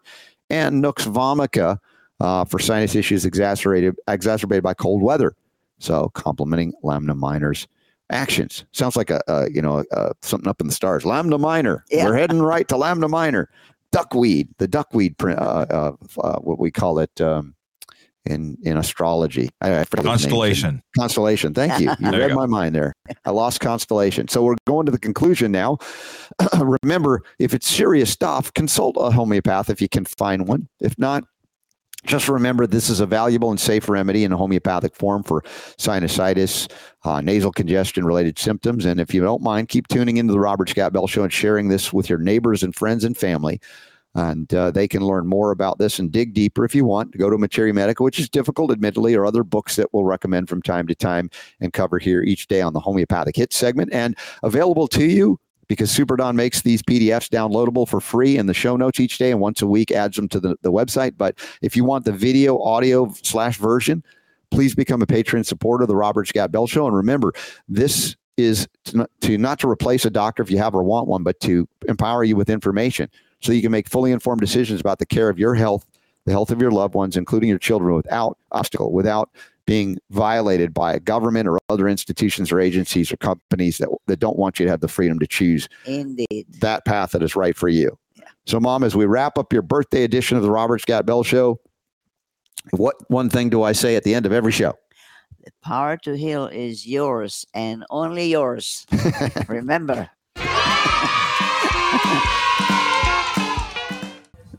And Nux vomica uh, for sinus issues exacerbated, exacerbated by cold weather. So complementing Lemna minor's actions. Sounds like a, a you know a, something up in the stars. Lambda minor. Yeah. We're heading [LAUGHS] right to lambda minor. Duckweed, the duckweed, pr- uh, uh, uh, what we call it um, in in astrology. I, I forget the. Constellation. Constellation. Thank you. You [LAUGHS] There you read my mind there. I lost constellation. So we're going to the conclusion now. [CLEARS THROAT] Remember, if it's serious stuff, consult a homeopath if you can find one. If not, just remember this is a valuable and safe remedy in a homeopathic form for sinusitis, uh, nasal congestion related symptoms. And if you don't mind, keep tuning into the Robert Scott Bell Show and sharing this with your neighbors and friends and family. And uh, they can learn more about this and dig deeper if you want. Go to Materia Medica, which is difficult, admittedly, or other books that we'll recommend from time to time and cover here each day on the homeopathic hit segment and available to you because Super Don makes these PDFs downloadable for free in the show notes each day and once a week adds them to the, the website. But if you want the video, audio slash version, please become a patron supporter of the Robert Scott Bell Show. And remember, this is to not, to not to replace a doctor if you have or want one, but to empower you with information so you can make fully informed decisions about the care of your health, the health of your loved ones, including your children, without obstacle, without being violated by a government or other institutions or agencies or companies that, that don't want you to have the freedom to choose Indeed. that path that is right for you. So, Mom, as we wrap up your birthday edition of the Robert Scott Bell Show, what one thing do I say at the end of every show? The power to heal is yours and only yours. [LAUGHS] Remember.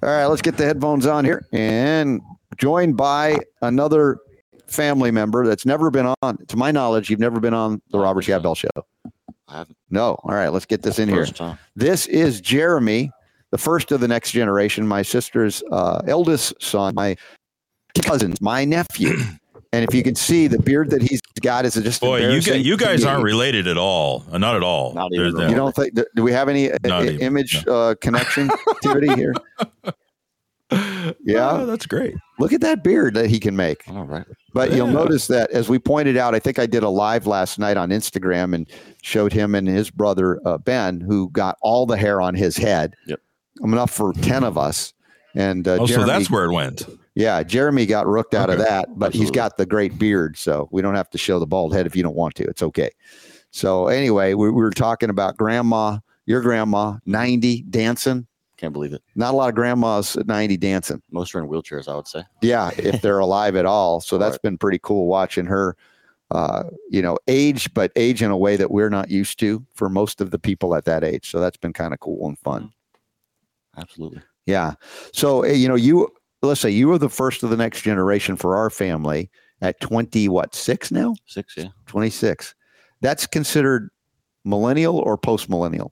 All right, let's get the headphones on here and joined by another family member that's never been on. To my knowledge, you've never been on the Robert Scott Bell Show. I haven't. No. All right, let's get this in here. First time. This is Jeremy, the first of the next generation, my sister's uh, eldest son, my cousins, my nephew. [CLEARS THROAT] And if you can see the beard that he's got is just Boy, you embarrassing guys, you guys aren't related at all. Uh, Not at all. Not even that. You don't think? Do we have any uh, Not i- even, image uh, connection activity here? [LAUGHS] Yeah. Oh, that's great. Look at that beard that he can make. All right. But you'll notice that as we pointed out, I think I did a live last night on Instagram and showed him and his brother uh, Ben, who got all the hair on his head. Yep. Enough for ten of us. And uh, Oh, so that's where it went. yeah, Jeremy got rooked out of that, but he's got the great beard, so we don't have to show the bald head if you don't want to. It's okay. So anyway, we, we were talking about grandma, your grandma, ninety dancing. Can't believe it. Not a lot of grandmas at ninety dancing. Most are in wheelchairs, I would say. Yeah, if they're alive at all. So that's Right. been pretty cool watching her, uh, you know, age, but age in a way that we're not used to for most of the people at that age. So that's been kind of cool and fun. Absolutely. Yeah. So, eh, you know, you, let's say you were the first of the next generation for our family at 20, what, six now? Six, yeah. 26. That's considered millennial or post millennial?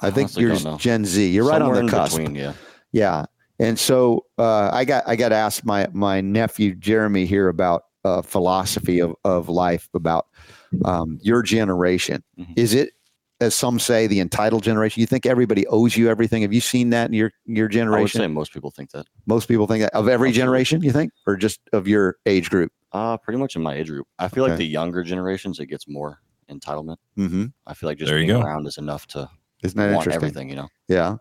I think you're. Gen Z. You're right on the in cusp. Between, yeah. Yeah. And so uh, I got I got asked my my nephew Jeremy here about uh, philosophy of, of life about um, your generation. Mhm. Is it as some say the entitled generation? You think everybody owes you everything? Have you seen that in your your generation? I would generation? say most people think that. Most people think that of every generation. You think, or just of your age group? Uh, pretty much in my age group. I feel like the younger generations, it gets more entitlement. Mm-hmm. I feel like just There you being go. around is enough to Isn't that interesting? everything, you know? Yeah.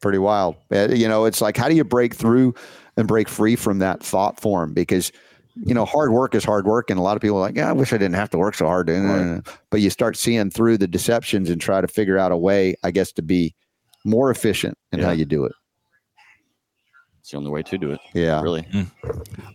Pretty wild. You know, it's like, how do you break through and break free from that thought form? Because, you know, hard work is hard work. And a lot of people are like, yeah, I wish I didn't have to work so hard. Right. But you start seeing through the deceptions and try to figure out a way, I guess, to be more efficient in how you do it. It's the only way to do it, Yeah. really. Hmm.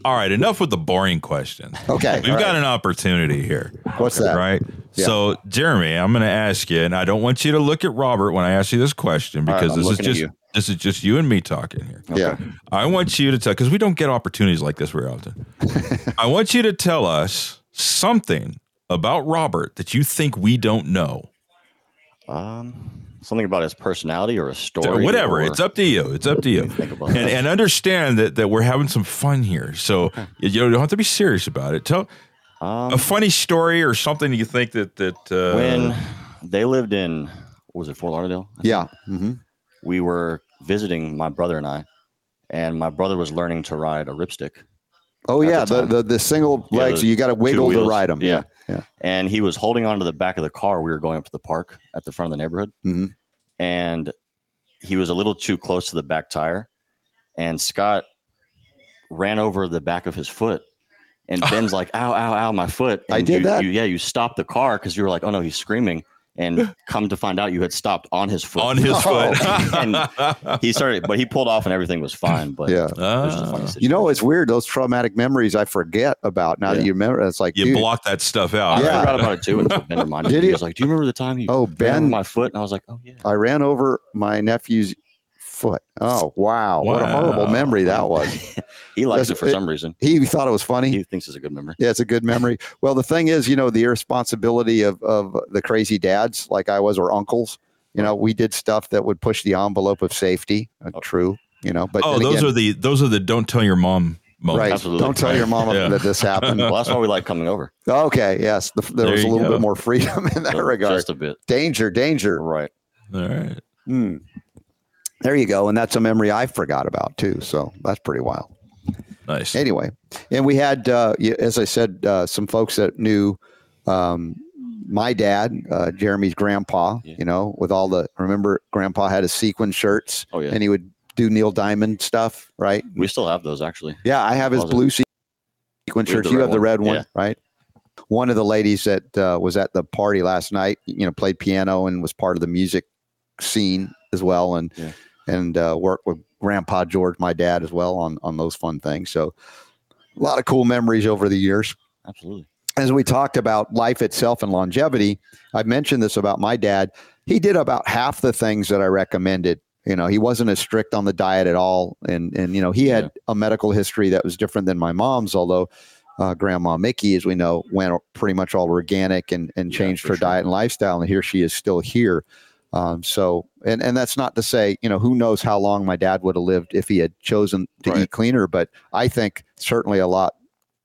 All right, enough with the boring questions. [LAUGHS] Okay. We've got right. an opportunity here. What's that? Right. Yeah. So, Jeremy, I'm going to ask you, and I don't want you to look at Robert when I ask you this question because I'm this is just you. this is just you and me talking here. Yeah. I want you to tell because we don't get opportunities like this very often. [LAUGHS] I want you to tell us something about Robert that you think we don't know. Um, something about his personality or a story. Whatever. or- It's up to you. It's up to you. And, and understand that, that we're having some fun here. So you don't have to be serious about it. Tell Um, a funny story or something you think that that uh, when they lived in, what was it Fort Lauderdale? I think? Yeah. hmm we were visiting my brother and I, and my brother was learning to ride a ripstick, Oh yeah, the the, the the single Yeah, leg, the so you got to wiggle to ride them. Yeah, Yeah. And he was holding onto the back of the car. We were going up to the park at the front of the neighborhood, Mhm. and he was a little too close to the back tire, and Scott ran over the back of his foot. And Ben's [LAUGHS] like, "Ow, ow, ow, my foot!" I did you, that? You, yeah, you stopped the car because you were like, "Oh no, he's screaming!" And come to find out, you had stopped on his foot. on his Oh. [LAUGHS] foot. he started, but he pulled off and everything was fine. But yeah. it was just a funny Ah. You know, it's weird. Those traumatic memories I forget about now that you remember. It's like, you dude, block that stuff out. Yeah. I Yeah. forgot about it too until Ben reminded Did me. he? He was like, "Do you remember the time you oh ran Ben, my foot?" And I was like, "Oh yeah." I ran over my nephew's foot. Oh wow, what a horrible memory that was. [LAUGHS] he likes Yes, it for it- some reason. He thought it was funny. He thinks it's a good memory. Yeah, it's a good memory. [LAUGHS] Well, the thing is, you know, the irresponsibility of of the crazy dads like I was or uncles. You know, we did stuff that would push the envelope of safety. Uh, true, you know. But oh, those again, are the those are the don't tell your mom moments. right. Absolutely. Don't tell your mama [LAUGHS] Yeah. that this happened. Well, that's why we like coming over. okay, yes, the, there, There was a little go. bit more freedom in that So, regard. Just a bit. danger, danger. Right. All right. Hmm. There you go, and that's a memory I forgot about too. So that's pretty wild. Nice. anyway and we had uh, as i said uh, some folks that knew um, my dad uh, jeremy's grandpa Yeah. you know with all the remember grandpa had his sequin shirts Oh yeah. and he would do neil diamond stuff right we still have those actually. yeah i have his blue se- sequin We have shirts the you have the red one Yeah. right one of the ladies that uh, was at the party last night you know played piano and was part of the music scene as well and Yeah. And uh, worked with grandpa george my dad as well on on those fun things. So a lot of cool memories over the years. Absolutely. as we talked about life itself and longevity i mentioned this about my dad. He did about half the things that i recommended. You know he wasn't as strict on the diet at all and and you know he had a medical history that was different than my mom's although uh, grandma mickey as we know went pretty much all organic and and changed for her sure. diet and lifestyle and here she is still here um, so and and that's not to say you know who knows how long my dad would have lived if he had chosen to Right. eat cleaner but i think certainly a lot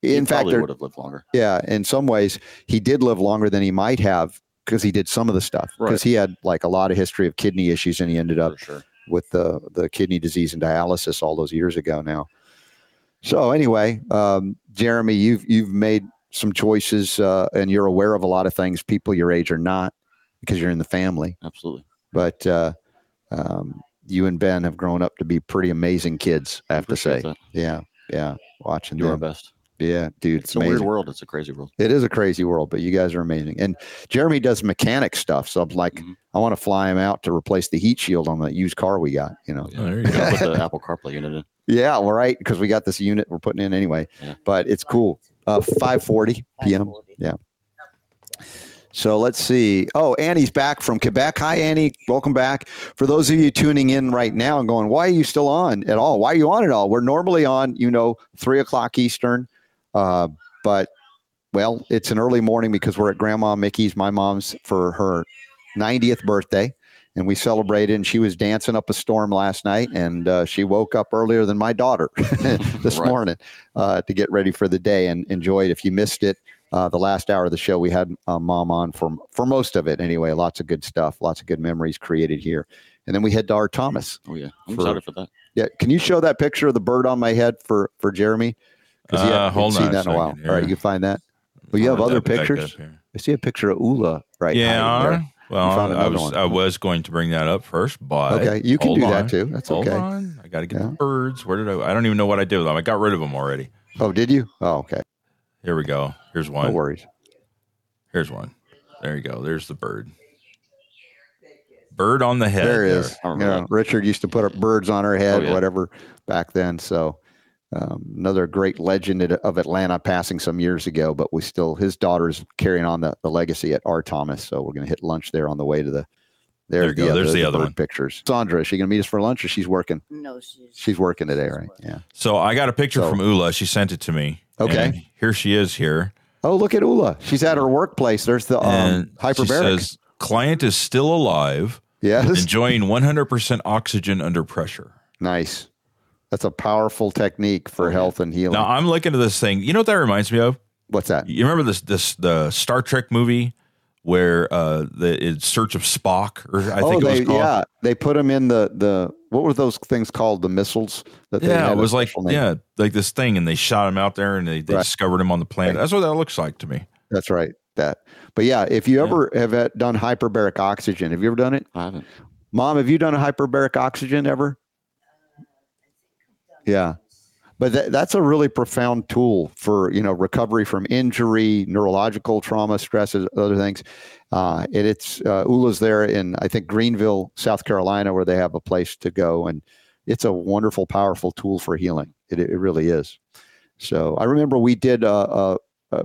He in fact probably there, would have lived longer. yeah, in some ways, he did live longer than he might have because he did some of the stuff. Because Right. he had like a lot of history of kidney issues, and he ended up sure. with the the kidney disease and dialysis all those years ago now. So anyway, um, Jeremy, you've you've made some choices, uh, and you're aware of a lot of things people your age are not because you're in the family. Absolutely. But uh, um, you and Ben have grown up to be pretty amazing kids. I have to say, that. yeah, yeah. Watching Do our best. yeah, dude, It's a weird world. It's a crazy world. it is a crazy world, but you guys are amazing. And Jeremy does mechanic stuff. So I'm like, Mhm. I want to fly him out to replace the heat shield on the used car we got, you know? Oh, there you go. put the [LAUGHS] Apple CarPlay unit in. Yeah, well, right. Because we got this unit we're putting in anyway, Yeah. but it's cool. Uh, 540 p.m. Yeah. So let's see. Oh, Annie's back from Quebec. Hi, Annie. Welcome back. For those of you tuning in right now and going, why are you still on at all? Why are you on at all? We're normally on, you know, three o'clock Eastern. Uh, but, well, it's an early morning because we're at Grandma Mickey's, my mom's, for her 90th birthday. And we celebrated, and she was dancing up a storm last night. And uh, she woke up earlier than my daughter [LAUGHS] this Right. morning uh, to get ready for the day and enjoy it. If you missed it, uh, the last hour of the show, we had uh, mom on for for most of it anyway. Lots of good stuff, lots of good memories created here. And then we head to R. Thomas. Oh yeah. I'm For- excited for that. Yeah, can you show that picture of the bird on my head for for Jeremy? Because he Uh, hadn't hold seen on a that in a while. second All right, you find that. Well, you have I'll other put that back pictures. I see a picture of Ula right hiding Yeah. there. Well, I was one. I was going to bring that up first, but Okay, you can hold do on. that too. That's Hold okay. on. I got to get Yeah. the birds. Where did I? I don't even know what I did with them. I got rid of them already. Oh, did you? Oh, okay. Here we go. Here's one. No one. worries. Here's one. There you go. There's the bird. Bird on the head. there it is. You know, Richard used to put up birds on her head, Oh, yeah. whatever, back then. So um, another great legend of Atlanta passing some years ago, but we still his daughter's carrying on the, the legacy at R. Thomas. So we're going to hit lunch there on the way to the. There you go. There's the other one. Pictures. Sandra, is she going to meet us for lunch, or she's working? No, she's She's working today, right? Yeah. So I got a picture So- from Ula. She sent it to me. Okay. And here she is here. Oh, look at Ula. She's at her workplace. There's the um, hyperbaric. says, client is still alive, yes. enjoying 100% oxygen under pressure. Nice. That's a powerful technique for health and healing. Now I'm looking at this thing. You know what that reminds me of? What's that? You remember this this the Star Trek movie where uh the in search of Spock or I oh, think it was they, called. yeah, they put him in the the what were those things called? The missiles that they Yeah, had it was like name. yeah, like this thing, and they shot him out there, and they, they Right. discovered him on the planet. Right. That's what that looks like to me. That's right. That. But yeah, if you Yeah. ever have done hyperbaric oxygen, have you ever done it? I haven't. Mom, have you done a hyperbaric oxygen ever? Yeah. But that, that's a really profound tool for, you know, recovery from injury, neurological trauma, stresses, other things. Uh, and it's, uh, ULA's there in, I think, Greenville, South Carolina, where they have a place to go. And it's a wonderful, powerful tool for healing. It, it really is. So I remember we did a, a, a,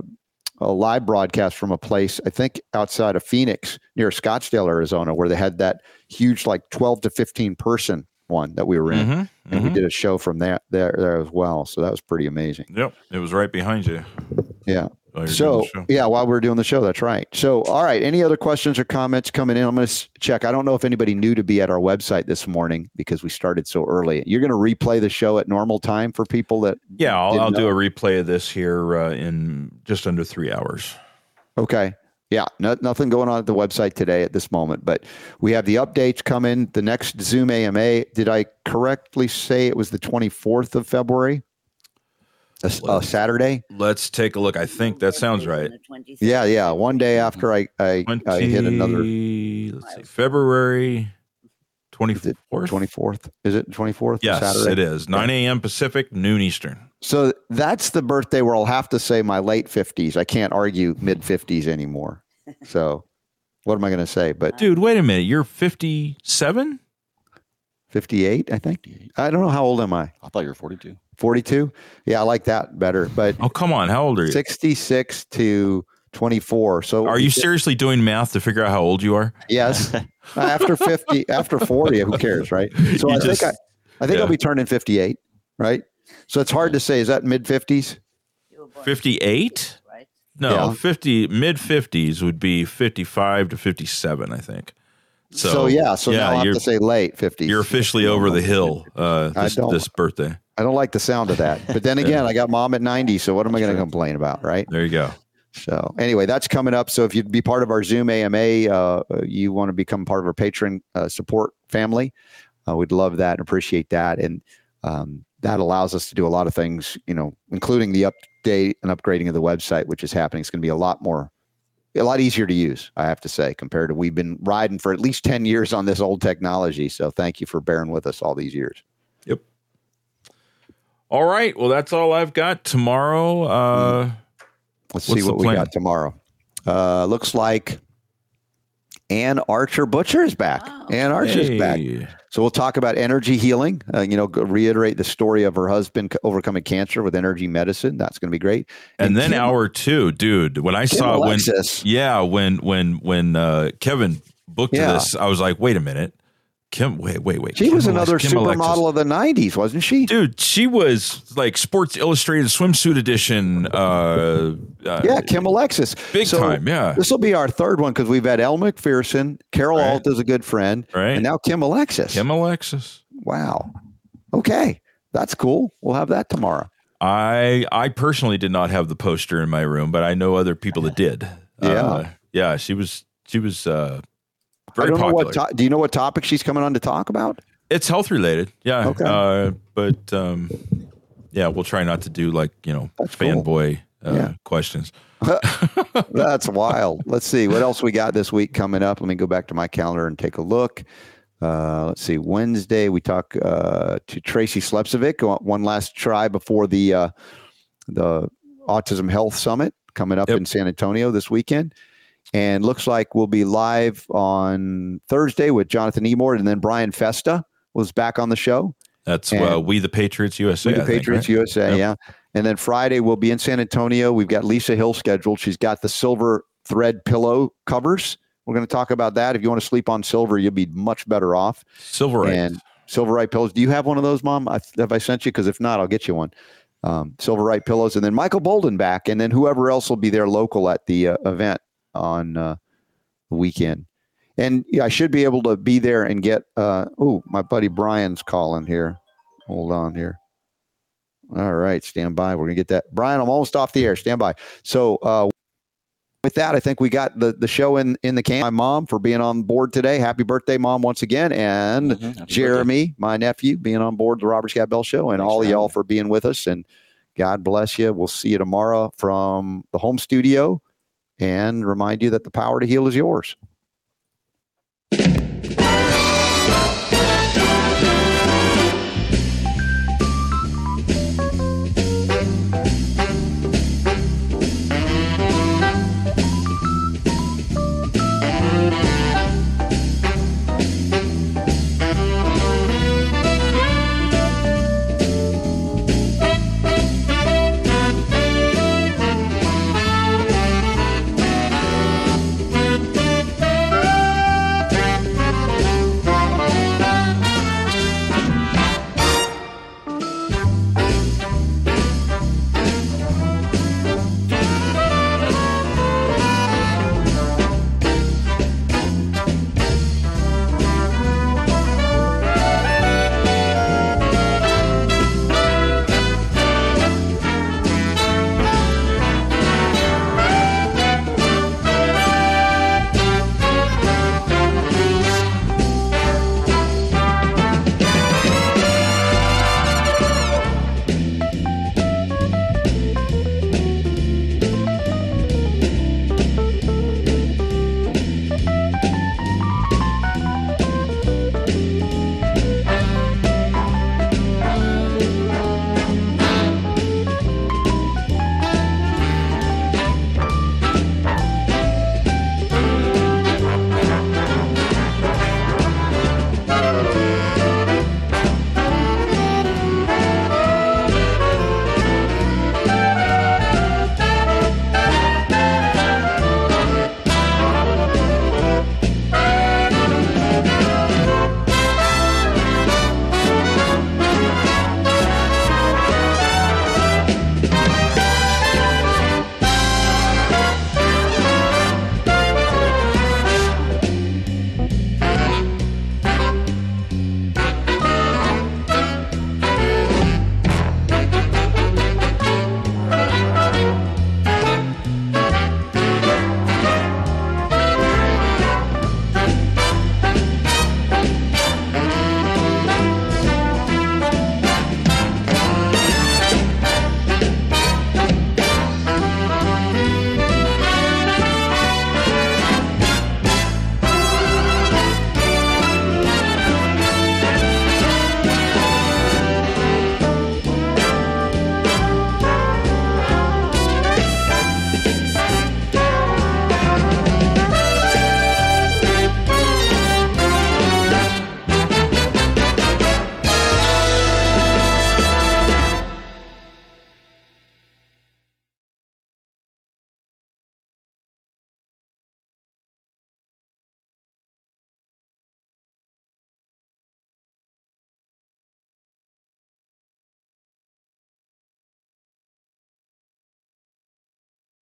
a live broadcast from a place, I think outside of Phoenix near Scottsdale, Arizona, where they had that huge, like 12 to 15 person one that we were in. Mhm, And we mhm. did a show from that there, there as well. So that was pretty amazing. Yep, it was right behind you. Yeah. While So yeah, while we are doing the show, that's right. So all right, any other questions or comments coming in? I'm going to check. I don't know if anybody knew to be at our website this morning because we started so early. You're going to replay the show at normal time for people that yeah, I'll, I'll do a replay of this here uh, in just under three hours. Okay. Yeah, no, nothing going on at the website today at this moment, but we have the updates coming. The next Zoom AMA, did I correctly say it was the 24th of February? A, s- a Let's- Saturday? Let's take a look. I think that sounds right. Yeah, yeah. One day after I, I, I hit another Let's see, February twenty Is it fourth. 24th. Is it 24th? Yes, Saturday? it is. Nine a.m. Pacific, noon Eastern. So that's the birthday where I'll have to say my late 50s. I can't argue mid 50s anymore. [LAUGHS] So what am I going to say? But Dude, wait a minute. You're fifty-seven. 58, I think. I don't know. How old am I? I thought you were 42. 42? Yeah, I like that better. But Oh, come on. How old are you? 66 to 24. So Are you seriously doing math to figure out how old you are? Yes. [LAUGHS] after 50, after 40, who cares, right? So You I just- think I, I think yeah. I'll be turning 58, right? So it's hard to say. Is that mid 50s? Fifty-eight? No, Yeah. fifty. Mid fifties would be fifty-five to fifty-seven. I think. So, So, yeah. So now I have to say late 50s. you're officially [LAUGHS] over the hill uh, this, this birthday. I don't like the sound of that. But then [LAUGHS] again, I got mom at 90. So what am I going to complain about, right? There you go. So anyway, that's coming up. So if you'd be part of our Zoom AMA, uh, you want to become part of our patron uh, support family, uh, we'd love that and appreciate that. And um, that allows us to do a lot of things, you know, including the update and upgrading of the website, which is happening. It's going to be a lot more, a lot easier to use, I have to say, compared to we've been riding for at least 10 years on this old technology. So thank you for bearing with us all these years. Yep. All right. Well, that's all I've got tomorrow. Uh, Let's see what we plan? got tomorrow. Uh, looks like Ann Archer Butcher is back. Wow. Ann Archer's back. So we'll talk about energy healing. Uh, you know, reiterate the story of her husband c- overcoming cancer with energy medicine. That's going to be great. And, then Kim- hour two, dude. When I Kim saw when, Alexis. yeah, when when when uh, Kevin booked Yeah. this, I was like, wait a minute, Kim, wait, wait, wait. she Kim was another Kim supermodel of the '90s, wasn't she? dude. She was like Sports Illustrated swimsuit edition. Uh, uh, yeah, Kim Alexis. big So time. Yeah, This will be our third one because we've had Elle Macpherson, Carol Right. Alt is a good friend, right. and now Kim Alexis. Kim Alexis. wow. Okay, that's cool. We'll have that tomorrow. I I personally did not have the poster in my room, but I know other people that did. Yeah. uh, yeah. She was she was uh, very I don't popular. know what. To- do you know what topic she's coming on to talk about? It's health related. Yeah. Okay. Uh, but um, yeah, we'll try not to do like you know That's cool. fanboy uh, Yeah. questions. [LAUGHS] That's wild. Let's see what else we got this week coming up. Let me go back to my calendar and take a look. Uh, let's see. Wednesday we talk uh, to Tracy Slepcevic. uh, One last try before the uh, the Autism Health Summit coming up Yep. in San Antonio this weekend. And looks like we'll be live on Thursday with Jonathan Emord, and then Brian Festa was back on the show. That's uh, we the Patriots USA. We the I think, Patriots right? USA, Yep. yeah. And then Friday we'll be in San Antonio. We've got Lisa Hill scheduled. She's got the silver thread pillow covers. We're going to talk about that. If you want to sleep on silver, you'll be much better off. Silverite. And Silverite pillows. Do you have one of those, Mom? I, have I sent you? Because if not, I'll get you one. Um, Silverite pillows, and then Michael Bolden back, and then whoever else will be there local at the uh, event on uh, the weekend. And yeah, I should be able to be there and get. Uh, oh, my buddy Brian's calling here. Hold on here. All right, stand by. We're gonna get that. Brian, I'm almost off the air. Stand by. So uh, with that, I think we got the, the show in, in the can. My mom for being on board today. Happy birthday, mom, once again. And Mhm. Happy birthday. Jeremy, my nephew, being on board the Robert Scott Bell Show, and Thanks all of y'all for being with us. And God bless you. We'll see you tomorrow from the home studio and remind you that the power to heal is yours.